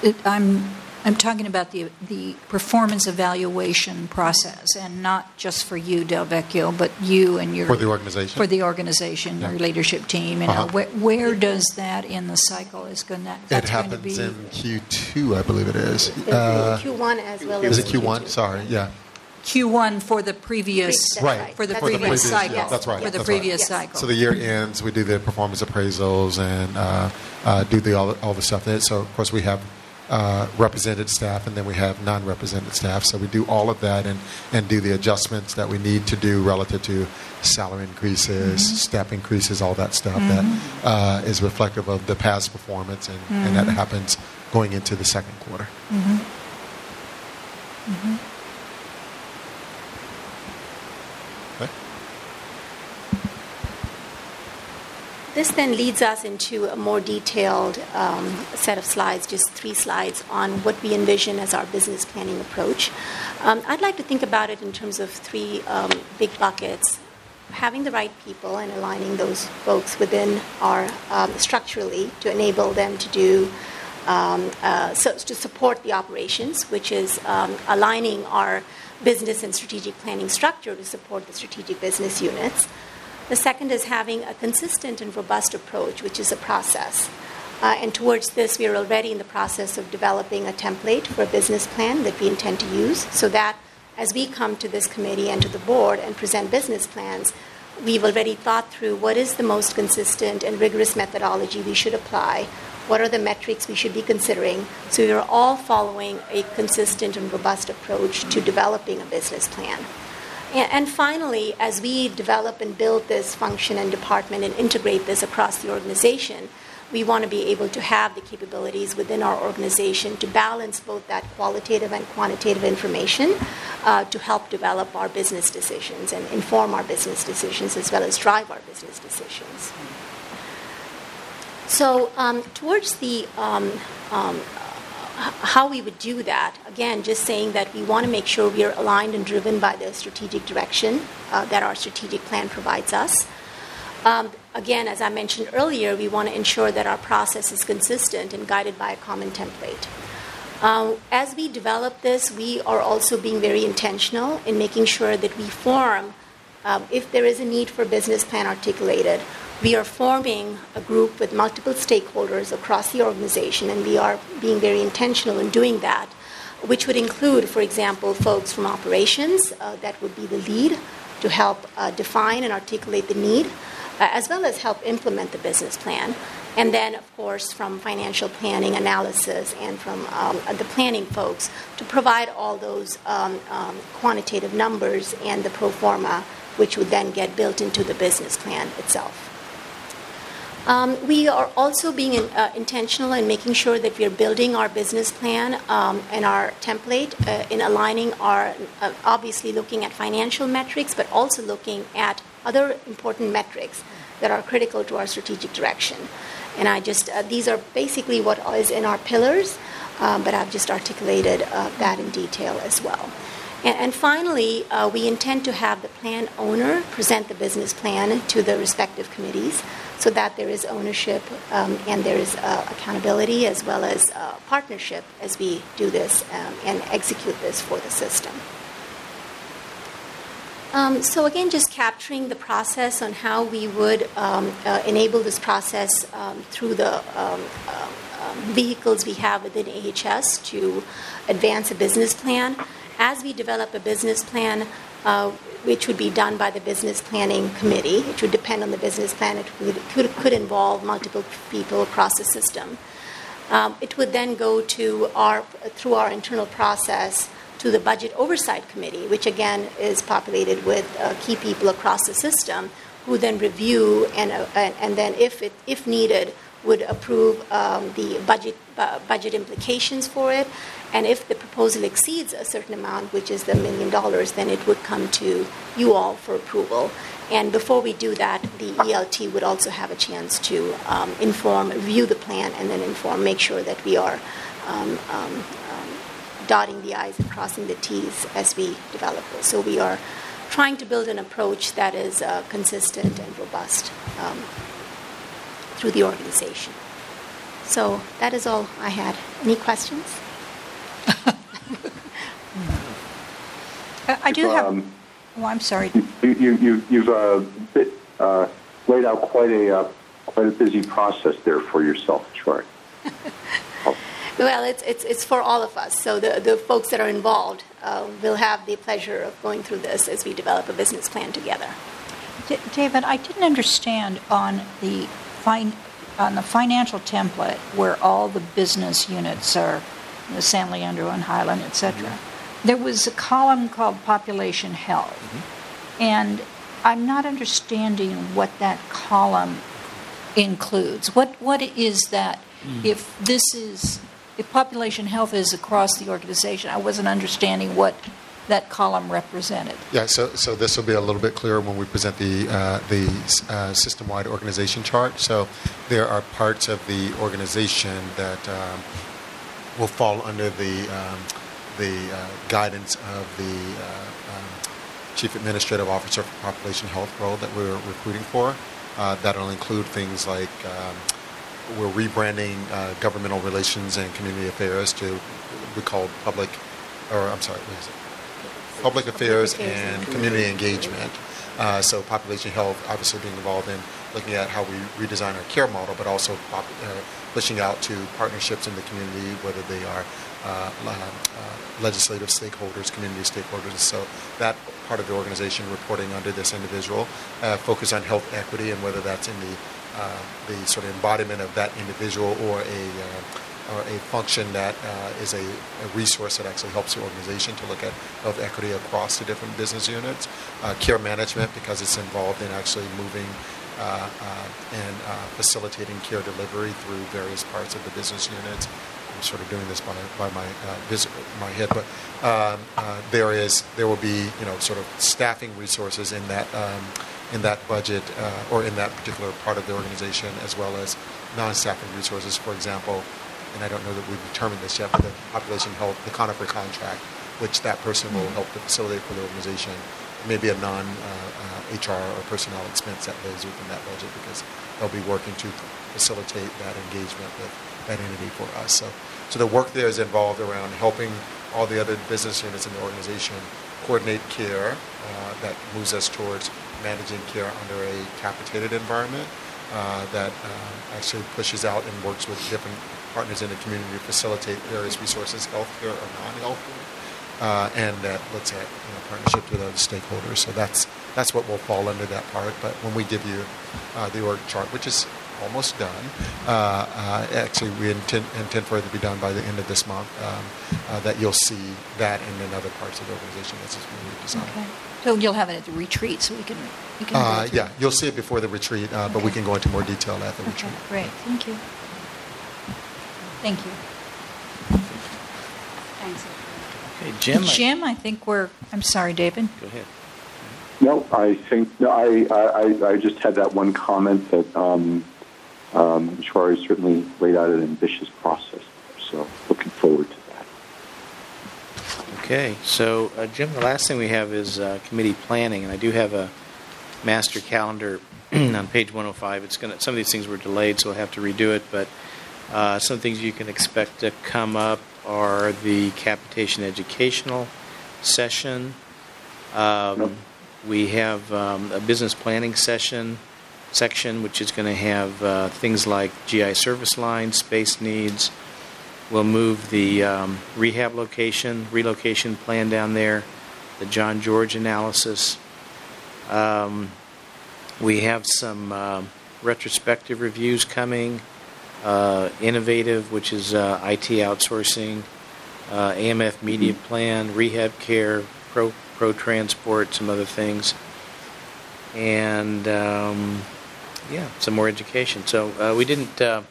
it, I'm I'm talking about the the performance evaluation process, and not just for you, Delvecchio, but you and your For the organization? for the organization, Yeah. your leadership team. You Uh-huh. know, where, where does that in the cycle is going to it that's going to happens be in Q2, I believe it is. Uh, Q1 as well is as it Q1? Sorry, yeah. Q1 for the previous Right. for the That's previous yeah, cycle. That's right. For the that's previous right. cycle. So the year ends, we do the performance appraisals and uh, uh, do the all, all the stuff. There. So of course we have uh, represented staff and then we have non-represented staff. So we do all of that and, and do the adjustments that we need to do relative to salary increases, mm-hmm. step increases, all that stuff that mm-hmm. uh, is reflective of the past performance and, and that mm-hmm. happens going into the second quarter. This then leads us into a more detailed um, set of slides, just three slides, on what we envision as our business planning approach. Um, I'd like to think about it in terms of three um, big buckets having the right people and aligning those folks within our um, structurally to enable them to do um, uh, so to support the operations, which is um, aligning our business and strategic planning structure to support the strategic business units. The second is having a consistent and robust approach, which is a process. Uh, and towards this, we are already in the process of developing a template for a business plan that we intend to use so that as we come to this committee and to the board and present business plans, we've already thought through what is the most consistent and rigorous methodology we should apply, what are the metrics we should be considering. So we are all following a consistent and robust approach to developing a business plan. And finally, as we develop and build this function and department and integrate this across the organization, we want to be able to have the capabilities within our organization to balance both that qualitative and quantitative information uh, to help develop our business decisions and inform our business decisions as well as drive our business decisions. So, um, towards the um, um, how we would do that, again, just saying that we want to make sure we are aligned and driven by the strategic direction uh, that our strategic plan provides us. Um, again, as I mentioned earlier, we want to ensure that our process is consistent and guided by a common template. Um, as we develop this, we are also being very intentional in making sure that we form, um, if there is a need for business plan articulated, we are forming a group with multiple stakeholders across the organization, and we are being very intentional in doing that, which would include, for example, folks from operations uh, that would be the lead to help uh, define and articulate the need uh, as well as help implement the business plan. And then, of course, from financial planning analysis and from um, the planning folks to provide all those um, um, quantitative numbers and the pro forma, which would then get built into the business plan itself. Um, we are also being in, uh, intentional in making sure that we are building our business plan um, and our template uh, in aligning our, uh, obviously looking at financial metrics, but also looking at other important metrics that are critical to our strategic direction. And I just, uh, these are basically what is in our pillars, um, but I've just articulated uh, that in detail as well. And, and finally, uh, we intend to have the plan owner present the business plan to the respective committees so that there is ownership um, and there is uh, accountability as well as uh, partnership as we do this um, and execute this for the system. Um, so again, just capturing the process on how we would um, uh, enable this process um, through the um, vehicles we have within AHS to advance a business plan. As we develop a business plan, uh, which would be done by the business planning committee, which would depend on the business plan. It could, could, could involve multiple people across the system. Um, it would then go to our through our internal process to the Budget Oversight Committee, which again is populated with uh, key people across the system who then review and, uh, and, and, then, if, it, if needed, would approve um, the budget, uh, budget implications for it. And if the proposal exceeds a certain amount, which is the million dollars, then it would come to you all for approval. And before we do that, the ELT would also have a chance to um, inform, review the plan, and then inform, make sure that we are um, um dotting the I's and crossing the T's as we develop this. So we are trying to build an approach that is uh, consistent and robust um, through the organization. So that is all I had. Any questions? I do have. Um, oh, I'm sorry. [LAUGHS] You, you, you, have uh, bit, uh, laid out quite a uh, quite a busy process there for yourself, Troy. [LAUGHS] Well, it's, it's, it's for all of us. So the, the folks that are involved uh, will have the pleasure of going through this as we develop a business plan together. D- David, I didn't understand on the fin- on the financial template where all the business units are, the San Leandro and Highland, etc. Mm-hmm. There was a column called population health, mm-hmm. and I'm not understanding what that column includes. What what is that? Mm. If this is if population health is across the organization, I wasn't understanding what that column represented. Yeah, so, so this will be a little bit clearer when we present the, uh, the uh, system-wide organization chart. So there are parts of the organization that um, will fall under the, um, the uh, guidance of the uh, um, Chief Administrative Officer for Population Health role that we're recruiting for. Uh, that'll include things like um, we're rebranding uh, governmental relations and community affairs to we call public, or I'm sorry, what is it? Public affairs and community engagement. Uh, so population health, obviously being involved in looking at how we redesign our care model, but also pop, uh, pushing out to partnerships in the community, whether they are uh, uh, legislative stakeholders, community stakeholders. So that part of the organization reporting under this individual, uh, focus on health equity and whether that's in the uh, the sort of embodiment of that individual or a uh, or a function that uh, is a, a, resource that actually helps the organization to look at health equity across the different business units. Uh, care management because it's involved in actually moving uh, uh, and facilitating care delivery through various parts of the business units. I'm sort of doing this by, by my visit, my head, but um, there is there will be you know sort of staffing resources in that. Um, in that budget uh, or in that particular part of the organization, as well as non-staffing resources. For example, and I don't know that we've determined this yet, but the population health, the conifer contract, which that person will help to facilitate for the organization, may be a non-HR uh, uh, or personnel expense that lives within that budget because they'll be working to facilitate that engagement with that entity for us. So, so the work there is involved around helping all the other business units in the organization coordinate care uh, that moves us towards managing care under a capitated environment uh, that uh, actually pushes out and works with different partners in the community to facilitate various resources, healthcare or non-healthcare, uh, and that looks at you know, partnerships with other stakeholders. So that's that's what will fall under that part. But when we give you uh, the org chart, which is almost done. Uh, uh, actually, we intend, intend, for it to be done by the end of this month. Um, uh, that you'll see that and then other parts of the organization as it's being redesigned. Okay. So you'll have it at the retreat, so we can. We can uh, yeah, you'll see it before the retreat, okay. Uh, but we can go into more detail at the okay, retreat. Great, thank you. Thank you. Thanks. Okay, Jim. Jim, I think we're. I'm sorry, David. Go ahead. No, I think no, I, I I just had that one comment that um, um, Shwari certainly laid out an ambitious process. So looking forward to that. Okay, so uh, Jim, the last thing we have is uh, committee planning, and I do have a master calendar [CLEARS THROAT] on page 105. It's going some of these things were delayed, so we'll have to redo it. But uh, some things you can expect to come up are the capitation educational session. Um. We have um, a business planning session section, which is going to have uh, things like GI service lines, space needs. We'll move the um, rehab location, relocation plan down there, the John George analysis. Um, we have some uh, retrospective reviews coming. Uh, innovative, which is uh, IT outsourcing, uh, AMF media plan, rehab care, pro pro transport, some other things, and um, yeah, some more education. So uh, we didn't, uh,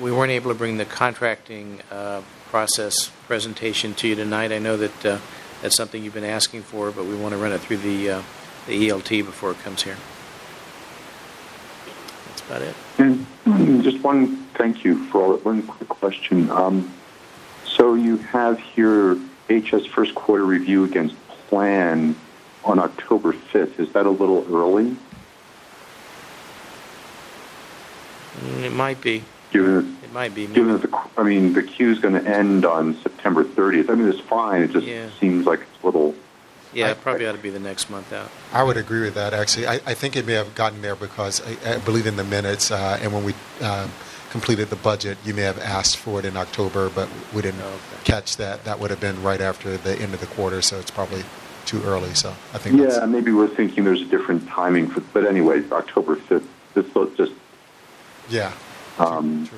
we weren't able to bring the contracting uh, process presentation to you tonight. I know that uh, that's something you've been asking for, but we want to run it through the uh, the ELT before it comes here. That's about it. And just one thank you for. One quick question. Um, so you have here HS first quarter review against plan on October 5th. Is that a little early? Mm, it might be. Given it might be. Given that the, I mean, the queue is going to end on September 30th. I mean, it's fine. It just yeah. seems like it's a little. Yeah, it probably ought to be the next month out. I would agree with that. Actually, I, I think it may have gotten there because I, I believe in the minutes, uh, and when we uh, completed the budget, you may have asked for it in October, but we didn't okay. catch that. That would have been right after the end of the quarter, so it's probably too early. So I think. Yeah, maybe we're thinking there's a different timing for. But anyway, October 5th. This looks just yeah. Um,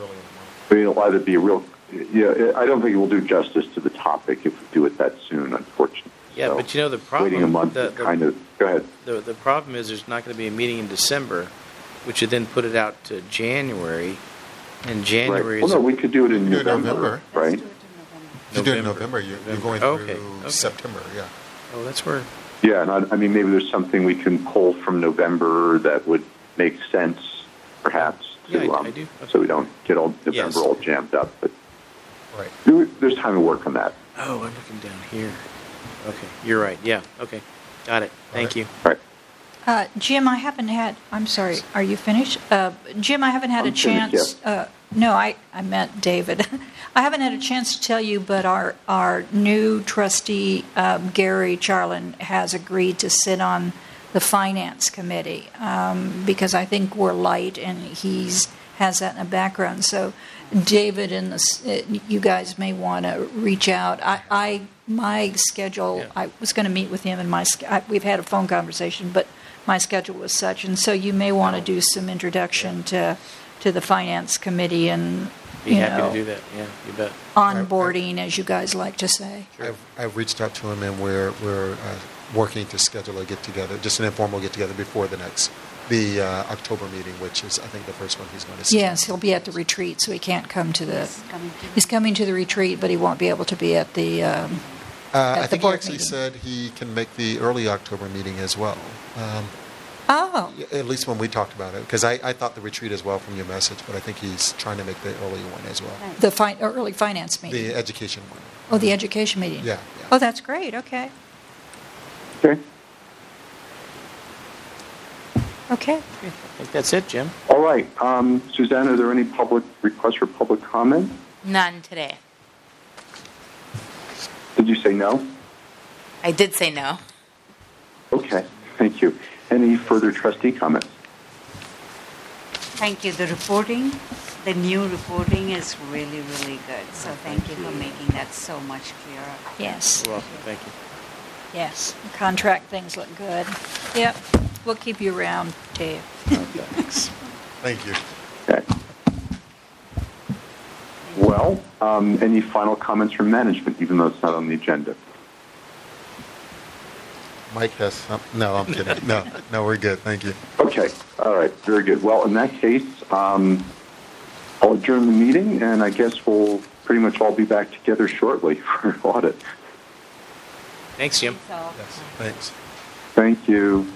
but it'll either be a real. Yeah, I don't think it will do justice to the topic if we do it that soon. Unfortunately. Yeah, so but you know the problem. Waiting a month the, the, kind of. Go ahead. The the problem is there's not going to be a meeting in December, which would then put it out to January, and January. Right. Well, no, we could do it in November, November, right? You're doing November, you're, you're going through Okay, okay. September, yeah. Oh, that's where, Yeah, and I, I mean, maybe there's something we can pull from November that would make sense, perhaps, Yeah, I- um, I do. so we don't get all November Yes. all jammed up. But Right. there- there's time to work on that. oh, I'm looking down here. Okay, you're right, yeah, okay. Got it, thank right. you. All right. Uh, Jim, I haven't had, I'm sorry, are you finished? Uh, Jim, I haven't had a I'm finished, chance. uh, No, I, I meant David. [LAUGHS] I haven't had a chance to tell you, but our, our new trustee, um, Gary Charlin, has agreed to sit on the Finance Committee um, because I think we're light and he's, has that in the background. So David and the, uh, you guys may want to reach out. I, I, my schedule, Yeah. I was going to meet with him and my, I- we've had a phone conversation, but my schedule was such. And so you may want to do some introduction to, to the Finance Committee and, Be you happy know, to do that, yeah, you bet. onboarding, as you guys like to say. I've, I've reached out to him and we're, we're uh, working to schedule a get together, just an informal get together before the next, the uh, October meeting, which is, I think, the first one he's going to see. Yes, he'll be at the retreat, so he can't come to the, Yes, coming to- he's coming to the retreat, but he won't be able to be at the, um, Uh, at I the think he board actually meeting. said he can make the early October meeting as well. Um, oh, At least when we talked about it, because I, I thought the retreat as well from your message, but I think he's trying to make the early one as well. the fi- early finance meeting. The education one. Oh, the education meeting? Yeah, yeah. Oh, that's great, okay. Okay. Okay. I think that's it, Jim. All right. Um, Suzanne, are there any public requests for public comment? None today. Did you say no? I did say no. Okay. Thank you. Any further trustee comments? Thank you. The reporting, the new reporting is really, really good. So thank you for making that so much clearer. Yes, You're welcome, thank you. yes. Contract things look good. Yep, we'll keep you around, Dave. Thanks. Thank you. Okay. Well, um, any final comments from management, even though it's not on the agenda? Mike has, some- no, I'm kidding. No, no, we're good. Thank you. Okay. All right. Very good. Well, in that case, um, I'll adjourn the meeting, and I guess we'll pretty much all be back together shortly [LAUGHS] for audit. Thanks, Jim. So, Yes, thanks. Thank you.